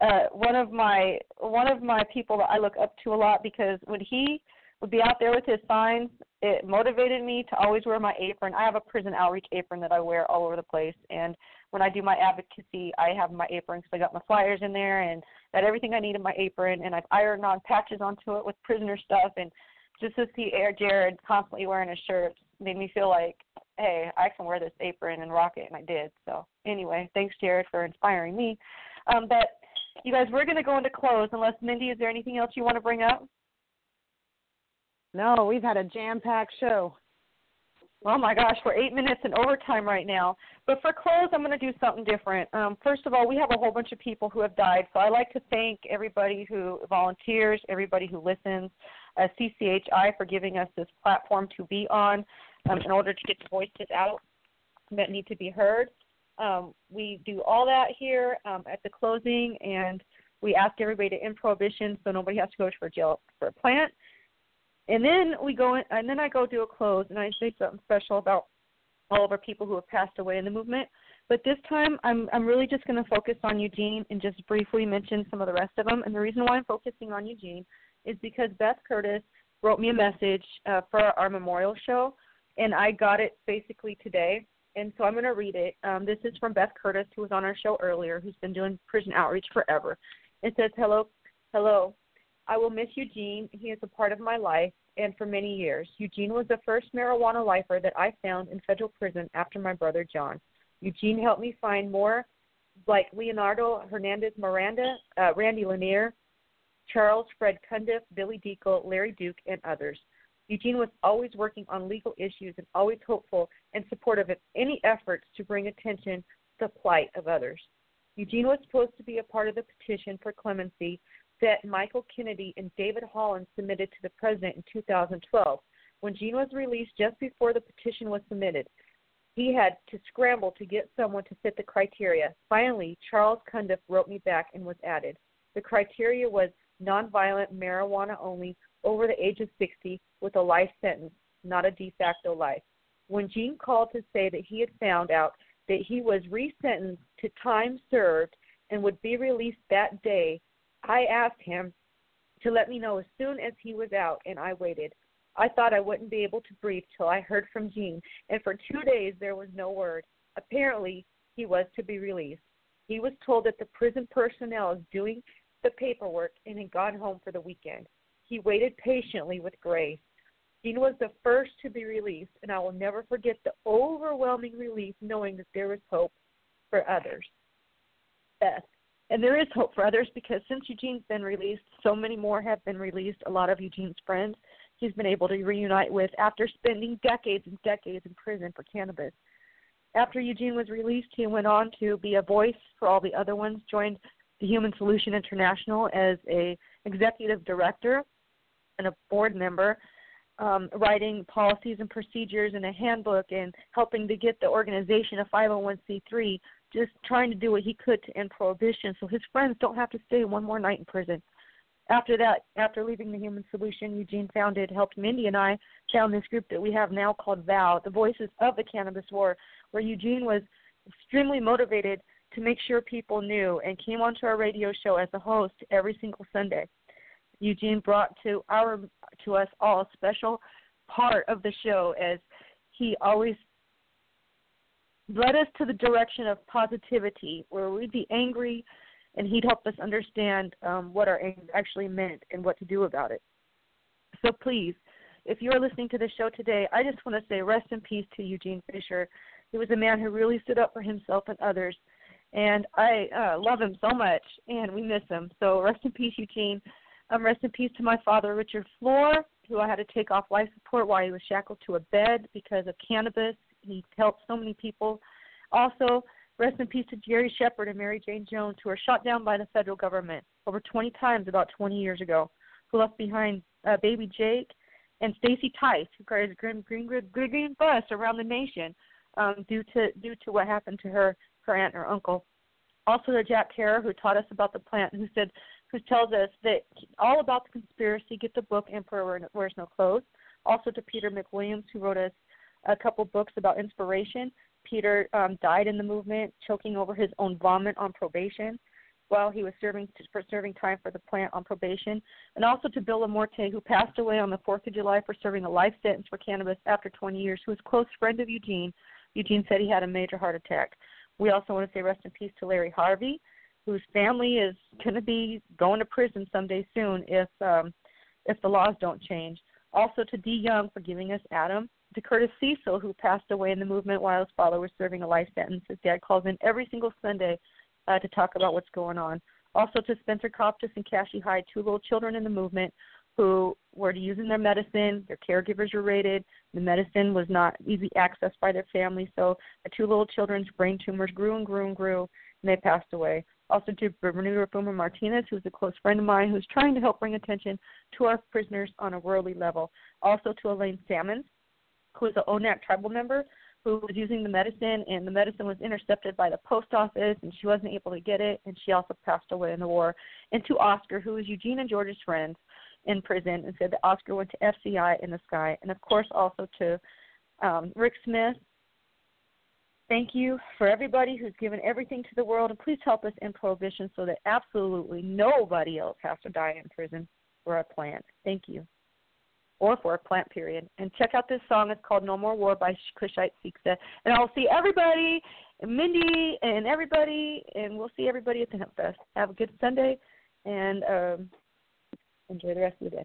uh, one of my one of my people that I look up to a lot because when he would be out there with his signs, it motivated me to always wear my apron. I have a prison outreach apron that I wear all over the place, and when I do my advocacy, I have my apron because I got my flyers in there and got everything I need in my apron, and I've ironed on patches onto it with prisoner stuff, and just to see Air Jared constantly wearing his shirt made me feel like, hey, I can wear this apron and rock it, and I did. So anyway, thanks Jared for inspiring me. Um, but you guys, we're going to go into close. Unless Mindy, is there anything else you want to bring up? No, we've had a jam-packed show. Oh my gosh, we're eight minutes in overtime right now. But for close, I'm going to do something different. Um, first of all, we have a whole bunch of people who have died, so I'd like to thank everybody who volunteers, everybody who listens, uh, CCHI for giving us this platform to be on um, in order to get the voices out that need to be heard. Um, we do all that here um, at the closing, and we ask everybody to end prohibition so nobody has to go to jail for a plant. And then we go in, and then I go do a close, and I say something special about all of our people who have passed away in the movement. But this time, I'm I'm really just going to focus on Eugene and just briefly mention some of the rest of them. And the reason why I'm focusing on Eugene is because Beth Curtis wrote me a message uh, for our memorial show, and I got it basically today. And so I'm going to read it. Um, this is from Beth Curtis, who was on our show earlier, who's been doing prison outreach forever. It says, "Hello, hello. I will miss Eugene. He is a part of my life and for many years. Eugene was the first marijuana lifer that I found in federal prison after my brother John. Eugene helped me find more like Leonardo Hernandez Miranda, uh, Randy Lanier, Charles Fred Cundiff, Billy Deacle, Larry Duke, and others. Eugene was always working on legal issues and always hopeful and supportive of any efforts to bring attention to the plight of others. Eugene was supposed to be a part of the petition for clemency that Michael Kennedy and David Holland submitted to the president in 2012. When Gene was released just before the petition was submitted, he had to scramble to get someone to fit the criteria. Finally, Charles Cundiff wrote me back and was added. The criteria was nonviolent marijuana only over the age of 60 with a life sentence, not a de facto life. When Gene called to say that he had found out that he was resentenced to time served and would be released that day, I asked him to let me know as soon as he was out, and I waited. I thought I wouldn't be able to breathe till I heard from Gene, and for two days there was no word. Apparently, he was to be released. He was told that the prison personnel is doing the paperwork and had gone home for the weekend. He waited patiently with grace. Gene was the first to be released, and I will never forget the overwhelming relief knowing that there was hope for others. Beth. And there is hope for others because since Eugene's been released, so many more have been released. A lot of Eugene's friends he's been able to reunite with after spending decades and decades in prison for cannabis. After Eugene was released, he went on to be a voice for all the other ones, joined the Human Solution International as a executive director and a board member, um, writing policies and procedures and a handbook and helping to get the organization a 501c3, just trying to do what he could to end prohibition so his friends don't have to stay one more night in prison. After that, after leaving the Human Solution, Eugene founded, helped Mindy and I found this group that we have now called VOW, the Voices of the Cannabis War, where Eugene was extremely motivated to make sure people knew and came onto our radio show as a host every single Sunday. Eugene brought to our to us all a special part of the show as he always led us to the direction of positivity where we'd be angry and he'd help us understand um, what our anger actually meant and what to do about it. So please, if you are listening to the show today, I just want to say rest in peace to Eugene Fisher. He was a man who really stood up for himself and others, and I uh, love him so much, and we miss him. So rest in peace, Eugene. Um, rest in peace to my father, Richard Flor, who I had to take off life support while he was shackled to a bed because of cannabis. He helped so many people. Also, Rest in peace to Jerry Shepard and Mary Jane Jones, who were shot down by the federal government over 20 times about 20 years ago, who left behind uh, baby Jake and Stacey Theis, who carries a green, green, green, green bus around the nation um, due to due to what happened to her, her aunt or uncle. Also to Jack Herer, who taught us about the plant, who said, who tells us that all about the conspiracy. Get the book Emperor Wears No Clothes. Also to Peter McWilliams, who wrote us a couple books about inspiration. Peter um, died in the movement, choking over his own vomit on probation while he was serving for serving time for the plant on probation, and also to Bill Lamorte, who passed away on the 4th of July for serving a life sentence for cannabis after 20 years, who was close friend of Eugene. Eugene said he had a major heart attack. We also want to say rest in peace to Larry Harvey, whose family is going to be going to prison someday soon if um, if the laws don't change. Also to D. Young for giving us Adam, to Curtis Cesal, who passed away in the movement while his father was serving a life sentence. His dad calls in every single Sunday uh, to talk about what's going on. Also to Spencer Coptis and Cassie Hyde, two little children in the movement who were using their medicine. Their caregivers were raided. The medicine was not easy access by their family, so the two little children's brain tumors grew and grew and grew, and they passed away. Also to Bermuda Boomer Martinez, who's a close friend of mine, who's trying to help bring attention to our prisoners on a worldly level. Also to Elaine Salmons, who is an ONAC tribal member who was using the medicine, and the medicine was intercepted by the post office, and she wasn't able to get it, and she also passed away in the war. And to Oscar, who is Eugene and George's friend in prison, and said that Oscar went to FCI in the sky. And of course, also to um, Rick Smith. Thank you for everybody who's given everything to the world, and please help us in prohibition so that absolutely nobody else has to die in prison for a plant. Thank you or for a plant period. And check out this song. It's called No More War by Kushite Siksa. And I'll see everybody, Mindy and everybody, and we'll see everybody at the Hempfest. Have a good Sunday and um, enjoy the rest of the day.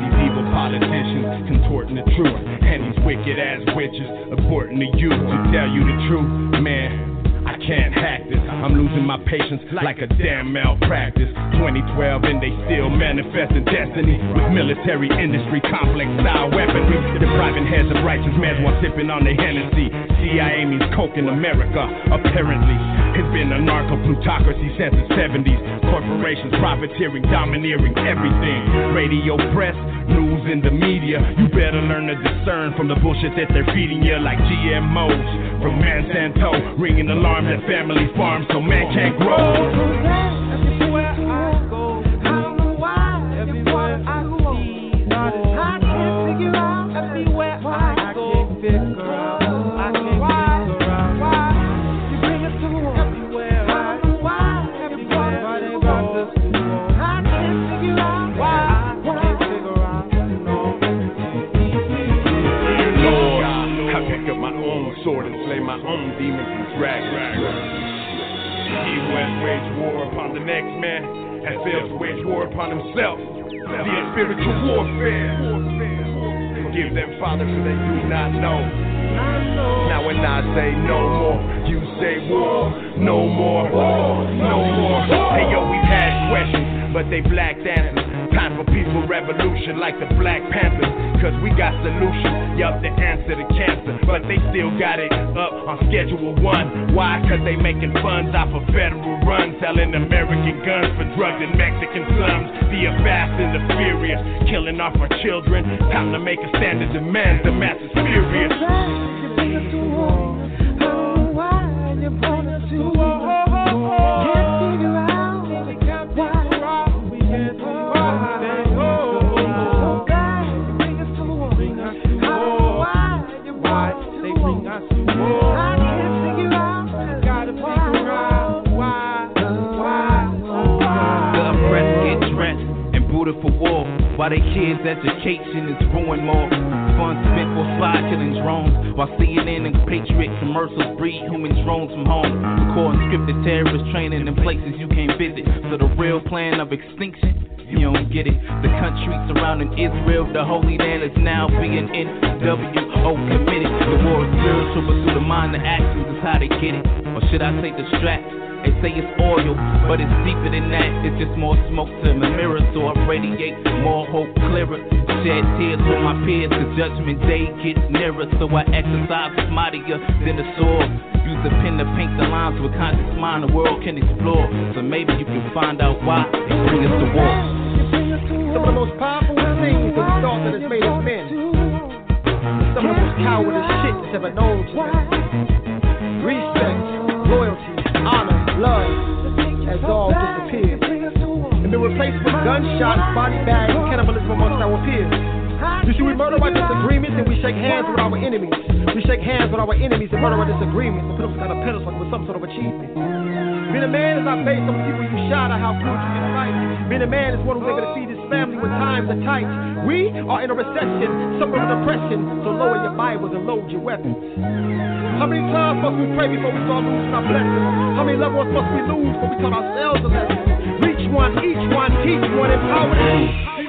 the. And these wicked ass witches aborting the youth to tell you the truth, man. I can't hack this. I'm losing my patience like a damn malpractice. 2012 and they still manifesting destiny with military industry complex style weaponry. Depriving heads of righteous men while sipping on the Hennessy. CIA means coke in America, apparently. It's been a narco plutocracy since the 70s. Corporations profiteering, domineering everything. Radio, press, news, and the media. You better learn to discern from the bullshit that they're feeding you, like GMOs from Monsanto, ringing alarms at family farms so man can't grow. Waged war upon the next man has failed to wage war upon himself. The spiritual warfare. Forgive them, Father, for they do not know. Now when I say no more, you say war. No more, no more. Hey yo, we've had questions, but they blacked answers. For peaceful revolution like the Black Panthers. Cause we got solutions, yup, the answer to cancer. But they still got it up on schedule one. Why? Cause they making funds off of federal runs, selling American guns for drugs in Mexican slums. The fast and the furious, killing off our children. Time to make a stand and demand the masses furious. While their kids' education is ruined more. Funds spent for spy killing drones. While CNN and Patriot commercials breed human drones from home. Recording scripted terrorist training in places you can't visit. So the real plan of extinction. You don't get it. The country surrounding Israel, the Holy Land, is now being NWO committed. The war is spiritual, but through the mind, the actions is how they get it. Or should I say distract? They say it's oil, but it's deeper than that. It's just more smoke to the mirror, so I radiate more hope clearer. Shed tears with my peers, cause judgment day gets nearer. So I exercise mightier than the sword. Use a pen to paint the lines with conscious mind the world can explore. So maybe you can find out why they bring us to war. Some of the most powerful things that thought that has made us men. Some of the most cowardice shit that's ever known to loyalty, love has all disappeared. And been replaced with gunshots, body bags, and cannibalism amongst our peers. You see, we murder our disagreements and we shake hands with our enemies. We shake hands with our enemies and murder our disagreements and put them on a pedestal with some sort of achievement. Being a man is not based on people you shot or how good you can fight. Being a man is one who's able to feed his family when times are tight. We are in a recession, suffering depression, so lower your Bibles and load your weapons. How many times must we pray before we start losing our blessings? How many loved ones must we lose before we taught ourselves a lesson? Reach one, each one, teach one, empower them.